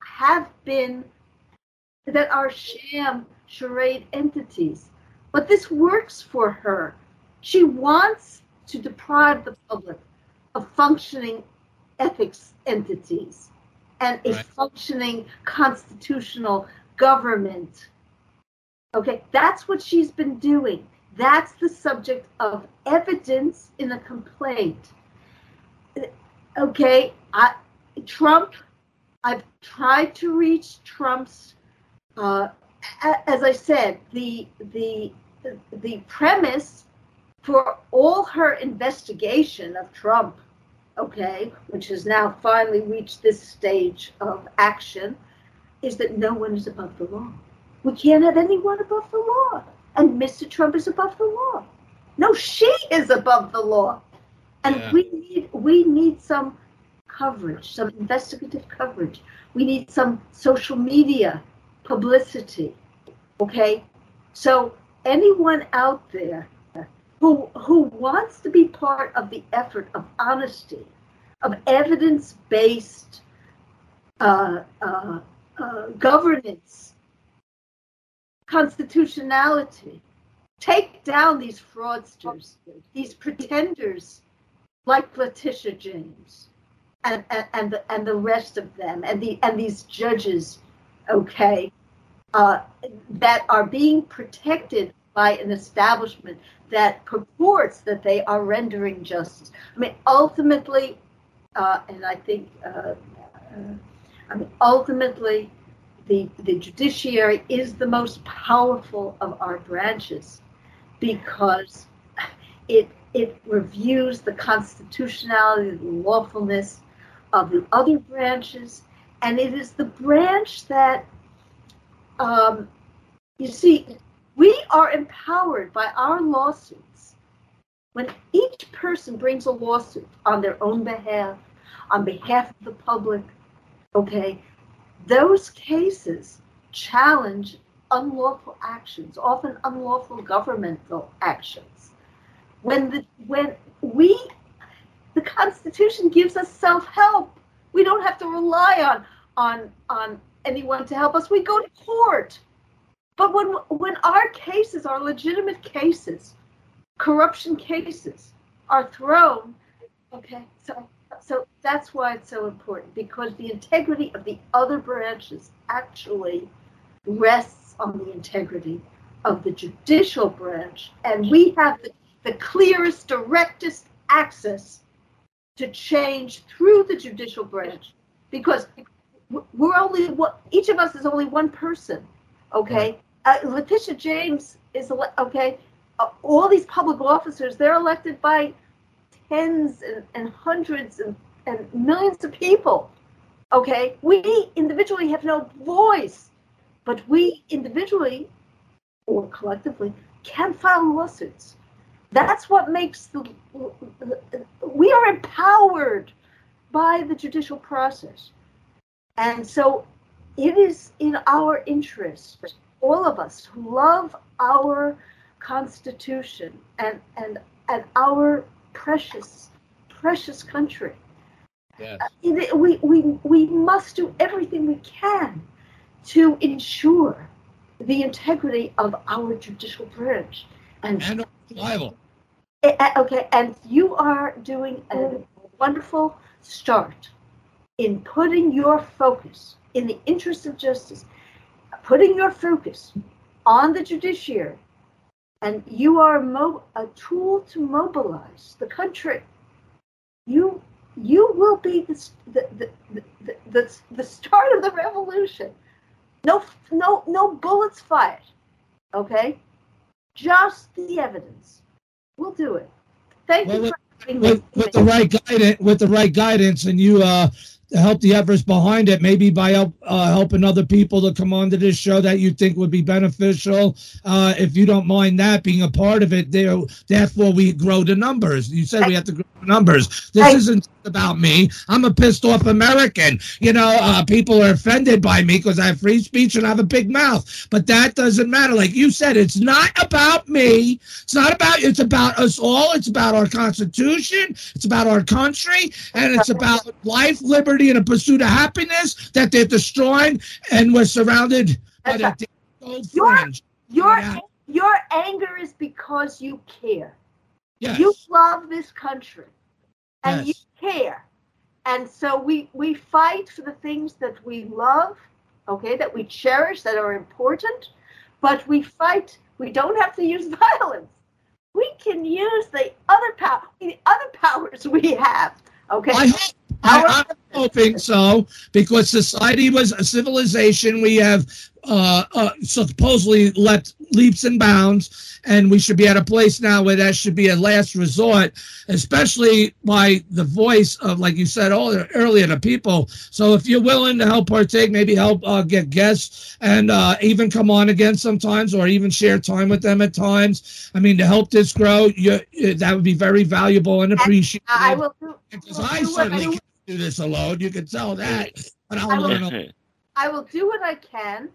have been that are sham charade entities. But this works for her. She wants to deprive the public of functioning ethics entities and a Right. functioning constitutional government. Okay, that's what she's been doing. That's the subject of evidence in a complaint. Okay, I, Trump, I've tried to reach Trump's uh, as I said, the the the premise for all her investigation of Trump, okay, which has now finally reached this stage of action, is that no one is above the law. We can't have anyone above the law, and Mr. Trump is above the law. No, she is above the law, and Yeah. we need we need some coverage, some investigative coverage. We need some social media publicity. Okay? So anyone out there who who wants to be part of the effort of honesty, of evidence-based uh, uh, uh, governance, constitutionality, take down these fraudsters, these pretenders like Letitia James, and and and the, and the rest of them, and the and these judges okay, uh, that are being protected by an establishment that purports that they are rendering justice. I mean, ultimately, uh, and I think, uh, uh, I mean, ultimately, the, the judiciary is the most powerful of our branches because it it reviews the constitutionality, the lawfulness of the other branches, and it is the branch that um, you see we are empowered by our lawsuits. When each person brings a lawsuit on their own behalf, on behalf of the public, okay, those cases challenge unlawful actions, often unlawful governmental actions. When the when we the Constitution gives us self-help. We don't have to rely on on on anyone to help us. We go to court. But when when our cases, our legitimate cases, corruption cases, are thrown, okay, so so that's why it's so important because the integrity of the other branches actually rests on the integrity of the judicial branch, and we have the, the clearest, directest access to change through the judicial branch because we're only what each of us is only one person okay uh, Letitia James is okay. Uh, all these public officers, they're elected by tens and, and hundreds and, and millions of people. Okay, we individually have no voice, but we individually or collectively can file lawsuits. That's what makes the we are empowered by the judicial process. And so it is in our interest all of us who love our Constitution and, and, and our precious, precious country. Yes. Uh, we, we, we must do everything we can to ensure the integrity of our judicial branch. And, and survival. Eh, eh, okay, and you are doing a wonderful start in putting your focus in the interest of justice putting your focus on the judiciary and you are mo- a tool to mobilize the country, you you will be the, the, the, the, the, the start of the revolution. No, no, no bullets fired. Okay, just the evidence. We'll do it. Thank well, you. With, with, with the right guidance, with the right guidance, and you uh, help the efforts behind it, maybe by help, uh, helping other people to come onto this show that you think would be beneficial. Uh, if you don't mind that being a part of it, there, therefore we grow the numbers. You said we have to grow the numbers. This isn't about me. I'm a pissed off American. You know, uh, people are offended by me because I have free speech and I have a big mouth. But that doesn't matter. Like you said, it's not about me. It's not about. It's about us all. It's about our Constitution. It's about our country, and it's about life, liberty liberty and a pursuit of happiness that they're destroying, and we're surrounded by that gold fringe. Your, your, your anger is because you care. Yes. You love this country, and yes. you care, and so we we fight for the things that we love, okay, that we cherish, that are important, but we fight. We don't have to use violence. We can use the other power, the other powers we have. Okay. I hope I, am hoping so because society was a civilization. We have uh, uh, supposedly leapt leaps and bounds, and we should be at a place now where that should be a last resort, especially by the voice of, like you said earlier, the people. So if you're willing to help partake, maybe help uh, get guests and uh, even come on again sometimes, or even share time with them at times. I mean, to help this grow, you, that would be very valuable and appreciated. I will do. Because I certainly do this alone. You can tell that, but I'll I will, I will do what I can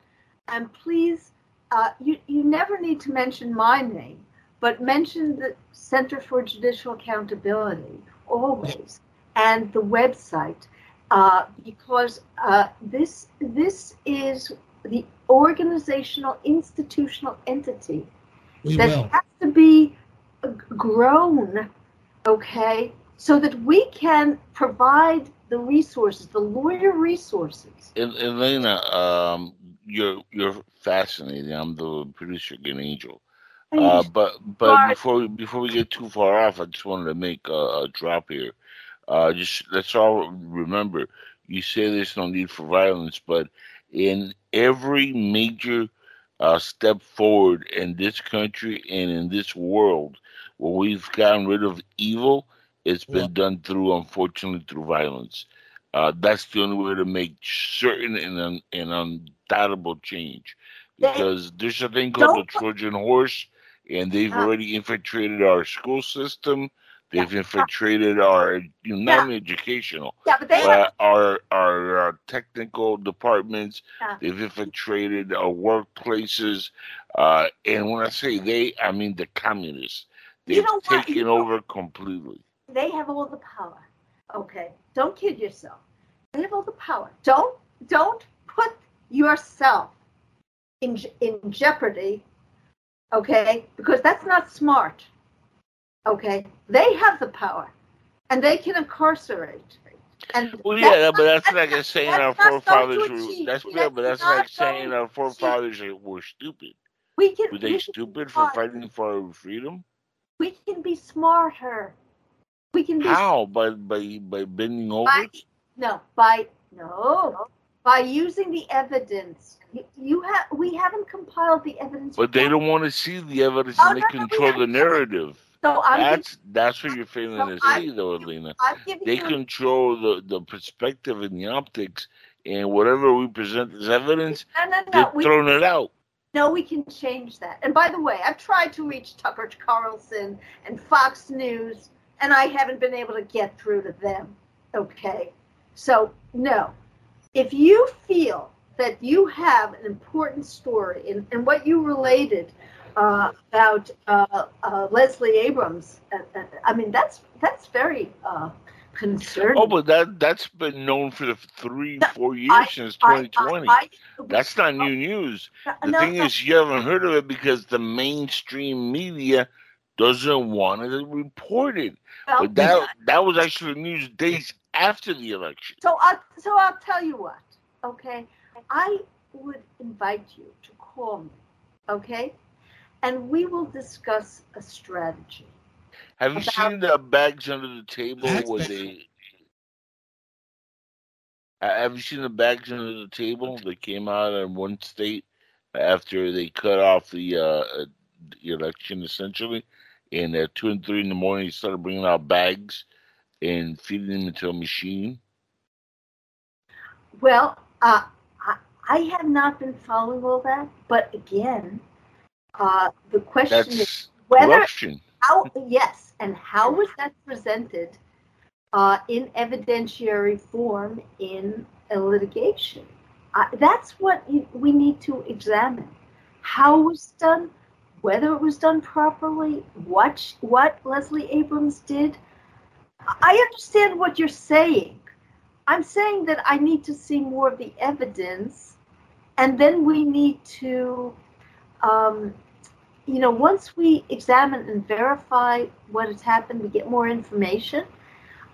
and please, uh, you, you never need to mention my name, but mention the Center for Judicial Accountability always and the website uh, because uh, this this is the organizational institutional entity we that will. has to be grown, okay, so that we can provide the resources, the lawyer resources. Elena, um, you're you're fascinating. I'm the producer, an angel. Uh, but but Sorry. before we, before we get too far off, I just wanted to make a, a drop here. Uh, just let's all remember. You say there's no need for violence, but in every major uh, step forward in this country and in this world, where we've gotten rid of evil, it's been Yeah. done through, unfortunately, through violence. Uh, that's the only way to make certain and, un- and undoubtable change. They- Because there's a thing called the Trojan horse, and they've already infiltrated our school system. They've infiltrated our, you know, not Yeah. only educational, Yeah, but they but our our uh, technical departments. Yeah. They've infiltrated our workplaces, uh, and when I say they, I mean the communists. They've know taken You know- over completely. They have all the power. Okay, don't kid yourself. They have all the power. Don't don't put yourself in in jeopardy. Okay, because that's not smart. Okay, they have the power, and they can incarcerate. And Well, yeah, not- but that's that's like not- saying our forefathers were. That's yeah, but that's like saying our forefathers were stupid. We can Were they can stupid for fighting for our freedom? We can be smarter. We can be How? By by by bending over? by no by no by using the evidence you, have we haven't compiled the evidence But they don't want to see the evidence, Oh, and they no, control the narrative. so i'm That's that's what you're failing So to I- see, though, Elena. I'm giving They you control the the perspective and the optics, and whatever we present as evidence, no no no they're throwing it out. no we can change that and by the way i've tried to reach tucker carlson and fox news and i haven't been able to get through to them okay so no if you feel that you have an important story and, and what you related uh, about uh, uh, Leslie Abrams, uh, uh, I mean that's that's very uh, concerning. Oh, but that that's been known for the three four years I- since 2020. I- I- That's not new news. The no, thing no, is, you haven't heard of it because the mainstream media doesn't want it report it. Well, But that that was actually news days after the election. So I so I'll tell you what. Okay, I would invite you to call me. Okay, and we will discuss a strategy. Have you seen the bags under the table where they? Have you seen the bags under the table that came out in one state after they cut off the, uh, uh, the election essentially, and at two and three in the morning he started bringing out bags and feeding them into a machine. Well, uh, I, I have not been following all that, but again, uh, the question is whether corruption. how yes, and how was that presented uh, in evidentiary form in a litigation? Uh, that's what we need to examine. How was done, whether it was done properly, what what Leslie Abrams did. I understand what you're saying. I'm saying that I need to see more of the evidence, and then we need to um, you know, once we examine and verify what has happened, we get more information.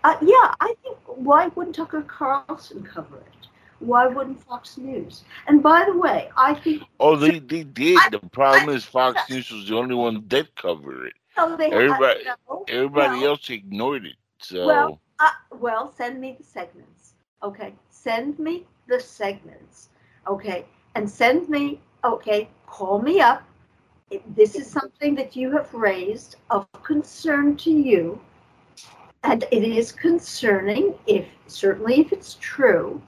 Uh, yeah, I think why wouldn't Tucker Carlson cover it? Why wouldn't Fox News? And by the way, I think Oh, they they did. I- the problem I- is Fox News was the only one that covered it. no, they Everybody- no, Everybody no. else ignored it. So. Well, Uh, well, send me the segments. Okay, send me the segments. Okay, and send me. Okay, call me up. If this is something that you have raised of concern to you, and it is concerning. If certainly if it's true,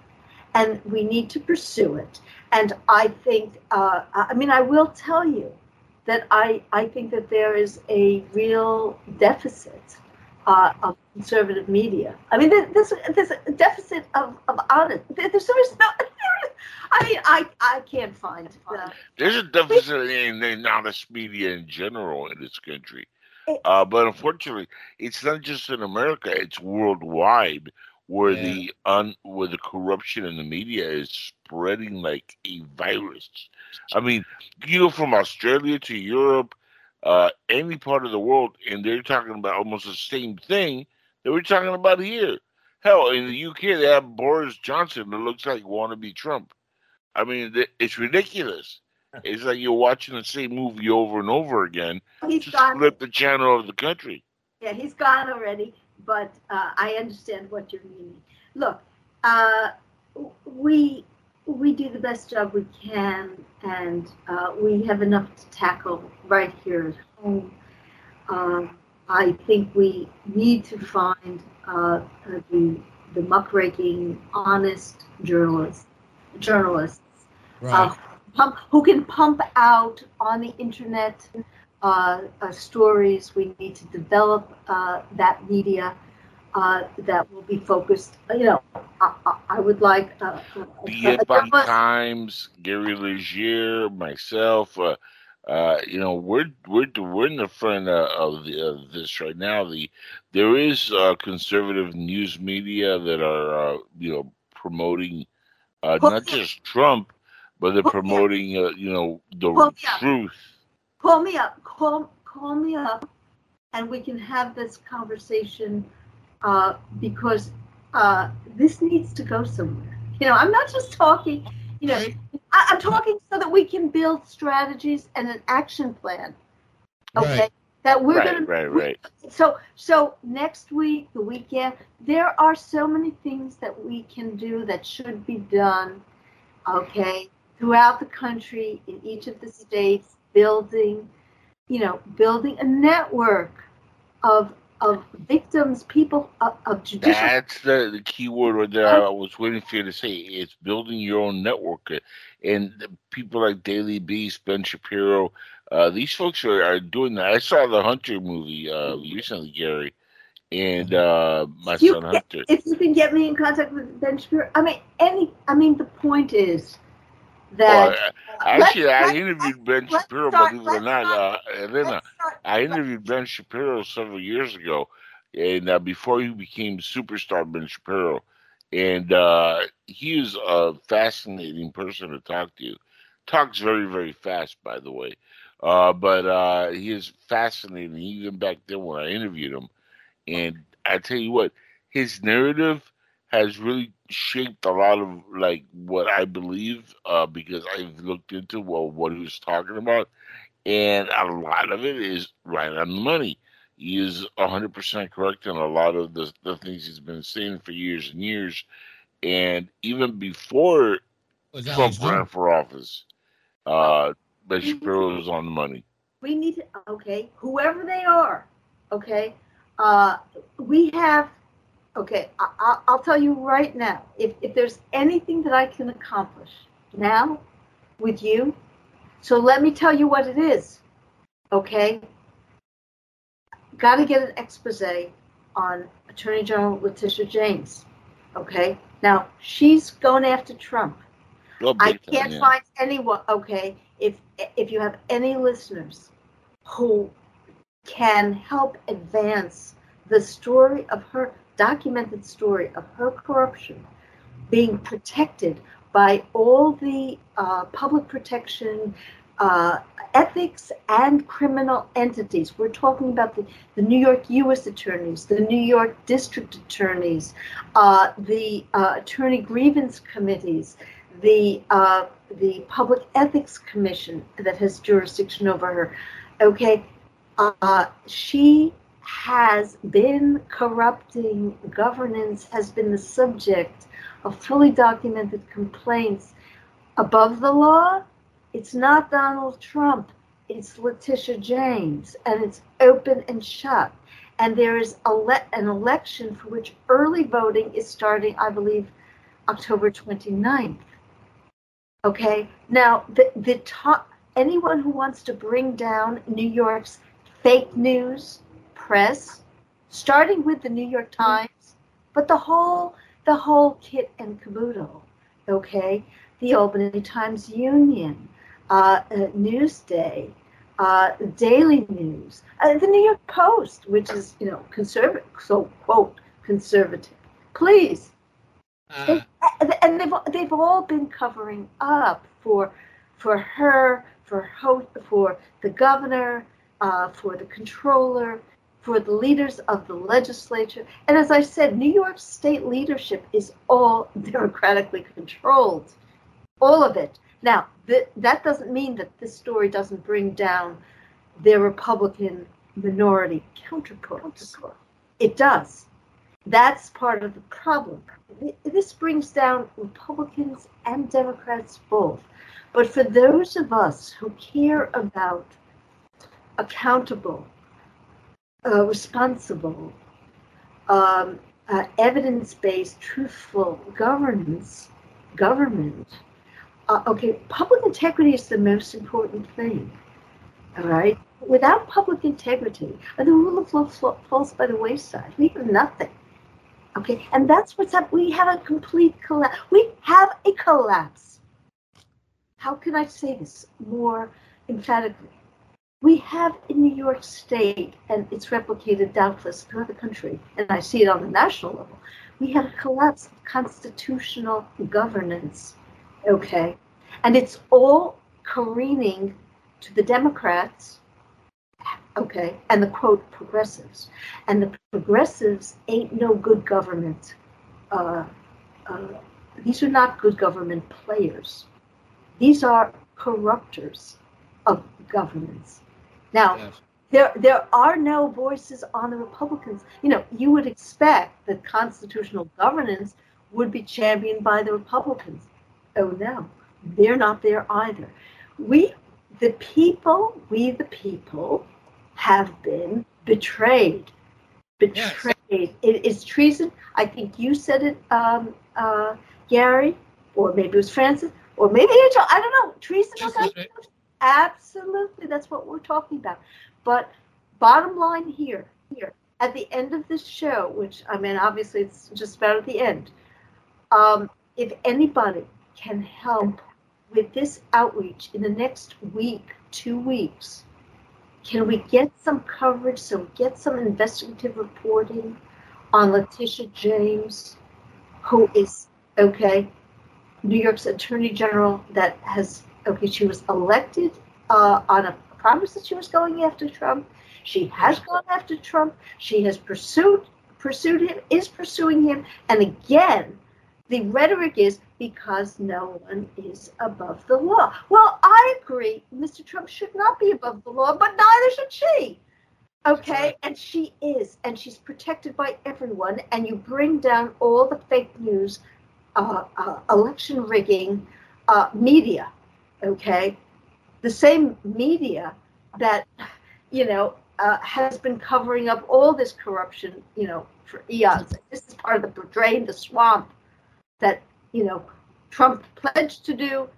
and we need to pursue it. And I think. Uh, I mean, I will tell you that I I think that there is a real deficit uh, of conservative media. I mean, there- there's there's a deficit of of honest. there- There's there's no. I mean, I I can't find. Uh, There's a deficit in, in honest media in general in this country. Uh, but unfortunately, it's not just in America; it's worldwide, where Yeah. the un, where the corruption in the media is spreading like a virus. I mean, you go from Australia to Europe, uh, any part of the world, and they're talking about almost the same thing that we're talking about here. Hell, in the UK, they have Boris Johnson that looks like wannabe Trump. I mean, it's ridiculous. It's like you're watching the same movie over and over again. He's Just gone. flip the channel of the country. Yeah, he's gone already, but uh, I understand what you're meaning. Look, uh, we we do the best job we can, and uh, we have enough to tackle right here at home. Um, I think we need to find uh, the the muckraking, honest journalists, journalists uh, pump, who can pump out on the internet uh, uh, stories. We need to develop uh, that media uh, that will be focused. You know, I, I, would like uh, The a- a Epoch journalist- Times, Gary Legier, myself. Uh, uh, you know, we're we're we're in the front uh, of the of this right now. The there is uh, conservative news media that are uh, you know promoting uh, not just Trump, but they're promoting uh, you know the Well, yeah. truth. Call me up. Call call me up, and we can have this conversation uh, because uh, this needs to go somewhere. You know, I'm not just talking. You know, I, I'm talking so that we can build strategies and an action plan. Okay, Right. that we're right, gonna right, we- right. so so next week the weekend there are so many things that we can do that should be done okay throughout the country in each of the states building you know building a network of of victims people of, of judicial That's the, the key word right there. I was waiting for you to say. It's building your own network, Uh, and people like Daily Beast, Ben Shapiro, uh, these folks are, are doing that. I saw the Hunter movie uh, recently, Gary, and uh, my You son can- Hunter. if you can get me in contact with ben shapiro i mean any i mean the point is that Well, uh, actually, let's- I interviewed Ben Shapiro, start- believe it or not. Uh, Elena, I interviewed Ben Shapiro several years ago, and uh, before he became superstar Ben Shapiro, and uh, he is a fascinating person to talk to. Talks very, very fast, by the way, uh, but uh, he is fascinating. Even back then when I interviewed him, and I tell you what, his narrative has really shaped a lot of like what I believe uh, because I've looked into well what he was talking about, and a lot of it is right on the money. He is hundred percent correct in a lot of the the things he's been saying for years and years, and even before Was Trump ran Jones. for office, uh, Ben Shapiro was on the money. we need to okay whoever they are okay uh we have okay I, I, i'll tell you right now if, if there's anything that i can accomplish now with you so let me tell you what it is okay got to get an expose on attorney general letitia james okay now she's going after trump Oh, I can't yeah. find anyone. Okay, if if you have any listeners who can help advance the story of her documented story of her corruption being protected by all the uh, public protection uh, ethics and criminal entities. We're talking about the, the New York U.S. attorneys, the New York district attorneys, uh, the uh, attorney grievance committees, the uh, the Public Ethics Commission that has jurisdiction over her. Okay, uh, she has been corrupting governance, has been the subject of fully documented complaints above the law. It's not Donald Trump. It's Letitia James, and it's open and shut. And there is a le- an election for which early voting is starting, I believe, October 29th. Okay, now the, the top, anyone who wants to bring down New York's fake news press, starting with the New York Times, but the whole the whole kit and caboodle. Okay, the Albany Times Union, uh, uh, Newsday, uh, Daily News, uh, the New York Post, which is you know conservative, so quote conservative. Please, Uh, and and they've they've all been covering up for for her, for ho- for the governor, uh, for the comptroller, for the leaders of the legislature. And as I said, New York state leadership is all democratically controlled, all of it. Now, th- that doesn't mean that this story doesn't bring down their Republican minority counterparts. It does. That's part of the problem. This brings down Republicans and Democrats both. But for those of us who care about accountable, uh, responsible, um, uh, evidence-based, truthful governance, government. Uh, okay, public integrity is the most important thing. All right. Without public integrity, the rule of law falls by the wayside. We have nothing. Okay, and that's what's up. We have a complete collapse. We have a collapse. How can I say this more emphatically? We have in New York State, and it's replicated doubtless throughout the country, and I see it on the national level, we have a collapse of constitutional governance. Okay. And it's all careening to the Democrats, okay, and the quote progressives. And the progressives ain't no good government. Uh, uh, these are not good government players. These are corruptors of governments. Now, yes. there there are no voices on the Republicans. You know, you would expect that constitutional governance would be championed by the Republicans. Oh no, they're not there either. We, the people, we the people, have been betrayed. Betrayed. Yes. It is treason. I think you said it, um, uh, Gary, or maybe it was Francis, or maybe Angel. I don't know. Treason. Absolutely, that's what we're talking about. But bottom line here, here at the end of this show, which I mean, obviously it's just about at the end. Um, if anybody can help with this outreach in the next week, two weeks, can we get some coverage? So get some investigative reporting on Letitia James, who is okay, New York's Attorney General that has okay, she was elected uh, on a promise that she was going after Trump. She has gone after Trump. She has pursued pursued him, is pursuing him, and again, the rhetoric is because no one is above the law. Well, I agree. Mr. Trump should not be above the law, but neither should she. Okay, and she is, and she's protected by everyone. And you bring down all the fake news, uh, uh, election rigging, uh, media okay the same media that you know uh, has been covering up all this corruption you know for eons this is part of the drain the swamp that you know trump pledged to do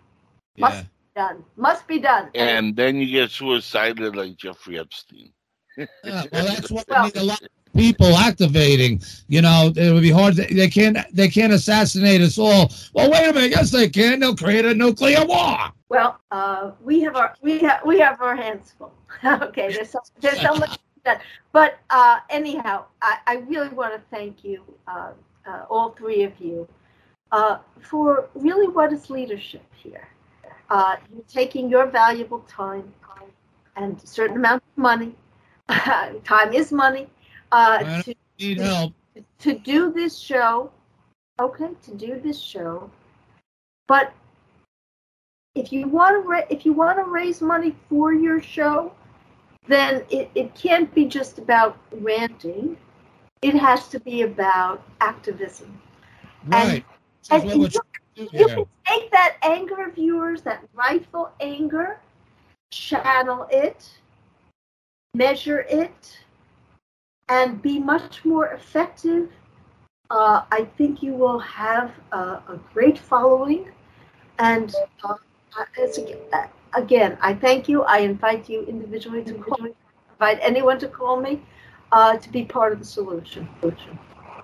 must yeah. be done must be done and then you get suicided like jeffrey epstein yeah, well that's what well, we need a lot people activating. You know, it would be hard. To, they can't. They can't assassinate us all. Well, wait a minute. Yes, they can. They'll create a nuclear war. Well, uh, we have our we have we have our hands full. okay, there's so, there's so much that. But uh, anyhow, I, I really want to thank you, uh, uh, all three of you, uh, for really what is leadership here. Uh, you're taking your valuable time and a certain amount of money. time is money uh, to, need help. to do this show. Okay, to do this show, but if you want to ra- if you want to raise money for your show, then it, it can't be just about ranting. It has to be about activism. Right. And, and you, you can take that anger of yours, that rightful anger, channel it, measure it, and be much more effective. Uh, I think you will have a, a great following. And uh, uh again, I thank you. I invite you individually to call me, invite anyone to call me uh, to be part of the solution.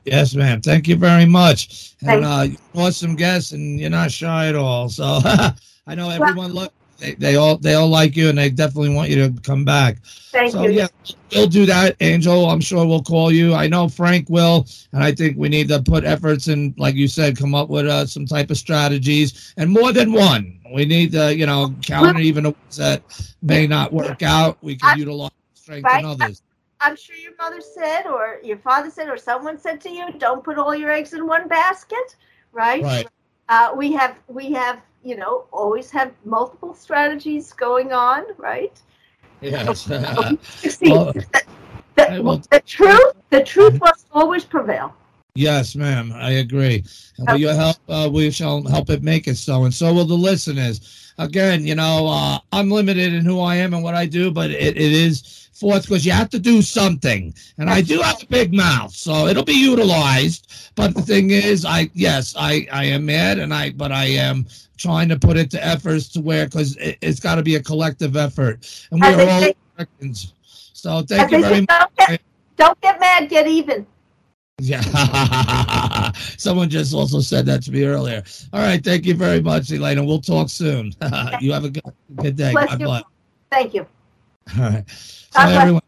Yes, ma'am. Thank you very much. And uh, awesome guest, and you're not shy at all. So I know everyone well, loves they, they all they all like you and they definitely want you to come back. Thank so, you. yeah, we'll do that, Angel. I'm sure we'll call you. I know Frank will, and I think we need to put efforts in, like you said, come up with uh, some type of strategies and more than one. We need to, you know, counter even the ones that may not work out. We can utilize strength right. in others. I'm sure your mother said, or your father said, or someone said to you, "Don't put all your eggs in one basket." Right. Right. Uh, we have we have you know always have multiple strategies going on. Right. Yes. See, Well, the, will- the truth the truth must always prevail. Yes, ma'am. I agree. And with your help, uh, we shall help it make it so, and so will the listeners. Again, you know, uh, I'm limited in who I am and what I do, but it, it is forth because you have to do something, and I do have a big mouth, so it'll be utilized. But the thing is, I yes, I I am mad, and I but I am trying to put it to efforts to where because it, it's got to be a collective effort, and we're all say- Americans. So thank you very much. don't get, don't get mad, get even. Yeah. Someone just also said that to me earlier. All right. Thank you very much, Elena. We'll talk soon. you have a good, good day. Bless God you. bless. Thank you. All right. So God bless. everyone.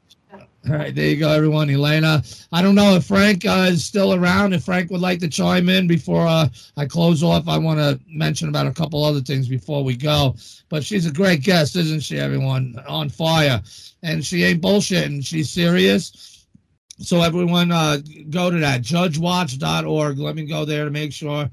All right, there you go, everyone. Elena, I don't know if Frank uh, is still around. If Frank would like to chime in before uh, I close off, I want to mention about a couple other things before we go. But she's a great guest, isn't she, everyone? On fire. And she ain't bullshitting. She's serious. So everyone, uh, go to that judgewatch.org. Let me go there to make sure.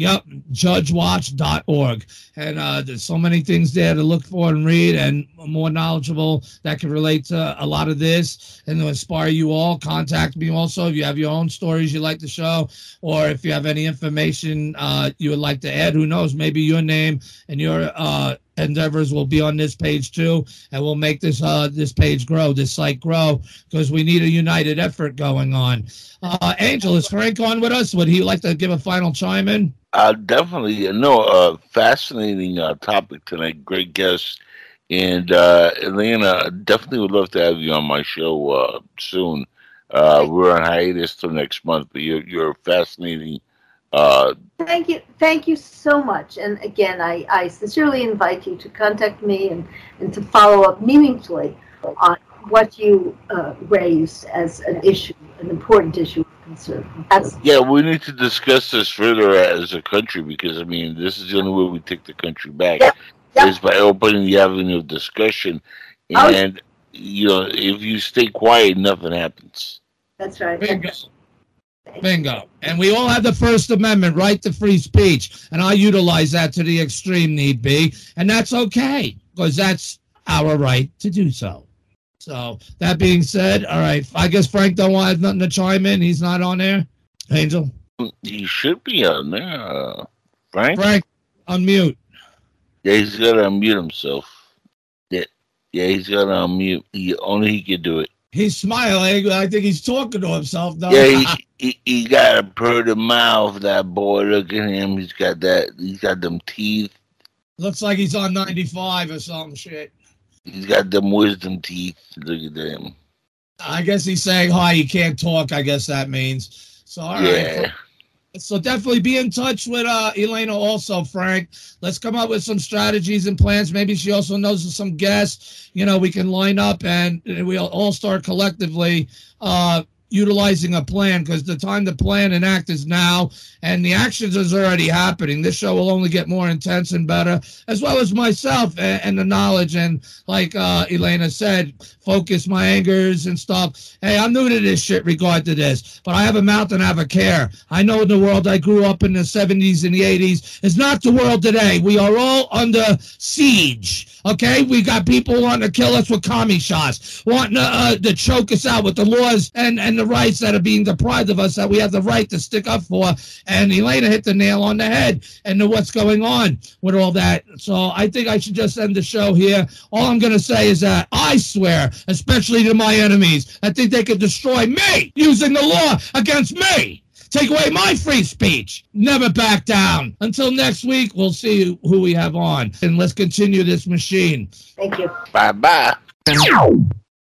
Yep, judgewatch.org. And uh, there's so many things there to look for and read, and more knowledgeable that can relate to a lot of this and to inspire you all. Contact me also if you have your own stories you'd like to show, or if you have any information uh, you would like to add. Who knows? Maybe your name and your uh, endeavors will be on this page too, and we'll make this uh, this page grow, this site grow, because we need a united effort going on. Uh, Angel, is Frank on with us? Would he like to give a final chime in? Uh, definitely. No, uh, fascinating uh, topic tonight. Great guest. And uh, Elena, definitely would love to have you on my show uh, soon. Uh, we're on hiatus till next month, but you're, you're fascinating. Uh, Thank you. Thank you so much. And again, I, I sincerely invite you to contact me and, and to follow up meaningfully on what you uh, raised as an issue, an important issue of concern. That's yeah, we need to discuss this further as a country because, I mean, this is the only way we take the country back Yeah. Yeah. is by opening the avenue of discussion. Oh. And, you know, if you stay quiet, nothing happens. that's right. Bingo. And we all have the First Amendment right to free speech. And I utilize that to the extreme need be. And that's okay because that's our right to do so. So that being said, all right. I guess Frank don't want nothing to chime in. He's not on there. Angel. He should be on there. Uh, Frank? Frank, unmute. Yeah, he's got to unmute himself. Yeah, yeah, he's got to unmute. He, only he can do it. He's smiling. I think he's talking to himself. No. Yeah, he, he, he got a pretty mouth, that boy. Look at him. He's got that. He's got them teeth. Looks like he's on 95 or some shit. He's got them wisdom teeth. Look at them. I guess he's saying hi. He can't talk. I guess that means. So all right. yeah. So definitely be in touch with uh, Elena also, Frank. Let's come up with some strategies and plans. Maybe she also knows some guests. You know, we can line up and we'll all start collectively uh, utilizing a plan because the time to plan and act is now, and the actions is already happening. This show will only get more intense and better, as well as myself and, and the knowledge. And like uh, Elena said, focus my angers and stuff. Hey, I'm new to this shit regard to this, but I have a mouth and I have a care. I know the world I grew up in the 70s and the 80s is not the world today. We are all under siege. Okay, we got people wanting to kill us with commie shots, wanting to, uh, to choke us out with the laws and, and the rights that are being deprived of us that we have the right to stick up for. And Elena hit the nail on the head and know what's going on with all that. So I think I should just end the show here. All I'm going to say is that I swear, especially to my enemies, I think they could destroy me using the law against me. Take away my free speech. Never back down. Until next week, we'll see who we have on. And let's continue this machine. Thank you. Bye bye.